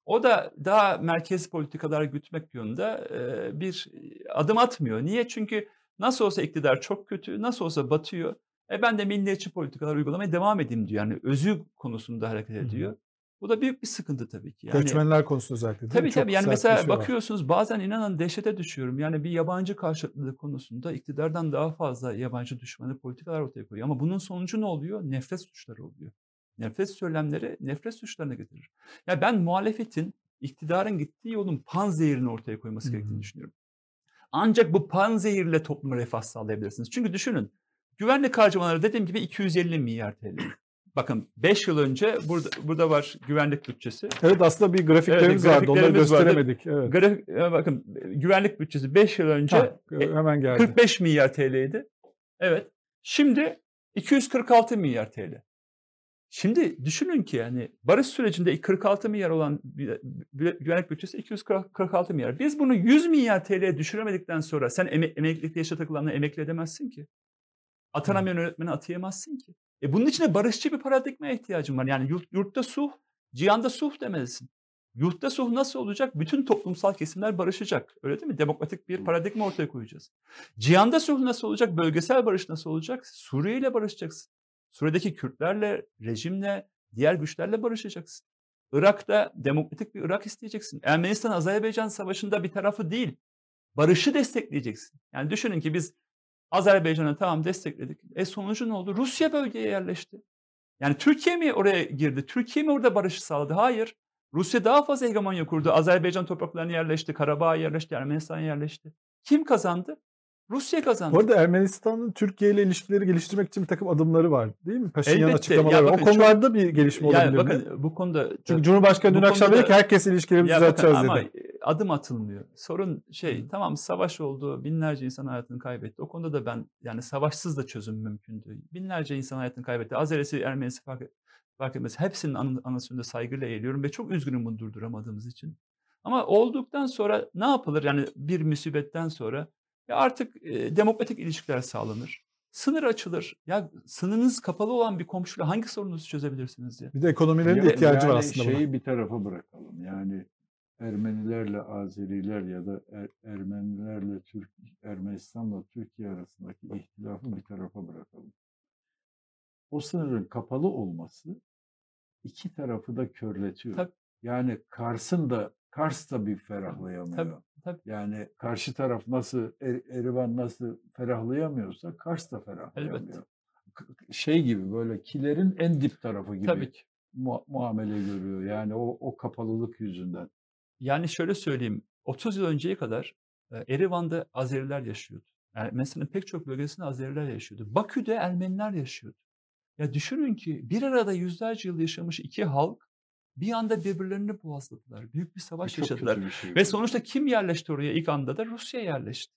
S3: O da daha merkez politikalar gütmek yönünde e, bir adım atmıyor. Niye? Çünkü nasıl olsa iktidar çok kötü, nasıl olsa batıyor. E ben de milliyetçi politikalar uygulamaya devam edeyim diyor. Yani özü konusunda hareket ediyor. Bu da büyük bir sıkıntı tabii ki. Yani,
S1: Göçmenler konusunda özellikle?
S3: Tabii tabii. Yani mesela
S1: şey var.
S3: bakıyorsunuz bazen inanın dehşete düşüyorum. Yani bir yabancı karşıtlığı konusunda iktidardan daha fazla yabancı düşmanı politikalar ortaya koyuyor. Ama bunun sonucu ne oluyor? Nefret suçları oluyor. Nefret söylemleri nefret suçlarına getirir. Ya ben muhalefetin iktidarın gittiği yolun panzehirini ortaya koyması gerektiğini
S1: hı.
S3: düşünüyorum. Ancak bu panzehirle topluma refah sağlayabilirsiniz. Çünkü düşünün güvenlik harcamaları dediğim gibi 250 milyar TL. bakın 5 yıl önce burada burada var güvenlik bütçesi.
S1: Evet aslında bir grafiklerimiz
S3: Evet,
S1: vardı. Onları
S3: vardı.
S1: gösteremedik. Evet.
S3: Grafik, e, bakın güvenlik bütçesi 5 yıl önce
S1: Ha,
S3: e,
S1: hemen geldi.
S3: 45 milyar TL'ydi. Evet. Şimdi 246 milyar TL. Şimdi düşünün ki yani barış sürecinde 46 milyar olan güvenlik bütçesi 246 milyar. Biz bunu 100 milyar TL'ye düşüremedikten sonra sen eme- emeklilikte yaşa takılanları emekli edemezsin ki. Atanamayan öğretmeni atayamazsın ki. E bunun için de barışçı bir paradigmaya ihtiyacın var. Yani yurt, yurtta sulh, cihanda sulh demelisin. Yurtta sulh nasıl olacak? Bütün toplumsal kesimler barışacak. Öyle değil mi? Demokratik bir paradigma ortaya koyacağız. Cihanda sulh nasıl olacak? Bölgesel barış nasıl olacak? Suriye ile barışacaksın. Suriye'deki Kürtlerle, rejimle, diğer güçlerle barışacaksın. Irak'ta demokratik bir Irak isteyeceksin. Ermenistan-Azerbaycan savaşında bir tarafı değil, barışı destekleyeceksin. Yani düşünün ki biz Azerbaycan'ı tamam destekledik. E sonucu ne oldu? Rusya bölgeye yerleşti. Yani Türkiye mi oraya girdi? Türkiye mi orada barışı sağladı? Hayır. Rusya daha fazla hegemonya kurdu. Azerbaycan topraklarına yerleşti, Karabağ'a yerleşti, Ermenistan'a yerleşti. Kim kazandı? Rusya kazandı.
S1: Bu arada Ermenistan'ın Türkiye ile ilişkileri geliştirmek için bir takım adımları var değil mi? Paşinyan
S3: Elbette.
S1: açıklamaları
S3: Ya
S1: var. O
S3: bakın çok-
S1: konularda bir gelişme
S3: yani
S1: olabilir mi?
S3: bakın bu konuda
S1: Çünkü Cumhurbaşkanı dün akşam dedi ki herkes ilişkilerimizi
S3: bakın
S1: düzelteceğiz
S3: ama
S1: dedi.
S3: adım atılmıyor. Sorun şey
S1: Hı.
S3: tamam savaş oldu. Binlerce insan hayatını kaybetti. O konuda da ben yani savaşsız da çözüm mümkündü. Binlerce insan hayatını kaybetti. Azerisi, Ermenisi fark, fark etmez. Hepsinin anı, anısını da saygıyla eğiliyorum ve çok üzgünüm bunu durduramadığımız için. Ama olduktan sonra ne yapılır? Yani bir musibetten sonra ya artık e, demokratik ilişkiler sağlanır. Sınır açılır. Ya sınırınız kapalı olan bir komşuyla hangi sorununuzu çözebilirsiniz ya?
S1: Bir de ekonomilerin de
S2: Ya-
S1: ihtiyacı var
S2: yani
S1: aslında buna.
S2: şeyi bir tarafa bırakalım. Yani Ermenilerle Azeriler ya da Er- Ermenilerle Türk Ermenistan'la Türkiye arasındaki ihtilafı bir tarafa bırakalım. O sınırın kapalı olması iki tarafı da körletiyor.
S3: Tabii.
S2: Yani Kars'ın da Kars da bir ferahlayamıyor.
S3: Tabii, tabii.
S2: Yani karşı taraf nasıl Er- Erivan nasıl ferahlayamıyorsa Kars da ferahlayamıyor. K- Şey gibi böyle kilerin en dip tarafı gibi
S3: Tabii ki.
S2: mu- muamele görüyor. Yani o, o kapalılık yüzünden.
S3: Yani şöyle söyleyeyim, 30 yıl önceye kadar Erivan'da Azeriler yaşıyordu. Yani mesela pek çok bölgesinde Azeriler yaşıyordu. Bakü'de Ermeniler yaşıyordu. Ya düşünün ki bir arada yüzlerce yıl yaşamış iki halk bir anda birbirlerini boğazladılar. Büyük bir savaş
S2: Çok
S3: yaşadılar.
S2: bir şey
S3: Ve sonuçta kim yerleşti oraya ilk anda da Rusya yerleşti.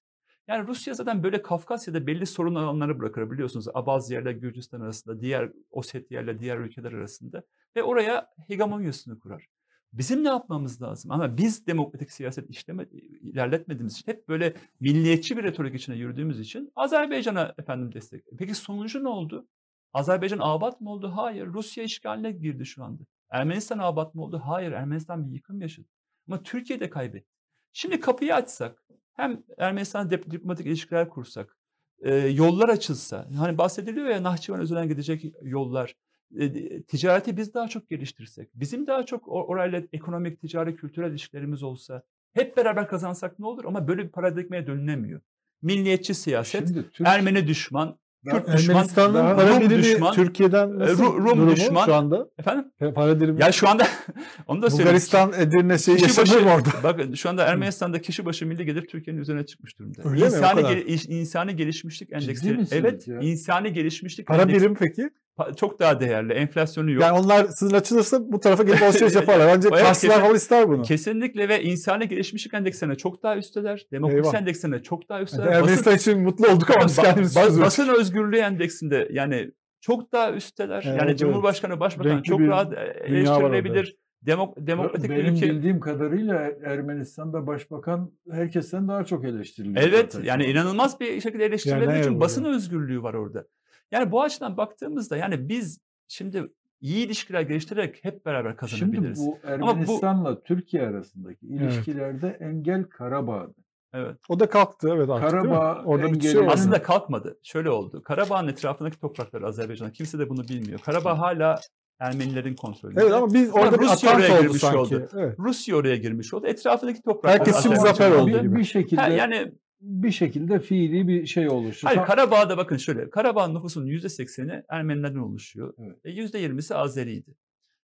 S3: Yani Rusya zaten böyle Kafkasya'da belli sorun alanları bırakır biliyorsunuz. Abazya ile Gürcistan arasında, diğer Ossetya ile diğer ülkeler arasında ve oraya hegemonyasını kurar. Bizim ne yapmamız lazım? Ama biz demokratik siyaset işleme, ilerletmediğimiz için hep böyle milliyetçi bir retorik içine yürüdüğümüz için Azerbaycan'a efendim destek. Peki sonucu ne oldu? Azerbaycan abat mı oldu? Hayır. Rusya işgaline girdi şu anda. Ermenistan abat mı oldu? Hayır. Ermenistan bir yıkım yaşadı. Ama Türkiye de kaybetti. Şimdi kapıyı açsak, hem Ermenistan'la dip- diplomatik ilişkiler kursak, e, yollar açılsa, hani bahsediliyor ya Nahçıvan Özü'den gidecek yollar, e, ticareti biz daha çok geliştirsek, bizim daha çok or- orayla ekonomik, ticari, kültürel ilişkilerimiz olsa, hep beraber kazansak ne olur? Ama böyle bir paradigmaya dönülemiyor. Milliyetçi siyaset,
S2: Şimdi Türk,
S3: Ermeni düşman, Kürt düşman,
S1: Ermenistan'ın para
S3: Rum düşman,
S1: Türkiye'den nasıl
S3: Ru- Rum
S1: durumu
S3: düşman.
S1: şu anda?
S3: efendim?
S1: Para birimi.
S3: Ya şu anda onu da söyleyeyim.
S1: Bulgaristan, Edirne şey
S3: Kişi başı-
S1: orada?
S3: Bakın şu anda Ermenistan'da kişi başı milli gelir Türkiye'nin üzerine çıkmış durumda.
S1: Öyle mi?
S3: İnsani,
S1: kadar.
S3: gel- insani gelişmişlik endeksi. Evet,
S2: ya?
S3: insani gelişmişlik
S1: Para
S3: endeksi
S1: birim peki?
S3: Çok daha değerli. Enflasyonu yok.
S1: Yani onlar sınır açılırsa bu tarafa gelip alışveriş yaparlar. Bence
S3: Evet,
S1: Karslılar
S3: kesin-
S1: falan ister bunu.
S3: Kesinlikle ve insani gelişmişlik endeksine çok daha üstteler. Demokrasi
S1: Eyvah.
S3: endeksine çok daha
S1: Yani
S3: üstteler. Basın,
S1: Ermenistan için mutlu olduk ama biz
S3: ba-
S1: kendimiz
S3: ba-
S1: çözüyoruz.
S3: basın özgürlüğü endeksinde yani çok daha üstteler.
S1: Evet,
S3: yani
S1: evet.
S3: Cumhurbaşkanı, Başbakan
S1: Renkli
S3: çok rahat e, eleştirilebilir. Demok- demokratik
S2: benim
S3: ülke.
S2: bildiğim kadarıyla Ermenistan'da başbakan herkesten daha çok eleştiriliyor.
S3: Evet
S2: zaten
S3: yani inanılmaz bir şekilde eleştirilebilir
S1: Yerden
S3: çünkü basın özgürlüğü var orada. Yani bu açıdan baktığımızda yani biz şimdi iyi ilişkiler geliştirerek hep beraber
S2: Şimdi
S3: kazanabiliriz.
S2: bu
S3: bu-
S2: Ermenistan'la Türkiye arasındaki ilişkilerde engel Karabağ'dı.
S3: Evet.
S1: O da kalktı evet artık?
S2: Karabağ
S1: Orada bir şey
S2: engeli-.
S3: Aslında kalkmadı. Şöyle oldu. Karabağ'ın etrafındaki topraklar Azerbaycan'a kimse de bunu bilmiyor. Karabağ hala Ermenilerin kontrolünde.
S1: Evet ama biz orada bir
S3: Rusya oraya girmiş
S1: sanki.
S3: oldu.
S1: Evet.
S3: Rusya oraya girmiş oldu. Etrafındaki topraklar
S1: Herkes
S3: Azerbaycan'a
S1: zafer oldu gibi.
S2: Bir, bir şekilde
S3: Ha, yani
S2: bir şekilde fiili bir şey oluştu.
S3: Hayır Karabağ'da bakın şöyle. Karabağ nüfusunun %80'i Ermenilerden oluşuyor.
S2: Evet.
S3: Ve %20'si Azeriydi.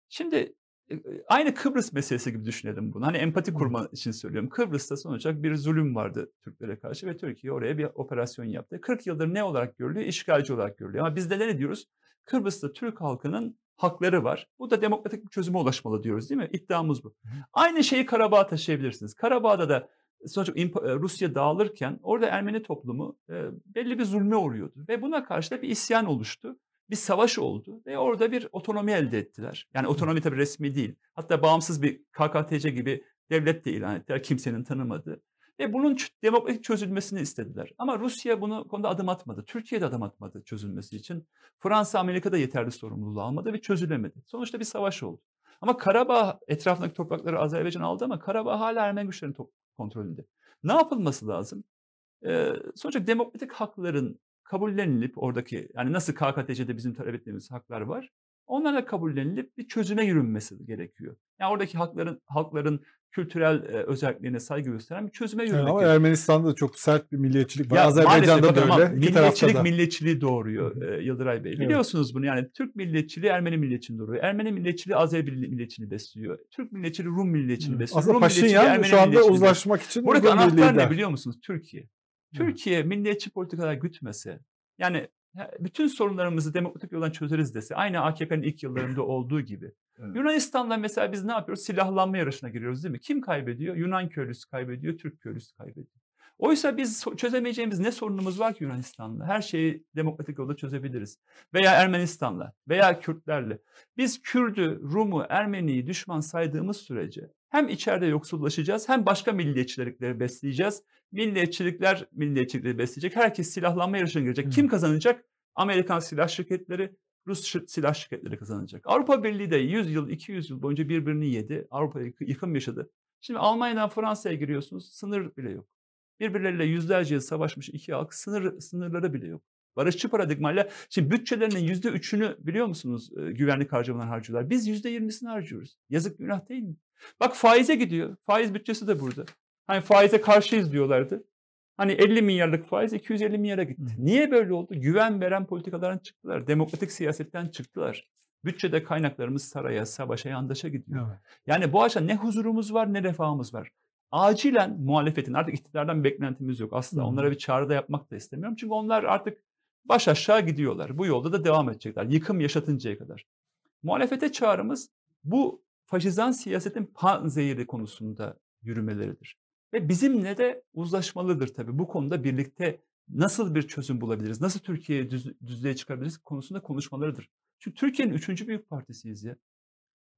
S3: Şimdi e, aynı Kıbrıs meselesi gibi düşünelim bunu. Hani empati kurma için söylüyorum. Kıbrıs'ta sonuç olarak bir zulüm vardı Türklere karşı ve Türkiye oraya bir operasyon yaptı. 40 yıldır ne olarak görülüyor? İşgalci olarak görülüyor. Ama biz de ne diyoruz? Kıbrıs'ta Türk halkının hakları var. Bu da demokratik bir çözüme ulaşmalı diyoruz değil mi? İddiamız bu. Aynı şeyi Karabağ'a taşıyabilirsiniz. Karabağ'da da Rusya dağılırken orada Ermeni toplumu belli bir zulme uğruyordu. Ve buna karşı da bir isyan oluştu. Bir savaş oldu ve orada bir otonomi elde ettiler. Yani otonomi tabii resmi değil. Hatta bağımsız bir KKTC gibi devlet de ilan ettiler. Kimsenin tanımadığı. Ve bunun demokratik çözülmesini istediler. Ama Rusya bunu konuda adım atmadı. Türkiye de adım atmadı çözülmesi için. Fransa, Amerika da yeterli sorumluluğu almadı ve çözülemedi. Sonuçta bir savaş oldu. Ama Karabağ etrafındaki toprakları Azerbaycan aldı ama Karabağ hala Ermeni güçlerin kontrolünde. Ne yapılması lazım? Ee, sonuçta demokratik hakların kabullenilip oradaki yani nasıl KKTC'de bizim talep ettiğimiz haklar var. Onlarla kabullenilip bir çözüme yürünmesi gerekiyor. Yani oradaki hakların halkların kültürel e, özelliklerine saygı gösteren bir çözüme yürümek
S1: evet, ama
S3: gerekiyor.
S1: Ermenistan'da da çok sert bir milliyetçilik var. Ya, Azerbaycan'da da öyle. Ama
S3: milliyetçilik milliyetçiliği doğuruyor e, Yıldıray Bey. Evet. Biliyorsunuz bunu yani Türk milliyetçiliği Ermeni milliyetçiliğini doğuruyor. Ermeni milliyetçiliği Azeri milliyetçiliğini besliyor. Türk milliyetçiliği Rum milliyetçiliğini besliyor.
S1: Aslında
S3: Rum
S1: Paşinyan şu anda uzlaşmak için
S3: Buradaki anahtar ne biliyor musunuz? Türkiye. Türkiye milliyetçi politikalar gütmese yani bütün sorunlarımızı demokratik yoldan çözeriz dese aynı AKP'nin ilk yıllarında olduğu gibi. Evet. Yunanistan'da mesela biz ne yapıyoruz? Silahlanma yarışına giriyoruz değil mi? Kim kaybediyor? Yunan köylüsü kaybediyor, Türk köylüsü kaybediyor. Oysa biz çözemeyeceğimiz ne sorunumuz var ki Yunanistan'la? Her şeyi demokratik yolda çözebiliriz. Veya Ermenistan'la veya Kürtlerle. Biz Kürdü, Rum'u, Ermeni'yi düşman saydığımız sürece hem içeride yoksullaşacağız hem başka milliyetçilikleri besleyeceğiz. Milliyetçilikler milliyetçilikleri besleyecek. Herkes silahlanma yarışına girecek. Hı. Kim kazanacak? Amerikan silah şirketleri, Rus silah şirketleri kazanacak. Avrupa Birliği de 100 yıl, 200 yıl boyunca birbirini yedi. Avrupa yıkım yaşadı. Şimdi Almanya'dan Fransa'ya giriyorsunuz, sınır bile yok. Birbirleriyle yüzlerce yıl savaşmış iki halk, sınır sınırları bile yok. Barışçı paradigmayla, şimdi bütçelerinin yüzde üçünü biliyor musunuz e, güvenlik harcamalarını harcıyorlar. Biz yüzde yirmisini harcıyoruz. Yazık günah değil mi? Bak faize gidiyor. Faiz bütçesi de burada. Hani faize karşıyız diyorlardı. Hani 50 milyarlık faiz 250 milyara gitti. Niye böyle oldu? Güven veren politikalardan çıktılar. Demokratik siyasetten çıktılar. Bütçede kaynaklarımız saraya, savaşa, yandaşa gidiyor. Evet. Yani bu açıdan ne huzurumuz var ne refahımız var. Acilen muhalefetin artık iktidardan beklentimiz yok. Aslında Hı. onlara bir çağrı da yapmak da istemiyorum. Çünkü onlar artık baş aşağı gidiyorlar. Bu yolda da devam edecekler. Yıkım yaşatıncaya kadar. Muhalefete çağrımız bu faşizan siyasetin pan zehiri konusunda yürümeleridir. Ve bizimle de uzlaşmalıdır tabii. Bu konuda birlikte nasıl bir çözüm bulabiliriz, nasıl Türkiye'yi düz, düzlüğe çıkarabiliriz konusunda konuşmalarıdır. Çünkü Türkiye'nin üçüncü büyük partisiyiz ya.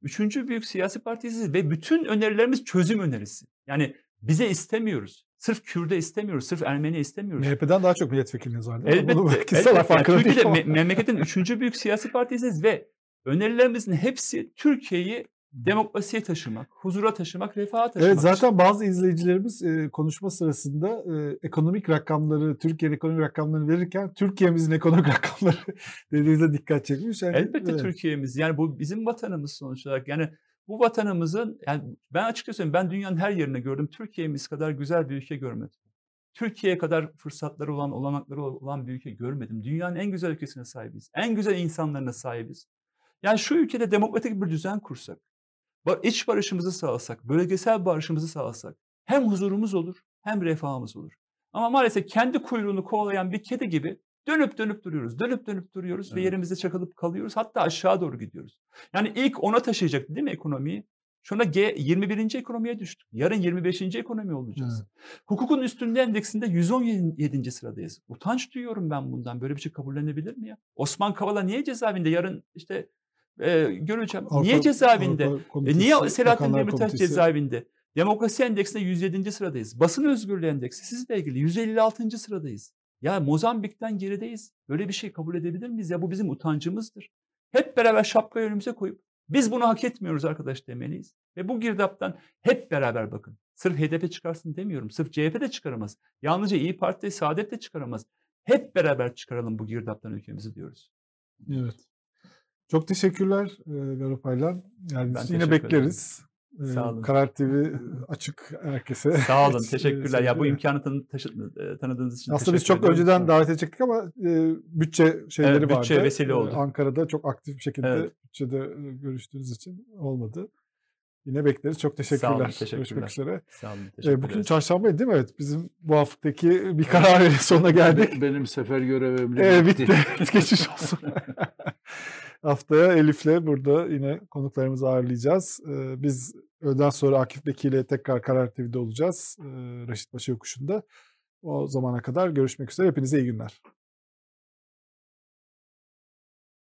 S3: Üçüncü büyük siyasi partisiyiz ve bütün önerilerimiz çözüm önerisi. Yani bize istemiyoruz. Sırf Kürde istemiyoruz, sırf Ermeni istemiyoruz.
S1: MHP'den daha çok milletvekiliniz var?
S3: Elbette. Bunu elbette. Yani Türkiye'de me- memleketin üçüncü büyük siyasi partisiyiz ve önerilerimizin hepsi Türkiye'yi demokrasiye taşımak, huzura taşımak, refaha taşımak.
S1: Evet zaten için. bazı izleyicilerimiz e, konuşma sırasında e, ekonomik rakamları, Türkiye'nin ekonomik rakamlarını verirken Türkiye'mizin ekonomik rakamları dediğinizde dikkat çekmiş.
S3: Yani, Elbette evet. Türkiye'miz. Yani bu bizim vatanımız sonuç olarak. Yani bu vatanımızın yani ben açıkçası ben dünyanın her yerine gördüm. Türkiye'miz kadar güzel bir ülke görmedim. Türkiye kadar fırsatları olan, olanakları olan bir ülke görmedim. Dünyanın en güzel ülkesine sahibiz. En güzel insanlarına sahibiz. Yani şu ülkede demokratik bir düzen kursak, iç barışımızı sağlasak, bölgesel barışımızı sağlasak hem huzurumuz olur hem refahımız olur. Ama maalesef kendi kuyruğunu kovalayan bir kedi gibi dönüp dönüp duruyoruz. Dönüp dönüp duruyoruz evet. ve yerimizde çakılıp kalıyoruz. Hatta aşağı doğru gidiyoruz. Yani ilk ona taşıyacak değil mi ekonomiyi? Şu anda G 21. ekonomiye düştük. Yarın 25. ekonomi olacağız. Evet. Hukukun üstünlüğü endeksinde 117. sıradayız. Utanç duyuyorum ben bundan. Böyle bir şey kabullenebilir mi ya? Osman Kavala niye cezaevinde? Yarın işte e, göreceğim. Avrupa, niye cezaevinde? Avrupa e, niye Selahattin Demirtaş cezaevinde? Demokrasi endeksinde 107. sıradayız. Basın özgürlüğü endeksi sizle ilgili 156. sıradayız. Ya Mozambik'ten gerideyiz. Böyle bir şey kabul edebilir miyiz? Ya bu bizim utancımızdır. Hep beraber şapkayı önümüze koyup biz bunu hak etmiyoruz arkadaş demeliyiz. Ve bu girdaptan hep beraber bakın. Sırf HDP çıkarsın demiyorum. Sırf CHP de çıkaramaz. Yalnızca İyi Parti, Saadet de çıkaramaz. Hep beraber çıkaralım bu girdaptan ülkemizi diyoruz.
S1: Evet. Çok teşekkürler e, Garopaylan. Yani ben yine bekleriz. Ederim. Sağ olun. Karar TV açık herkese.
S3: Sağ olun. Teşekkürler. ya bu imkanı tanı, tanıdığınız için
S1: Aslında biz çok önceden davet edecektik ama e, bütçe şeyleri evet, bütçe
S3: vardı. vesile oldu.
S1: E, Ankara'da çok aktif bir şekilde evet. bütçede görüştüğünüz için olmadı. Yine bekleriz. Çok teşekkürler. Sağ olun, teşekkürler. Görüşmek üzere. Sağ olun, teşekkürler. Bugün çarşamba değil mi? Evet. Bizim bu haftaki bir karar sonuna geldik.
S2: Benim sefer görevim
S1: evet, bitti. bitti. Geçiş olsun. Haftaya Elif'le burada yine konuklarımızı ağırlayacağız. Ee, biz öğleden sonra Akif Beki ile tekrar Karar TV'de olacağız. Ee, Reşit Paşa Yokuşu'nda. O zamana kadar görüşmek üzere. Hepinize iyi günler.